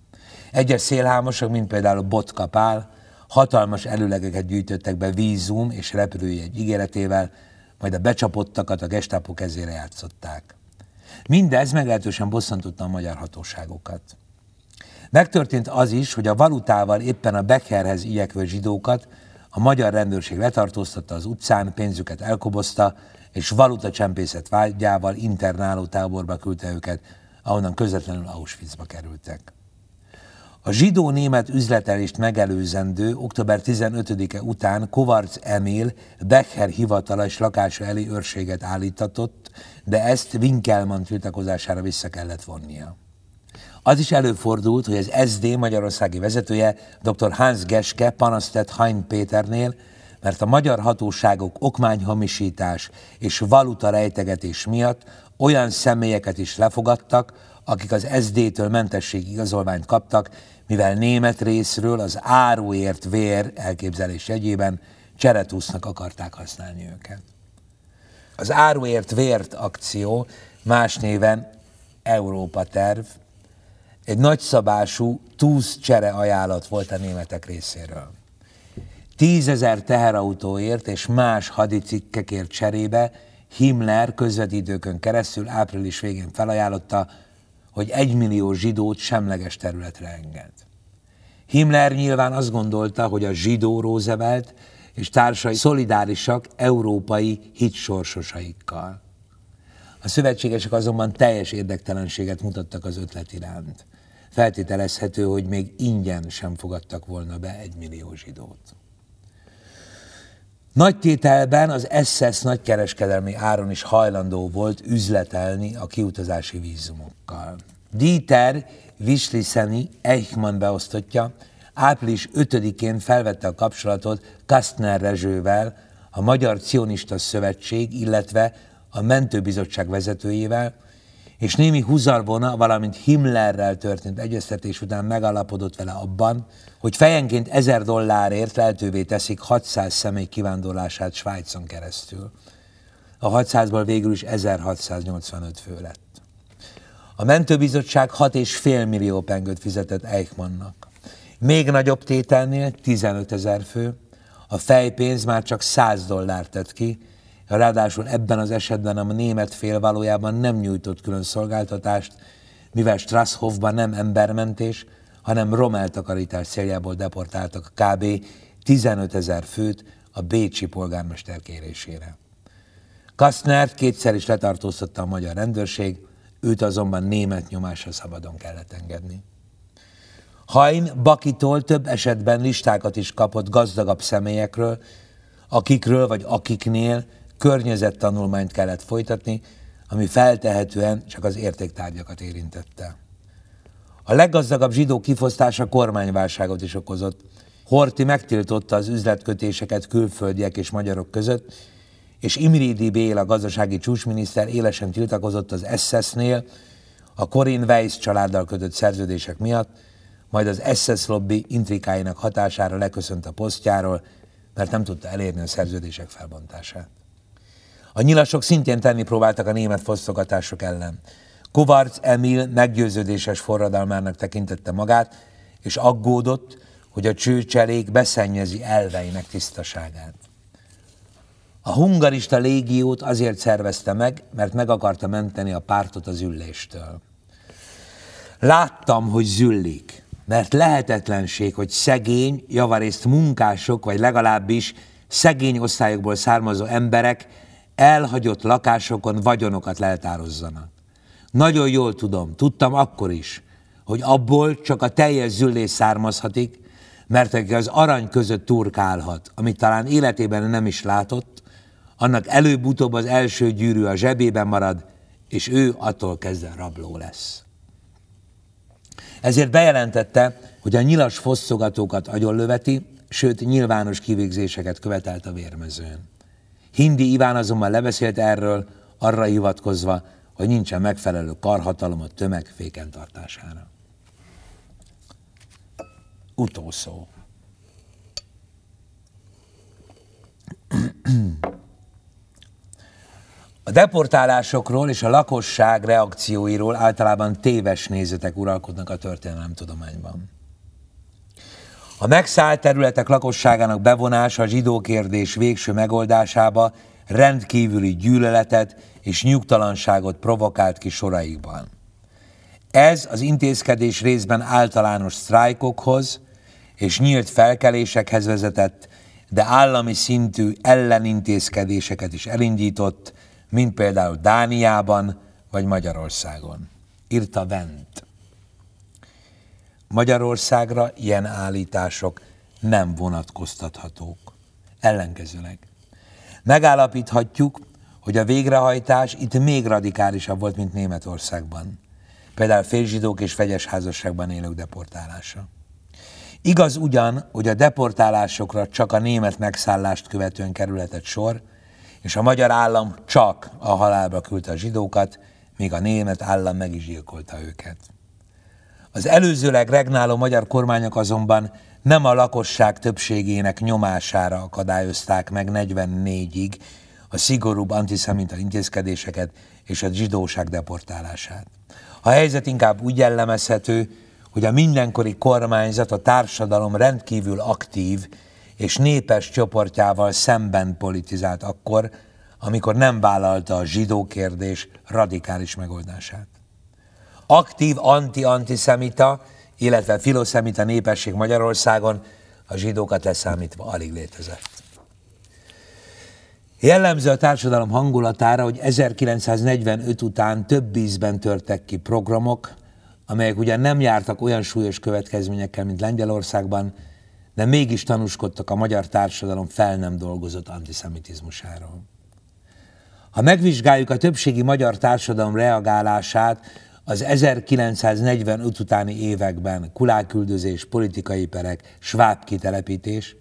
Speaker 1: Egyes szélhámosok, mint például Botka Pál, hatalmas előlegeket gyűjtöttek be vízum és repülőjegy ígéretével, majd a becsapottakat a gestapo kezére játszották. Mindez meglehetősen bosszantotta a magyar hatóságokat. Megtörtént az is, hogy a valutával éppen a Beckerhez igyekvő zsidókat a magyar rendőrség letartóztatta az utcán, pénzüket elkobozta, és valutacsempészet vágyával internáló táborba küldte őket, ahonnan közvetlenül Auschwitzba kerültek. A zsidó-német üzletelést megelőzendő október 15-e után Kovarc Emil Becher hivatala és lakása elé őrséget állítatott, de ezt Winkelmann tiltakozására vissza kellett vonnia. Az is előfordult, hogy az SD magyarországi vezetője dr. Hans Geske panasztett Hein Péternél, mert a magyar hatóságok okmányhamisítás és valuta rejtegetés miatt olyan személyeket is lefogadtak, akik az SD-től mentesség igazolványt kaptak, mivel német részről az áruért vér elképzelés jegyében cseretúsznak akarták használni őket. Az áruért vért akció más néven Európa terv, egy nagyszabású túsz csere ajánlat volt a németek részéről. Tízezer teherautóért és más hadicikkekért cserébe Himmler közvetítőkön keresztül április végén felajánlotta, hogy egymillió zsidót semleges területre enged. Himmler nyilván azt gondolta, hogy a zsidó Roosevelt és társai szolidárisak európai hitsorsosaikkal. A szövetségesek azonban teljes érdektelenséget mutattak az ötlet iránt. Feltételezhető, hogy még ingyen sem fogadtak volna be egy millió zsidót. Nagy tételben az SS nagykereskedelmi áron is hajlandó volt üzletelni a kiutazási vízumokkal. Dieter Visliseni Eichmann beosztottja április 5-én felvette a kapcsolatot Kastner Rezsővel, a Magyar Cionista Szövetség, illetve a Mentőbizottság vezetőjével, és némi húzarvona, valamint Himmlerrel történt egyeztetés után megalapodott vele abban, hogy fejenként 1000 dollárért lehetővé teszik 600 személy kivándorlását Svájcon keresztül. A 600-ból végül is 1685 fő lett. A mentőbizottság 6,5 millió pengőt fizetett Eichmannnak. Még nagyobb tételnél 15 ezer fő, a fejpénz már csak 100 dollár tett ki, ráadásul ebben az esetben a német fél valójában nem nyújtott külön szolgáltatást, mivel Strasshofban nem embermentés, hanem romeltakarítás céljából deportáltak kb. 15 ezer főt a bécsi polgármester kérésére. Kastnert kétszer is letartóztatta a magyar rendőrség, őt azonban német nyomásra szabadon kellett engedni. Hain Bakitól több esetben listákat is kapott gazdagabb személyekről, akikről vagy akiknél környezettanulmányt kellett folytatni, ami feltehetően csak az értéktárgyakat érintette. A leggazdagabb zsidó kifosztása kormányválságot is okozott. Horti megtiltotta az üzletkötéseket külföldiek és magyarok között, és Imridi Béla gazdasági csúcsminiszter élesen tiltakozott az SS-nél a Corin Weiss családdal kötött szerződések miatt, majd az SS lobby intrikáinak hatására leköszönt a posztjáról, mert nem tudta elérni a szerződések felbontását. A nyilasok szintén tenni próbáltak a német fosztogatások ellen. Kovarc Emil meggyőződéses forradalmának tekintette magát, és aggódott, hogy a csőcselék beszennyezi elveinek tisztaságát. A hungarista légiót azért szervezte meg, mert meg akarta menteni a pártot az ülléstől. Láttam, hogy züllik, mert lehetetlenség, hogy szegény, javarészt munkások, vagy legalábbis szegény osztályokból származó emberek elhagyott lakásokon vagyonokat leltározzanak. Nagyon jól tudom, tudtam akkor is, hogy abból csak a teljes züllés származhatik, mert aki az arany között turkálhat, amit talán életében nem is látott, annak előbb-utóbb az első gyűrű a zsebében marad, és ő attól kezdve rabló lesz. Ezért bejelentette, hogy a nyilas fosszogatókat agyonlöveti, sőt nyilvános kivégzéseket követelt a vérmezőn. Hindi Iván azonban lebeszélt erről, arra hivatkozva, hogy nincsen megfelelő karhatalom a tömeg féken tartására. Utószó. A deportálásokról és a lakosság reakcióiról általában téves nézetek uralkodnak a történelemtudományban. A megszállt területek lakosságának bevonása a zsidó kérdés végső megoldásába rendkívüli gyűlöletet és nyugtalanságot provokált ki soraikban. Ez az intézkedés részben általános sztrájkokhoz és nyílt felkelésekhez vezetett, de állami szintű ellenintézkedéseket is elindított, mint például Dániában vagy Magyarországon. Írta Vent. Magyarországra ilyen állítások nem vonatkoztathatók. Ellenkezőleg. Megállapíthatjuk, hogy a végrehajtás itt még radikálisabb volt, mint Németországban. Például félzsidók és fegyes házasságban élők deportálása. Igaz ugyan, hogy a deportálásokra csak a német megszállást követően kerületett sor, és a magyar állam csak a halálba küldte a zsidókat, míg a német állam meg is gyilkolta őket. Az előzőleg regnáló magyar kormányok azonban nem a lakosság többségének nyomására akadályozták meg 44-ig a szigorúbb antiszemita intézkedéseket és a zsidóság deportálását. A helyzet inkább úgy jellemezhető, hogy a mindenkori kormányzat a társadalom rendkívül aktív és népes csoportjával szemben politizált akkor, amikor nem vállalta a zsidó kérdés radikális megoldását. Aktív anti-antiszemita, illetve filoszemita népesség Magyarországon a zsidókat leszámítva alig létezett. Jellemző a társadalom hangulatára, hogy 1945 után több ízben törtek ki programok, amelyek ugyan nem jártak olyan súlyos következményekkel, mint Lengyelországban, de mégis tanúskodtak a magyar társadalom fel nem dolgozott antiszemitizmusáról. Ha megvizsgáljuk a többségi magyar társadalom reagálását az 1945 utáni években kuláküldözés, politikai perek, sváb kitelepítés,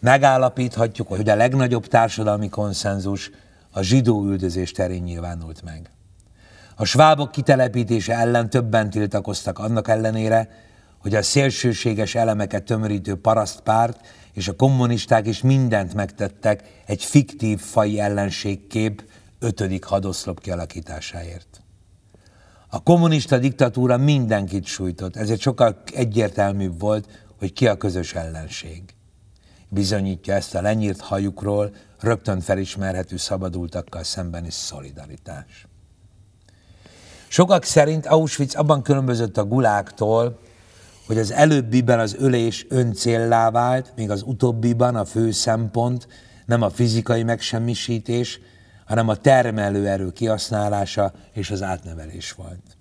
Speaker 1: megállapíthatjuk, hogy a legnagyobb társadalmi konszenzus a zsidó üldözés terén nyilvánult meg. A svábok kitelepítése ellen többen tiltakoztak annak ellenére, hogy a szélsőséges elemeket tömörítő parasztpárt és a kommunisták is mindent megtettek egy fiktív fai ellenségkép ötödik hadoszlop kialakításáért. A kommunista diktatúra mindenkit sújtott, ezért sokkal egyértelműbb volt, hogy ki a közös ellenség. Bizonyítja ezt a lenyírt hajukról rögtön felismerhető szabadultakkal szembeni szolidaritás. Sokak szerint Auschwitz abban különbözött a guláktól, hogy az előbbiben az ölés öncéllá vált, míg az utóbbiban a fő szempont nem a fizikai megsemmisítés, hanem a termelőerő kihasználása és az átnevelés volt.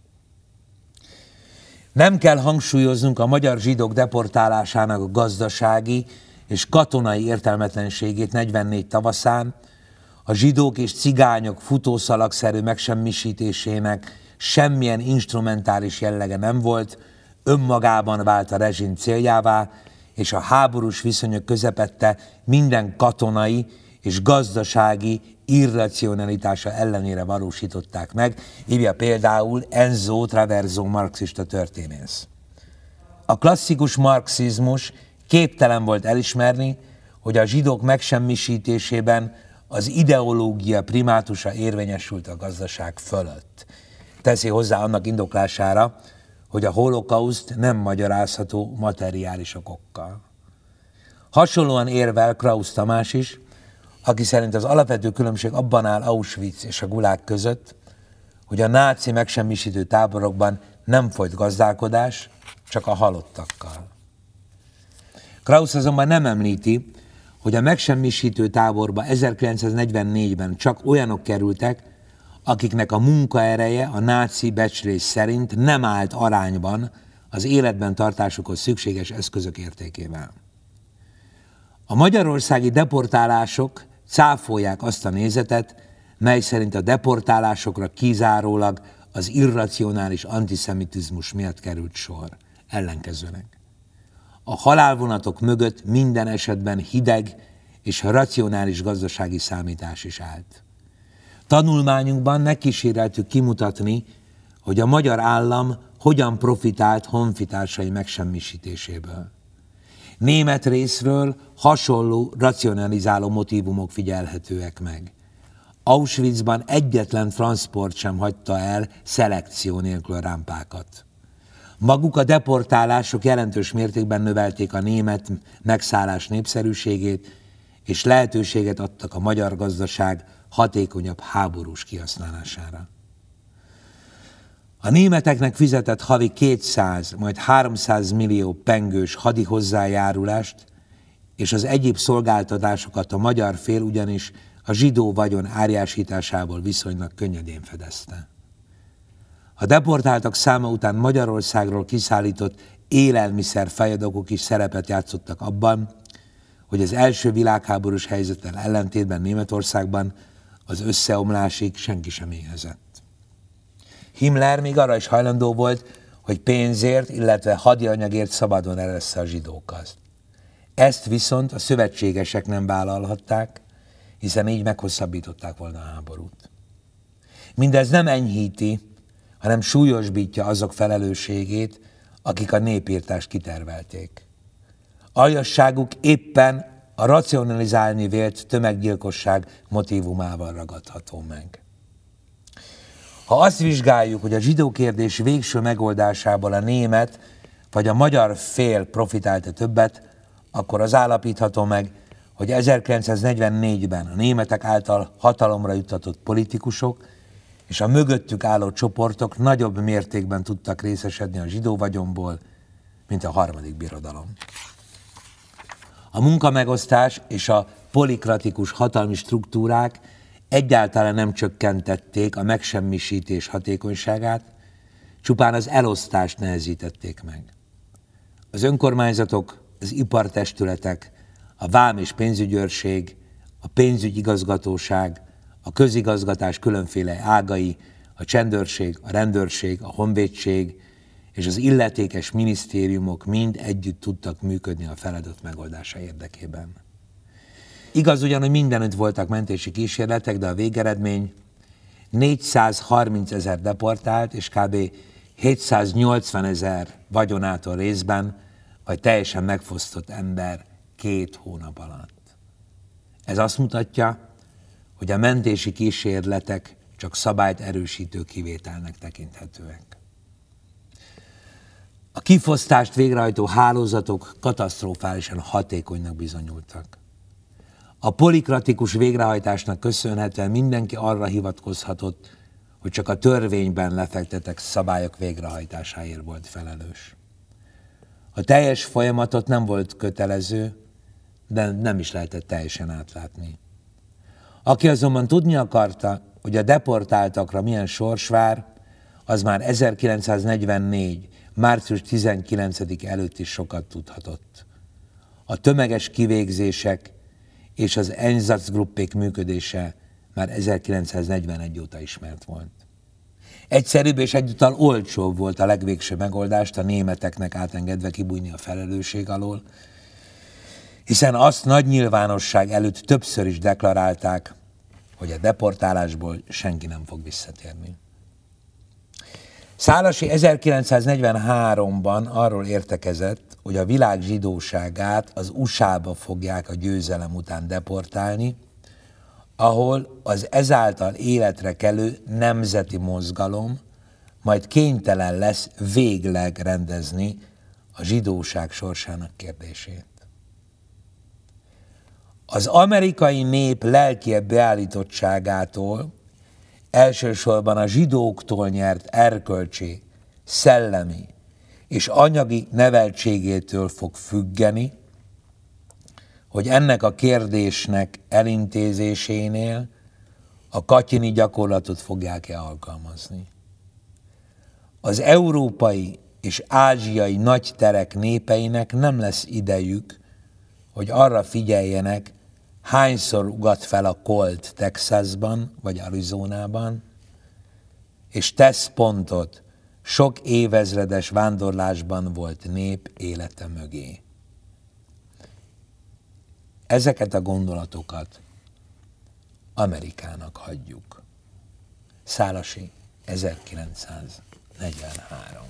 Speaker 1: Nem kell hangsúlyoznunk a magyar zsidók deportálásának a gazdasági és katonai értelmetlenségét 44 tavaszán, a zsidók és cigányok futószalagszerű megsemmisítésének semmilyen instrumentális jellege nem volt, önmagában vált a rezsim céljává, és a háborús viszonyok közepette minden katonai és gazdasági irracionalitása ellenére valósították meg, írja például Enzo Traverso marxista történész. A klasszikus marxizmus képtelen volt elismerni, hogy a zsidók megsemmisítésében az ideológia primátusa érvényesült a gazdaság fölött. Teszi hozzá annak indoklására, hogy a holokauszt nem magyarázható materiális okokkal. Hasonlóan érvel Krausz Tamás is, aki szerint az alapvető különbség abban áll Auschwitz és a gulák között, hogy a náci megsemmisítő táborokban nem folyt gazdálkodás, csak a halottakkal. Krausz azonban nem említi, hogy a megsemmisítő táborba 1944-ben csak olyanok kerültek, akiknek a munkaereje a náci becslés szerint nem állt arányban az életben tartásukhoz szükséges eszközök értékével. A magyarországi deportálások cáfolják azt a nézetet, mely szerint a deportálásokra kizárólag az irracionális antiszemitizmus miatt került sor. Ellenkezőleg. A halálvonatok mögött minden esetben hideg és racionális gazdasági számítás is állt. Tanulmányunkban megkíséreltük kimutatni, hogy a magyar állam hogyan profitált honfitársai megsemmisítéséből. Német részről hasonló racionalizáló motivumok figyelhetőek meg. Auschwitzban egyetlen transport sem hagyta el szelekció nélkül a rámpákat. Maguk a deportálások jelentős mértékben növelték a német megszállás népszerűségét, és lehetőséget adtak a magyar gazdaság hatékonyabb háborús kihasználására. A németeknek fizetett havi 200, majd 300 millió pengős hadi hozzájárulást és az egyéb szolgáltatásokat a magyar fél ugyanis a zsidó vagyon árjásításából viszonylag könnyedén fedezte. A deportáltak száma után Magyarországról kiszállított élelmiszer fejadokok is szerepet játszottak abban, hogy az első világháborús helyzettel ellentétben Németországban az összeomlásig senki sem éhezett. Himmler még arra is hajlandó volt, hogy pénzért, illetve hadianyagért szabadon eressze a zsidókat. Ezt viszont a szövetségesek nem vállalhatták, hiszen így meghosszabbították volna a háborút. Mindez nem enyhíti, hanem súlyosbítja azok felelősségét, akik a népírtást kitervelték. Aljasságuk éppen a racionalizálni vélt tömeggyilkosság motivumával ragadható meg. Ha azt vizsgáljuk, hogy a zsidó kérdés végső megoldásából a német vagy a magyar fél profitálta többet, akkor az állapítható meg, hogy 1944-ben a németek által hatalomra juttatott politikusok és a mögöttük álló csoportok nagyobb mértékben tudtak részesedni a zsidó vagyomból, mint a harmadik birodalom. A munkamegosztás és a polikratikus hatalmi struktúrák egyáltalán nem csökkentették a megsemmisítés hatékonyságát, csupán az elosztást nehezítették meg. Az önkormányzatok, az ipartestületek, a vám és pénzügyőrség, a pénzügyigazgatóság, a közigazgatás különféle ágai, a csendőrség, a rendőrség, a honvédség és az illetékes minisztériumok mind együtt tudtak működni a feladat megoldása érdekében. Igaz ugyan, hogy mindenütt voltak mentési kísérletek, de a végeredmény 430 ezer deportált és kb. 780 ezer vagyonától részben, vagy teljesen megfosztott ember két hónap alatt. Ez azt mutatja, hogy a mentési kísérletek csak szabályt erősítő kivételnek tekinthetőek. A kifosztást végrehajtó hálózatok katasztrofálisan hatékonynak bizonyultak. A polikratikus végrehajtásnak köszönhetően mindenki arra hivatkozhatott, hogy csak a törvényben lefektetett szabályok végrehajtásáért volt felelős. A teljes folyamatot nem volt kötelező, de nem is lehetett teljesen átlátni. Aki azonban tudni akarta, hogy a deportáltakra milyen sors vár, az már 1944. március 19 előtt is sokat tudhatott. A tömeges kivégzések és az Einsatzgruppék működése már 1941 óta ismert volt. Egyszerűbb és egyúttal olcsóbb volt a legvégső megoldást a németeknek átengedve kibújni a felelősség alól, hiszen azt nagy nyilvánosság előtt többször is deklarálták, hogy a deportálásból senki nem fog visszatérni. Szálasi 1943-ban arról értekezett, hogy a világ zsidóságát az USA-ba fogják a győzelem után deportálni, ahol az ezáltal életre kelő nemzeti mozgalom majd kénytelen lesz végleg rendezni a zsidóság sorsának kérdését. Az amerikai nép lelki beállítottságától, elsősorban a zsidóktól nyert erkölcsi, szellemi és anyagi neveltségétől fog függeni, hogy ennek a kérdésnek elintézésénél a katyini gyakorlatot fogják-e alkalmazni. Az európai és ázsiai nagy terek népeinek nem lesz idejük, hogy arra figyeljenek, hányszor ugat fel a Colt Texasban vagy Arizonában, és tesz pontot sok évezredes vándorlásban volt nép élete mögé. Ezeket a gondolatokat Amerikának hagyjuk. Szálasi 1943